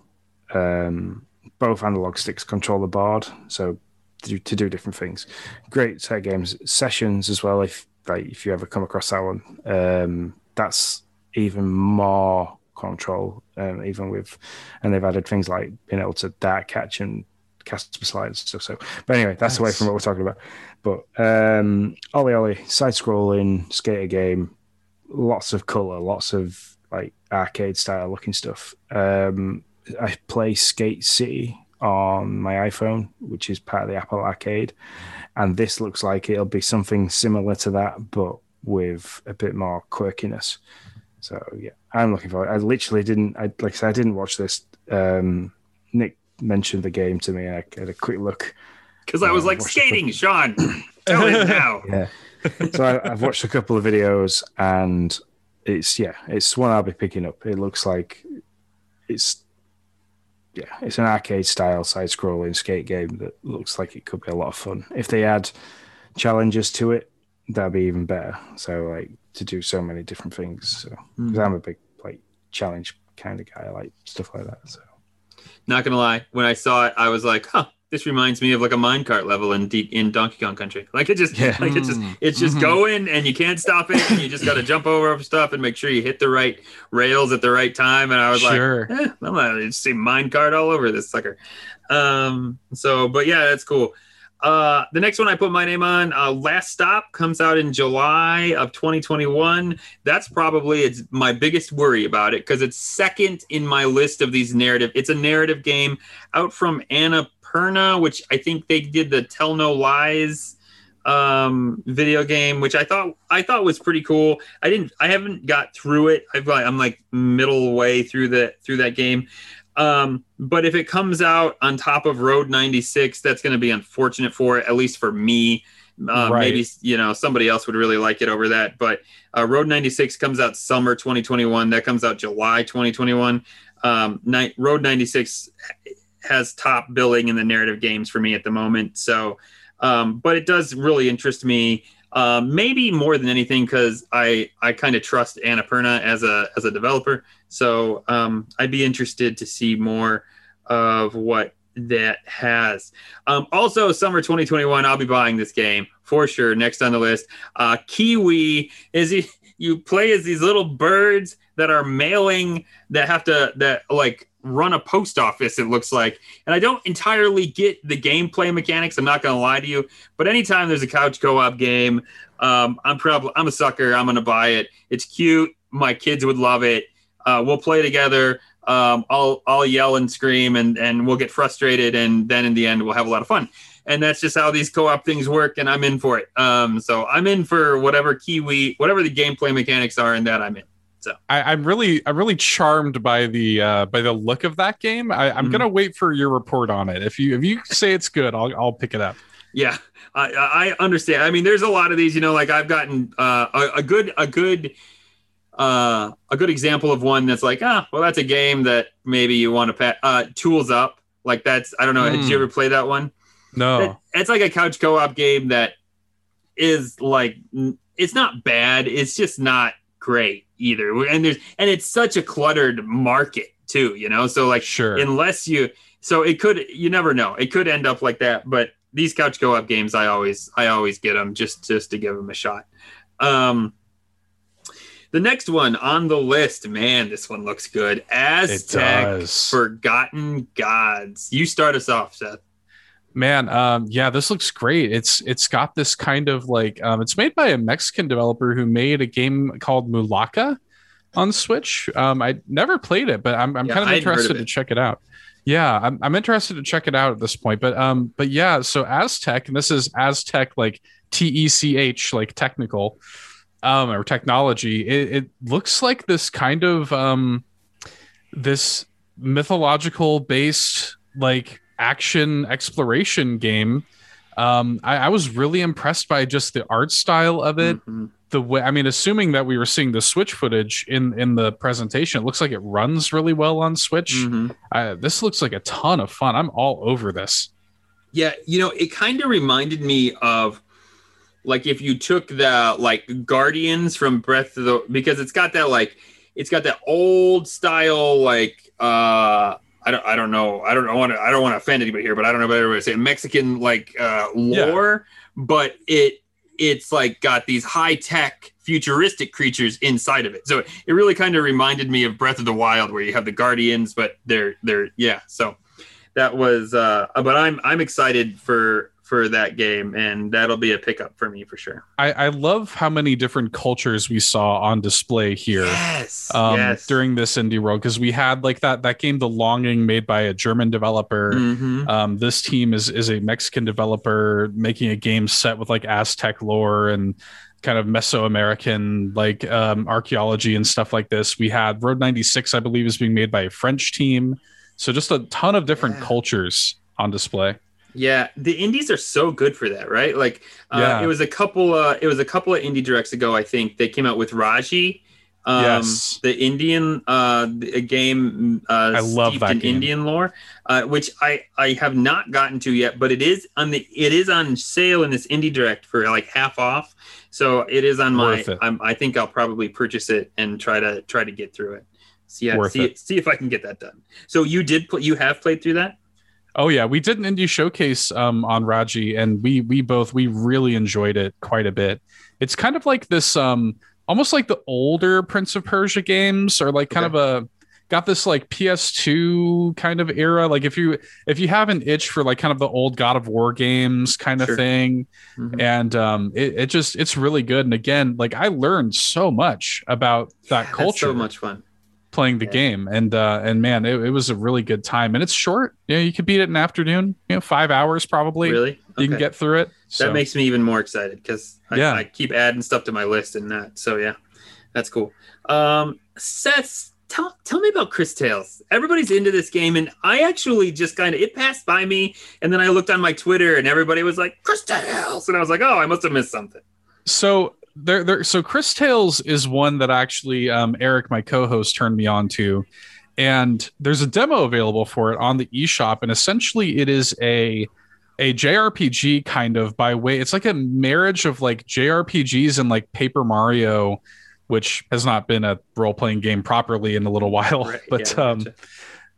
um, both analog sticks control the board, so to, to do different things. Great set games, sessions as well. If like if you ever come across that one, um, that's even more control, um, even with, and they've added things like being able to dark catch and slides and stuff. So, but anyway, that's away from what we're talking about. But um, OlliOlli, side scrolling skater game, lots of color, lots of like arcade style looking stuff. Um, I play Skate City on my iPhone, which is part of the Apple Arcade, and this looks like it'll be something similar to that, but with a bit more quirkiness. So yeah, I'm looking forward. I literally didn't. I like I said, I didn't watch this. Um, Nick mentioned the game to me, and I had a quick look because I was Yeah, like skating, Sean. Tell him *laughs* now. Yeah. so I, I've watched a couple of videos, and it's yeah, it's one I'll be picking up. It looks like it's yeah, it's an arcade style side scrolling skate game that looks like it could be a lot of fun. If they add challenges to it, that'd be even better. So like to do so many different things. So 'cause hmm. I'm a big like challenge kind of guy. I like stuff like that. So Not gonna lie, when I saw it, I was like, huh. This reminds me of like a minecart level in D- in Donkey Kong Country. Like it just, Yeah. like it's just, it's just Mhm. going, and you can't stop it, and you just got to jump over *laughs* stuff and make sure you hit the right rails at the right time. And I was Sure. like, eh, I'm gonna just see minecart all over this sucker. Um, so, but yeah, that's cool. Uh, the next one I put my name on, uh, Last Stop, comes out in July of 2021. That's probably it's my biggest worry about it because it's second in my list of these narrative. It's a narrative game out from Annapurna, which I think they did the Telling Lies um video game which i thought i thought was pretty cool i didn't i haven't got through it i've got i'm like middle way through the through that game um but if it comes out on top of road 96 that's going to be unfortunate for it at least for me uh, Right. maybe you know somebody else would really like it over that but uh, road 96 comes out summer 2021 that comes out july 2021 um night road 96 has top billing in the narrative games for me at the moment so um, but it does really interest me um, maybe more than anything because I I kind of trust Annapurna as a as a developer. So um, I'd be interested to see more of what that has. Um, also, summer 2021, I'll be buying this game for sure. Next on the list, uh, KeyWe is *laughs* you play as these little birds that are mailing that have to that like run a post office. It looks like, and I don't entirely get the gameplay mechanics. I'm not gonna lie to you, but anytime there's a couch co-op game, um, I'm probably I'm a sucker. I'm gonna buy it. It's cute. My kids would love it. Uh, we'll play together. Um, I'll I'll yell and scream and and we'll get frustrated and then in the end we'll have a lot of fun. And that's just how these co-op things work, and I'm in for it. Um, so I'm in for whatever KeyWe, whatever the gameplay mechanics are, in that I'm in. I, I'm really I'm really charmed by the uh, by the look of that game. I, I'm Mhm. gonna wait for your report on it. If you if you say it's good, I'll I'll pick it up. Yeah, I, I understand. I mean, there's a lot of these. You know, like I've gotten uh, a, a good a good uh, a good example of one that's like, ah, well, that's a game that maybe you want to pat. Uh, Tools Up, like that's I don't know. Did Hmm. you ever play that one? No, It- it's like a couch co-op game that is like it's not bad. It's just not great either. And there's and it's such a cluttered market too. You know, so like sure. unless you so it could you never know it could end up like that but these couch co-op games i always i always get them just just to give them a shot um the next one on the list man this one looks good Aztech Forgotten Gods you start us off seth Man, um, yeah, this looks great. It's it's got this kind of like um, it's made by a Mexican developer who made a game called Mulaka on Switch. Um, I never played it, but I'm I'm Yeah, kind of I hadn't of interested to check it out. Yeah, I'm I'm interested to check it out at this point. But um, but yeah, so Aztech, and this is Aztech like T E C H like technical, um, or technology. It, it looks like this kind of um, this mythological based like action exploration game. Um, I, I was really impressed by just the art style of it. Mhm. The way, I mean, assuming that we were seeing the Switch footage in in the presentation, it looks like it runs really well on Switch. Mhm. I, this looks like a ton of fun. I'm all over this. Yeah, you know, it kind of reminded me of like if you took the like Guardians from Breath of the because it's got that like it's got that old style like uh I don't I don't know. I don't want to I don't want to offend anybody here but I don't know about everybody say Mexican like uh lore but it it's like got these high tech futuristic creatures inside of it. So it really kind of reminded me of Breath of the Wild where you have the Guardians but they're they're yeah so that was uh but i'm i'm excited for for that game and that'll be a pickup for me for sure I, I love how many different cultures we saw on display here. yes um, yes during this indie world because we had like that that game the longing made by a german developer Mhm. um, this team is is a mexican developer making a game set with like aztec lore and kind of mesoamerican like um, archaeology and stuff like this we had road 96 i believe is being made by a french team so just a ton of different Yeah. cultures on display Yeah, the indies are so good for that, right? Like, uh, Yeah. it was a couple. Uh, it was a couple of indie directs ago. I think they came out with Raji, um, Yes. the Indian uh, a game. Uh, I love steeped that in game. Indian lore, uh, which I I have not gotten to yet, but it is on the it is on sale in this indie direct for like half off. So it is on my. Worth it. I'm, I think I'll probably purchase it and try to try to get through it. So yeah, Worth see it. see if I can get that done. So you did pl- you have played through that? Oh yeah, we did an indie showcase um, on Raji, and we we both we really enjoyed it quite a bit. It's kind of like this, um, almost like the older Prince of Persia games, or like kind Okay. of a got this like PS2 kind of era. Like if you if you have an itch for like kind of the old God of War games kind of Sure. thing, Mhm. and um, it, it just it's really good. And again, like I learned so much about that culture so much fun. Playing the Yeah. game and uh and man it, it was a really good time and it's short yeah you know, you could beat it in afternoon you know five hours probably Really? you can get through it so that makes me even more excited because I, Yeah. I keep adding stuff to my list and that. So yeah, that's cool. Um, Seth, tell tell me about Cris Tales. Everybody's into this game, and I actually just kind of it passed by me, and then I looked on my Twitter, and everybody was like Cris Tales, and I was like, oh, I must have missed something. so there there so cris tales is one that actually um eric my co-host turned me on to. And there's a demo available for it on the eShop. And essentially it is a a JRPG kind of by way it's like a marriage of like JRPGs and like Paper Mario which has not been a role-playing game properly in a little *laughs* while. Right, but yeah, um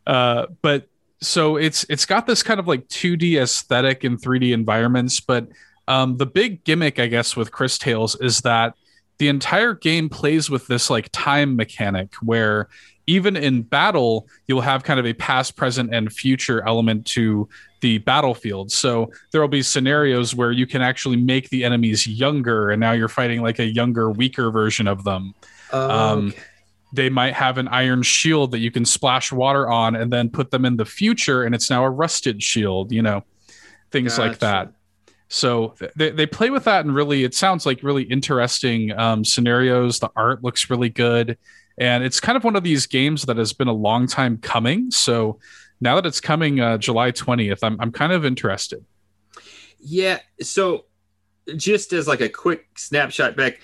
uh but so it's it's got this kind of like 2d aesthetic and 3d environments but um the big gimmick i guess with cris tales is that the entire game plays with this like time mechanic where even in battle you'll have kind of a past present and future element to the battlefield. So there will be scenarios where you can actually make the enemies younger and now you're fighting like a younger weaker version of them. Um, Okay. they might have an iron shield that you can splash water on and then put them in the future and it's now a rusted shield you know things like that so they, they play with that and really it sounds like really interesting um, scenarios. The art looks really good. And it's kind of one of these games that has been a long time coming. So now that it's coming uh, july 20th i'm, I'm kind of interested. Yeah. So, just as like a quick snapshot back,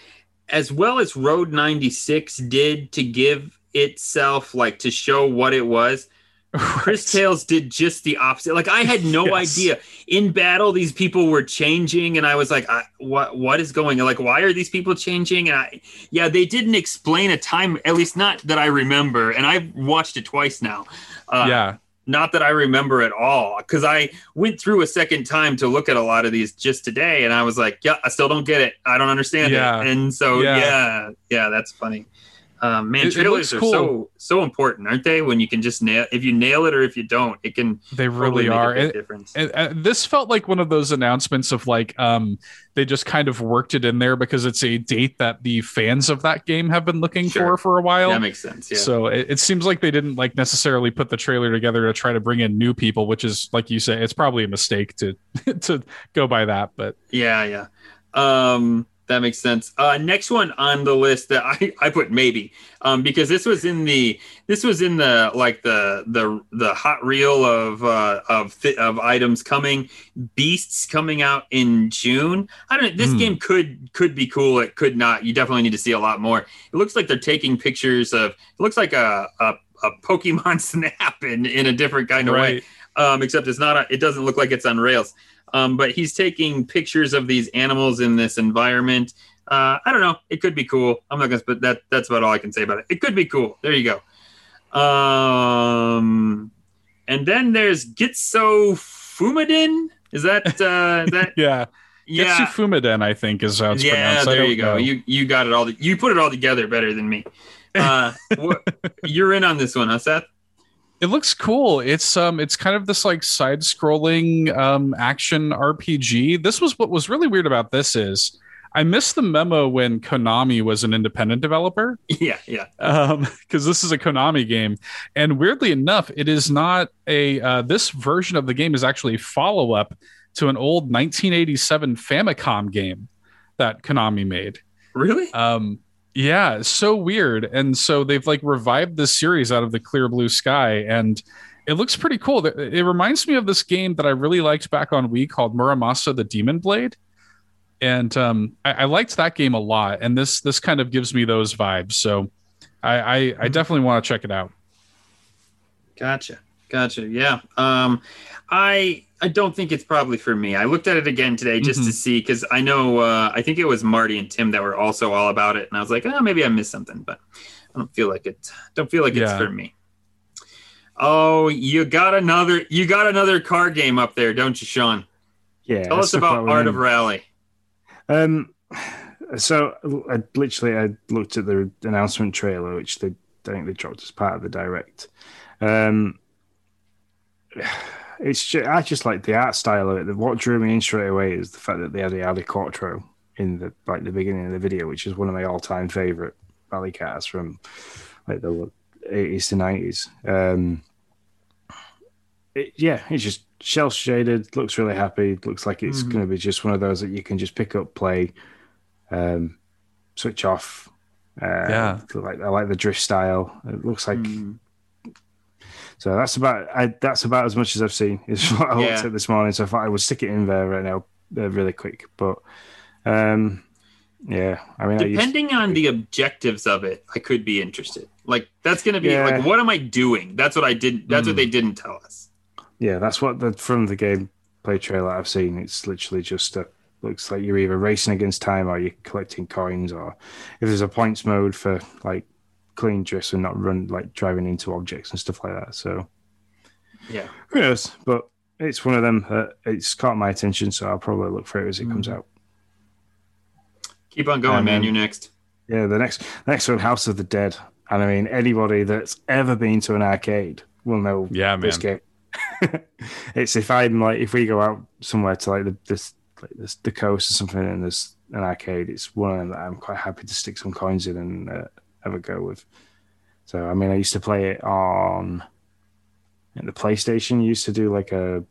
as well as Road 96 did to give itself like to show what it was, Cris Tales did just the opposite. Like I had no Yes. idea in battle these people were changing, and I was like, I, "What? What is going? Like, why are these people changing?" And I, yeah, they didn't explain a time, at least not that I remember. And I've watched it twice now. Uh, yeah not that I remember at all, because I went through a second time to look at a lot of these just today, and I was like, "Yeah, I still don't get it. I don't understand Yeah. it." And so, Yeah. yeah, yeah, that's funny. Um, man, It- it trailers looks are cool. so so important, aren't they? When you can just nail, if you nail it or if you don't, it can they really make are a big And- difference. and this felt like one of those announcements of like um they just kind of worked it in there because it's a date that the fans of that game have been looking Sure. for for a while that makes sense. Yeah. so it, it seems like they didn't like necessarily put the trailer together to try to bring in new people which is like you say it's probably a mistake to *laughs* to go by that but Yeah, yeah. Um, that makes sense. Uh, next one on the list that I, *laughs* I put maybe um, because this was in the this was in the like the the the hot reel of uh, of th- of items coming. Beasts coming out in June. I don't know. This Hmm. game could could be cool. It could not. You definitely need to see a lot more. It looks like they're taking pictures of. It looks like a a, a Pokemon *laughs* Snap in in a different kind of way right um, except it's not. A, it doesn't look like it's on rails. Um, but he's taking pictures of these animals in this environment. Uh, I don't know. It could be cool. I'm not gonna. But that that's about all I can say about it. It could be cool. There you go. Um, and then there's Gitso Fumadin. Is that uh, is that *laughs* yeah yeah? Getsu Fumaden, i think is how it's yeah, pronounced I there you go. know. You you got it all. You put it all together better than me. Uh, *laughs* what, you're in on this one, huh, Seth? It looks cool. It's um it's kind of this like side scrolling um action rpg this was what was really weird about this is i missed the memo when konami was an independent developer. *laughs* Yeah, yeah. um because this is a konami game. And weirdly enough it is not a uh, this version of the game is actually a follow-up to an old 1987 famicom game that konami made. Really? um, yeah, so weird. And so they've like revived this series out of the clear blue sky, and It looks pretty cool. It reminds me of this game that I really liked back on Wii called Muramasa the Demon Blade. And um, I, I liked that game a lot. And this this kind of gives me those vibes. So I, I, I definitely want to check it out. Gotcha. Gotcha. Yeah. Um, I I don't think it's probably for me. I looked at it again today just to Mhm. see because I know uh, I think it was Marty and Tim that were also all about it, and I was like, oh, maybe I missed something, but I don't feel like it. Don't feel like it's for me. Oh, you got another you got another car game up there, don't you, Sean? Yeah. Tell us about Art of Rally. Um, so I literally I looked at the announcement trailer, which they I think they dropped as part of the direct. Um, it's just, I just like the art style of it. What drew me in straight away is the fact that they had the Audi Quattro in the like the beginning of the video, which is one of my all time favorite rally cars from like the eighties to nineties. Um, it, yeah, it's just cel shaded. Looks really happy. Looks like it's Mhm. going to be just one of those that you can just pick up, play, um, switch off. Uh, Yeah. like I like the drift style. It looks like Mm. So. That's about I, that's about as much as I've seen. Is *laughs* what I Yeah. looked at this morning. So I thought I would stick it in there right now, uh, really quick. But um, yeah, I mean, I used- Depending on the objectives of it, I could be interested. Like that's gonna be Yeah. like, what am I doing? That's what I didn't. That's what Mm. they didn't tell us. Yeah, that's what the from the gameplay trailer I've seen. It's literally just a looks like you're either racing against time or you're collecting coins, or if there's a points mode for like clean drifts and not run like driving into objects and stuff like that. So Yeah. who knows? But it's one of them. that it's caught my attention, so I'll probably look for it as it comes Mhm. out. Keep on going, And man. You're next. Yeah, the next next one, House of the Dead, and I mean anybody that's ever been to an arcade will know Yeah, man. this game. *laughs* it's if I'm like if we go out somewhere to like the this like this, the coast or something and there's an arcade, it's one of them that I'm quite happy to stick some coins in and uh, have a go with. So I mean, I used to play it on the PlayStation. You used to do like a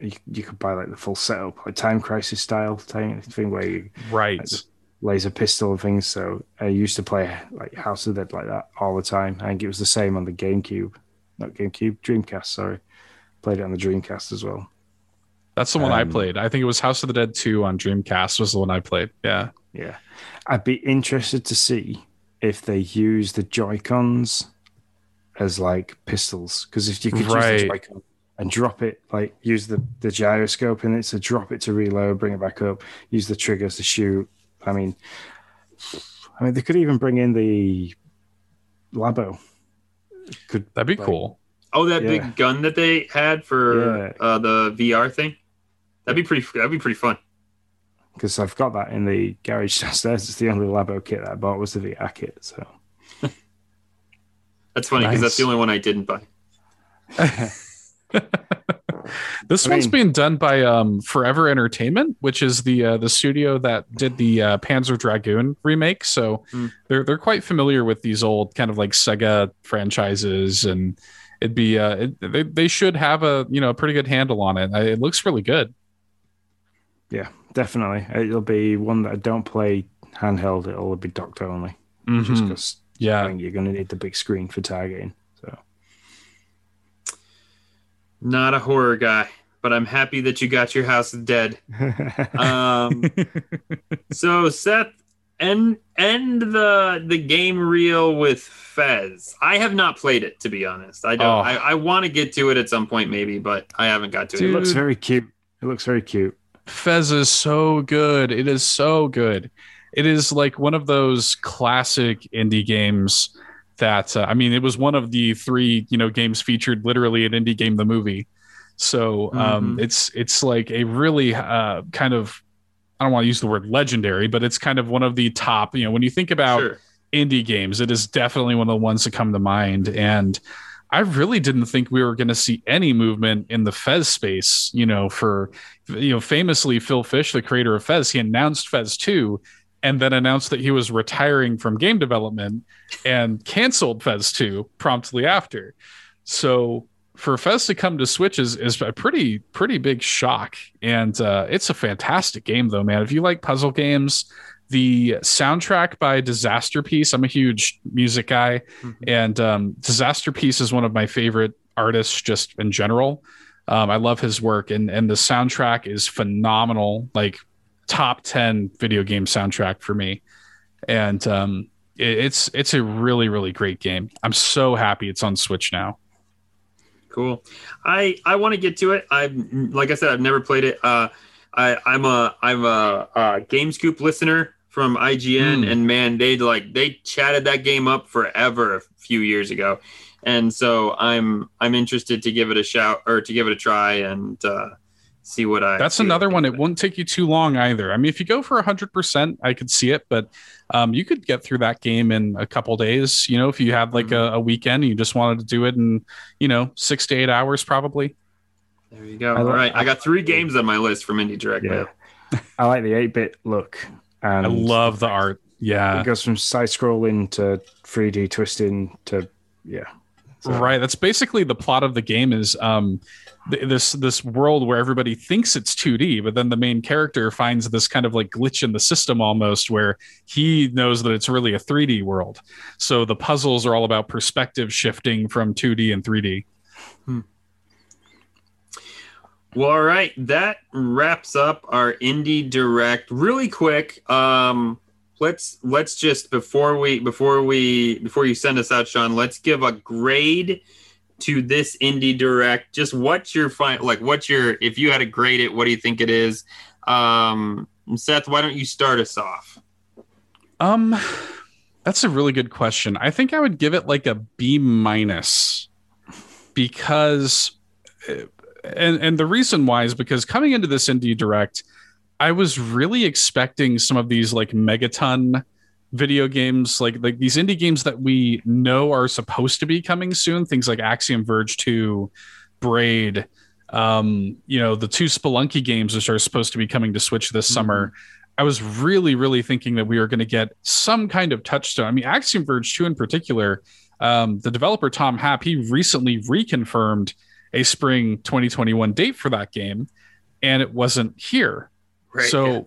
you, you could buy like the full setup, like Time Crisis style thing, thing where you Right. laser pistol and things. So I used to play like House of the Dead like that all the time. I think it was the same on the GameCube, not GameCube, Dreamcast. Sorry, played it on the Dreamcast as well. That's the one I Um, played. I think it was House of the Dead 2 on Dreamcast was the one I played. Yeah. Yeah, I'd be interested to see if they use the Joy Cons as like pistols because if you could use the Joy-Con and drop it, like use the the gyroscope in it to drop it to reload, bring it back up, use the triggers to shoot. I mean, I mean they could even bring in the Labo. Could That'd be Like- cool. Oh, that Yeah. big gun that they had for Yeah. uh, the VR thing. That'd be pretty. That'd be pretty fun. Because I've got that in the garage *laughs* downstairs. It's the only Labo kit that I bought was the VR kit. So *laughs* That's funny because that's the only one I didn't buy. *laughs* This I one's mean- being done by um, Forever Entertainment, which is the uh, the studio that did the uh, Panzer Dragoon remake. So Hmm. they're they're quite familiar with these old kind of like Sega franchises, and it'd be uh, it, they they should have a you know a pretty good handle on it. It looks really good. yeah, definitely it'll be one that I don't play handheld. It'll be docked only, just Mhm. because I Yeah, think you're going to need the big screen for targeting. So Not a horror guy, but I'm happy that you got your house dead. *laughs* Um, *laughs* so Seth, end end the the game reel with Fez. I have not played it to be honest. I don't. Oh. I, I want to get to it at some point maybe, but I haven't got to it it. looks very cute. It looks very cute. Fez is so good. It is so good. It is like one of those classic indie games that uh, I mean, it was one of the three you know games featured literally in Indie Game the movie. So um, Mhm. it's it's like a really uh, kind of I don't want to use the word legendary, but it's kind of one of the top. You know, when you think about Sure. indie games, it is definitely one of the ones that come to mind. And I really didn't think we were going to see any movement in the Fez space. You know, for you know, famously Phil Fish, the creator of Fez, he announced Fez two, and then announced that he was retiring from game development and canceled Fez two promptly after. So for Fez to come to Switch is, is a pretty pretty big shock, and uh, it's a fantastic game though, man. If you like puzzle games, the soundtrack by Disasterpeace. I'm a huge music guy, Mhm. and um, Disasterpeace is one of my favorite artists just in general. Um, I love his work, and and the soundtrack is phenomenal. Like top ten video game soundtrack for me, and um, it, it's it's a really really great game. I'm so happy it's on Switch now. Cool. I I want to get to it. I like I said, I've never played it. Uh, I I'm a I'm a, a GameScoop listener from IGN, Hmm. and man, they like they chatted that game up forever a few years ago, and so I'm I'm interested to give it a shout or to give it a try and uh, see what I. That's see what I another one. It won't take you too long either. I mean, if you go for hundred percent, I could see it, but um, you could get through that game in a couple days. You know, if you had like a, a weekend and you just wanted to do it in, you know, six to eight hours, probably. There you go. I All like- right, I got three games on my list from Indie Direct. Yeah. I like the 8 bit look. And I love the art. Yeah, It goes from side scrolling to 3D twisting to, yeah. So- right. That's basically the plot of the game. Is um, th- this this world where everybody thinks it's 2D, but then the main character finds this kind of like glitch in the system almost, where he knows that it's really a 3D world. So the puzzles are all about perspective shifting from 2D and 3D. Well, all right, that wraps up our indie direct. Really quick, um, let's let's just before we before we before you send us out, Sean, let's give a grade to this indie direct. Just what's your fine like? What's your if you had to grade it? What do you think it is? Um, Seth, why don't you start us off? Um, that's a really good question. I think I would give it like a B minus because, uh, and and the reason why is because coming into this indie direct, I was really expecting some of these like megaton video games, like like these indie games that we know are supposed to be coming soon. Things like Axiom Verge Two, Braid. Um, you know, the two Spelunky games which are supposed to be coming to Switch this summer. I was really, really thinking that we were going to get some kind of touchstone. I mean, Axiom Verge 2 in particular, um, the developer Tom Happ, he recently reconfirmed a spring 2021 date for that game, and it wasn't here. so yeah.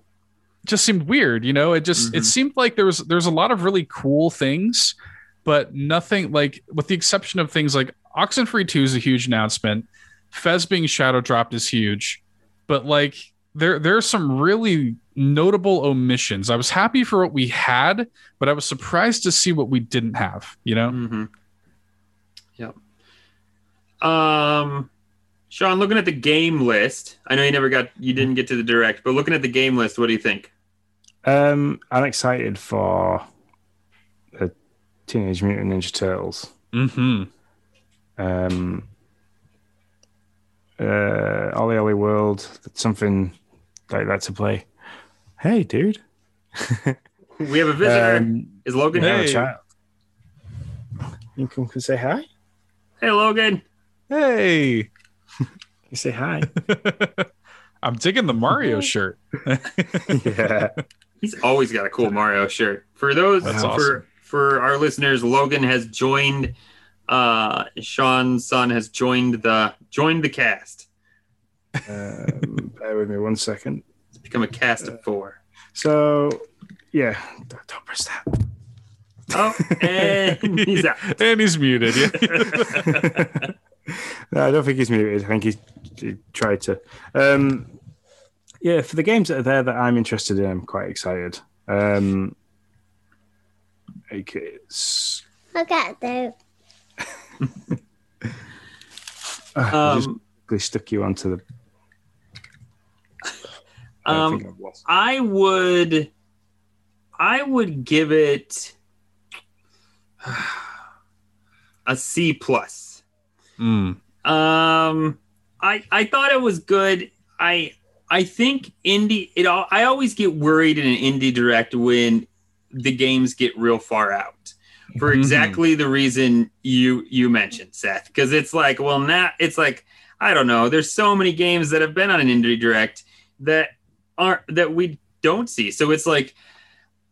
just seemed weird, you know. It just it Mhm. seemed like there was there's a lot of really cool things, but nothing like with the exception of things like Oxenfree 2 is a huge announcement. Fez being shadow dropped is huge, but like there there are some really notable omissions. I was happy for what we had, but I was surprised to see what we didn't have. You know, Mm-hmm. Yep. Um, Sean, looking at the game list, I know you never got, you didn't get to the direct, but looking at the game list, what do you think? Um, I'm excited for the Teenage Mutant Ninja Turtles. mm-hmm. Um, uh, OlliOlli World, that's something like that to play. Hey, dude. We have a visitor. Um, Is Logan we here? have a Hey. child. You come and say hi. Hey, Logan. Hey, You say hi. *laughs* I'm digging the Mario shirt. *laughs* yeah. He's always got a cool Mario shirt. For those, That's for awesome. for our listeners, Logan has joined. Uh, Sean's son has joined the joined the cast. Um, *laughs* bear with me one second. It's become a cast of four. So, yeah, don't, don't press that. Oh, and he's out. and he's muted. Yeah. No, I don't think he's muted. I think he's, he tried to. Um, yeah, for the games that are there that I'm interested in, I'm quite excited. Um, like it's, Look at *laughs* them. uh, just Um, quickly stuck you onto the. *laughs* I um, think I've lost. I would I would give it *sighs* a C plus. Mm. Um I I thought it was good. I I think indie it all I always get worried in an indie direct when the games get real far out. For Mhm. exactly the reason you you mentioned, Seth. Because it's like, well, now it's like, I don't know. There's so many games that have been on an indie direct that aren't that we don't see. So it's like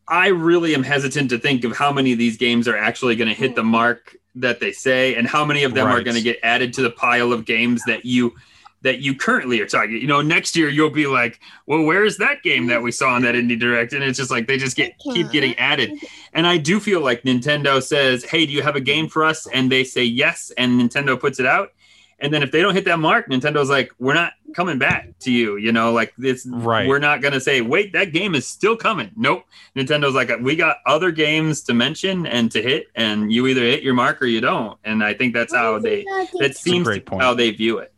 I really am hesitant to think of how many of these games are actually going to hit the mark that they say and how many of them are going to get added to the pile of games that you that you currently are talking. You know, next year you'll be like, well, where's that game that we saw on that indie direct? And it's just like they just get keep getting added. And I do feel like Nintendo says, hey, do you have a game for us? And they say yes, and Nintendo puts it out. And then if they don't hit that mark, Nintendo's like, we're not coming back to you. You know, like it's Right. We're not gonna say, wait, that game is still coming. Nope. Nintendo's like, we got other games to mention and to hit, and you either hit your mark or you don't. And I think that's how they that seems great to point. how they view it.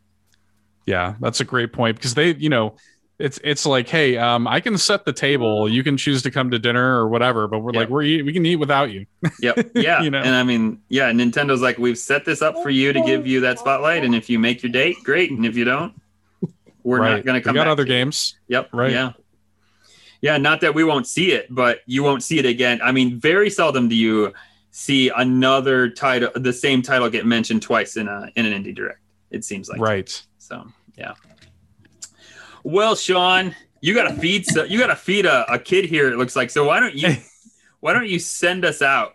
Yeah, that's a great point because they, you know, it's it's like, hey, um, I can set the table. You can choose to come to dinner or whatever, but we're Yeah. like, we're eat, we can eat without you. Yep. *laughs* Yeah. You know? And I mean, yeah, Nintendo's like, we've set this up for you to give you that spotlight. And if you make your date, great. And if you don't, we're right. not going to come We got other games. Yep. Right. Yeah. Yeah. Not that we won't see it, but you won't see it again. I mean, very seldom do you see another title, the same title get mentioned twice in a, in an indie direct. It seems like. Right. So, yeah. Well, Sean, you got to feed, so, you got to feed a, a kid here. It looks like, so why don't you, *laughs* why don't you send us out?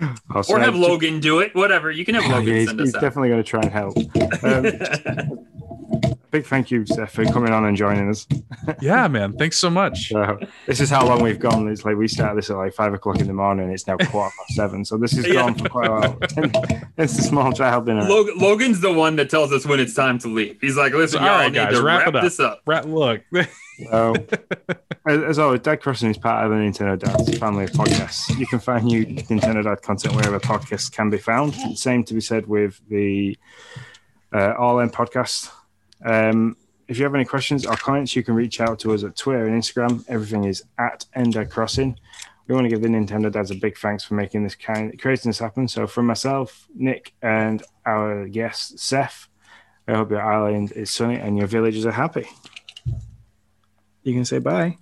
I'll or send- have Logan do it. Whatever. You can have Yeah, Logan he's, send he's us out. definitely going to try and help. Um, *laughs* big thank you, Seth, for coming on and joining us. *laughs* Yeah, man. Thanks so much. So this is how long we've gone. It's like we started this at like five o'clock in the morning. It's now quarter past seven. So this has *laughs* Yeah. gone for quite a while. *laughs* it's a small child dinner. Logan, Logan's the one that tells us when it's time to leave. He's like, "Listen, All y'all right, need guys, to wrap wrap, it up. this up." Rat, look. So, as, as always, Dad Crossing is part of the Nintendo Dads family of podcasts. You can find new Nintendo Dad content wherever podcasts can be found. Same to be said with the uh, All In podcast. Um, if you have any questions or comments, you can reach out to us at Twitter and Instagram. Everything is at Ender Crossing. We want to give the Nintendo Dads a big thanks for making this kind, creating this happen. So, from myself, Nick, and our guest Seth, I hope your island is sunny and your villagers are happy. You can say bye.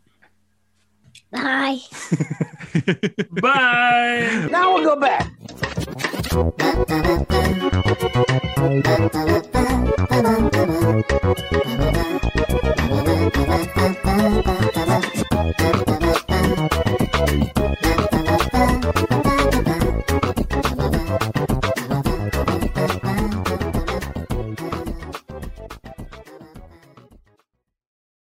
Bye. *laughs* Bye. Now we'll go back. *laughs* Thank you.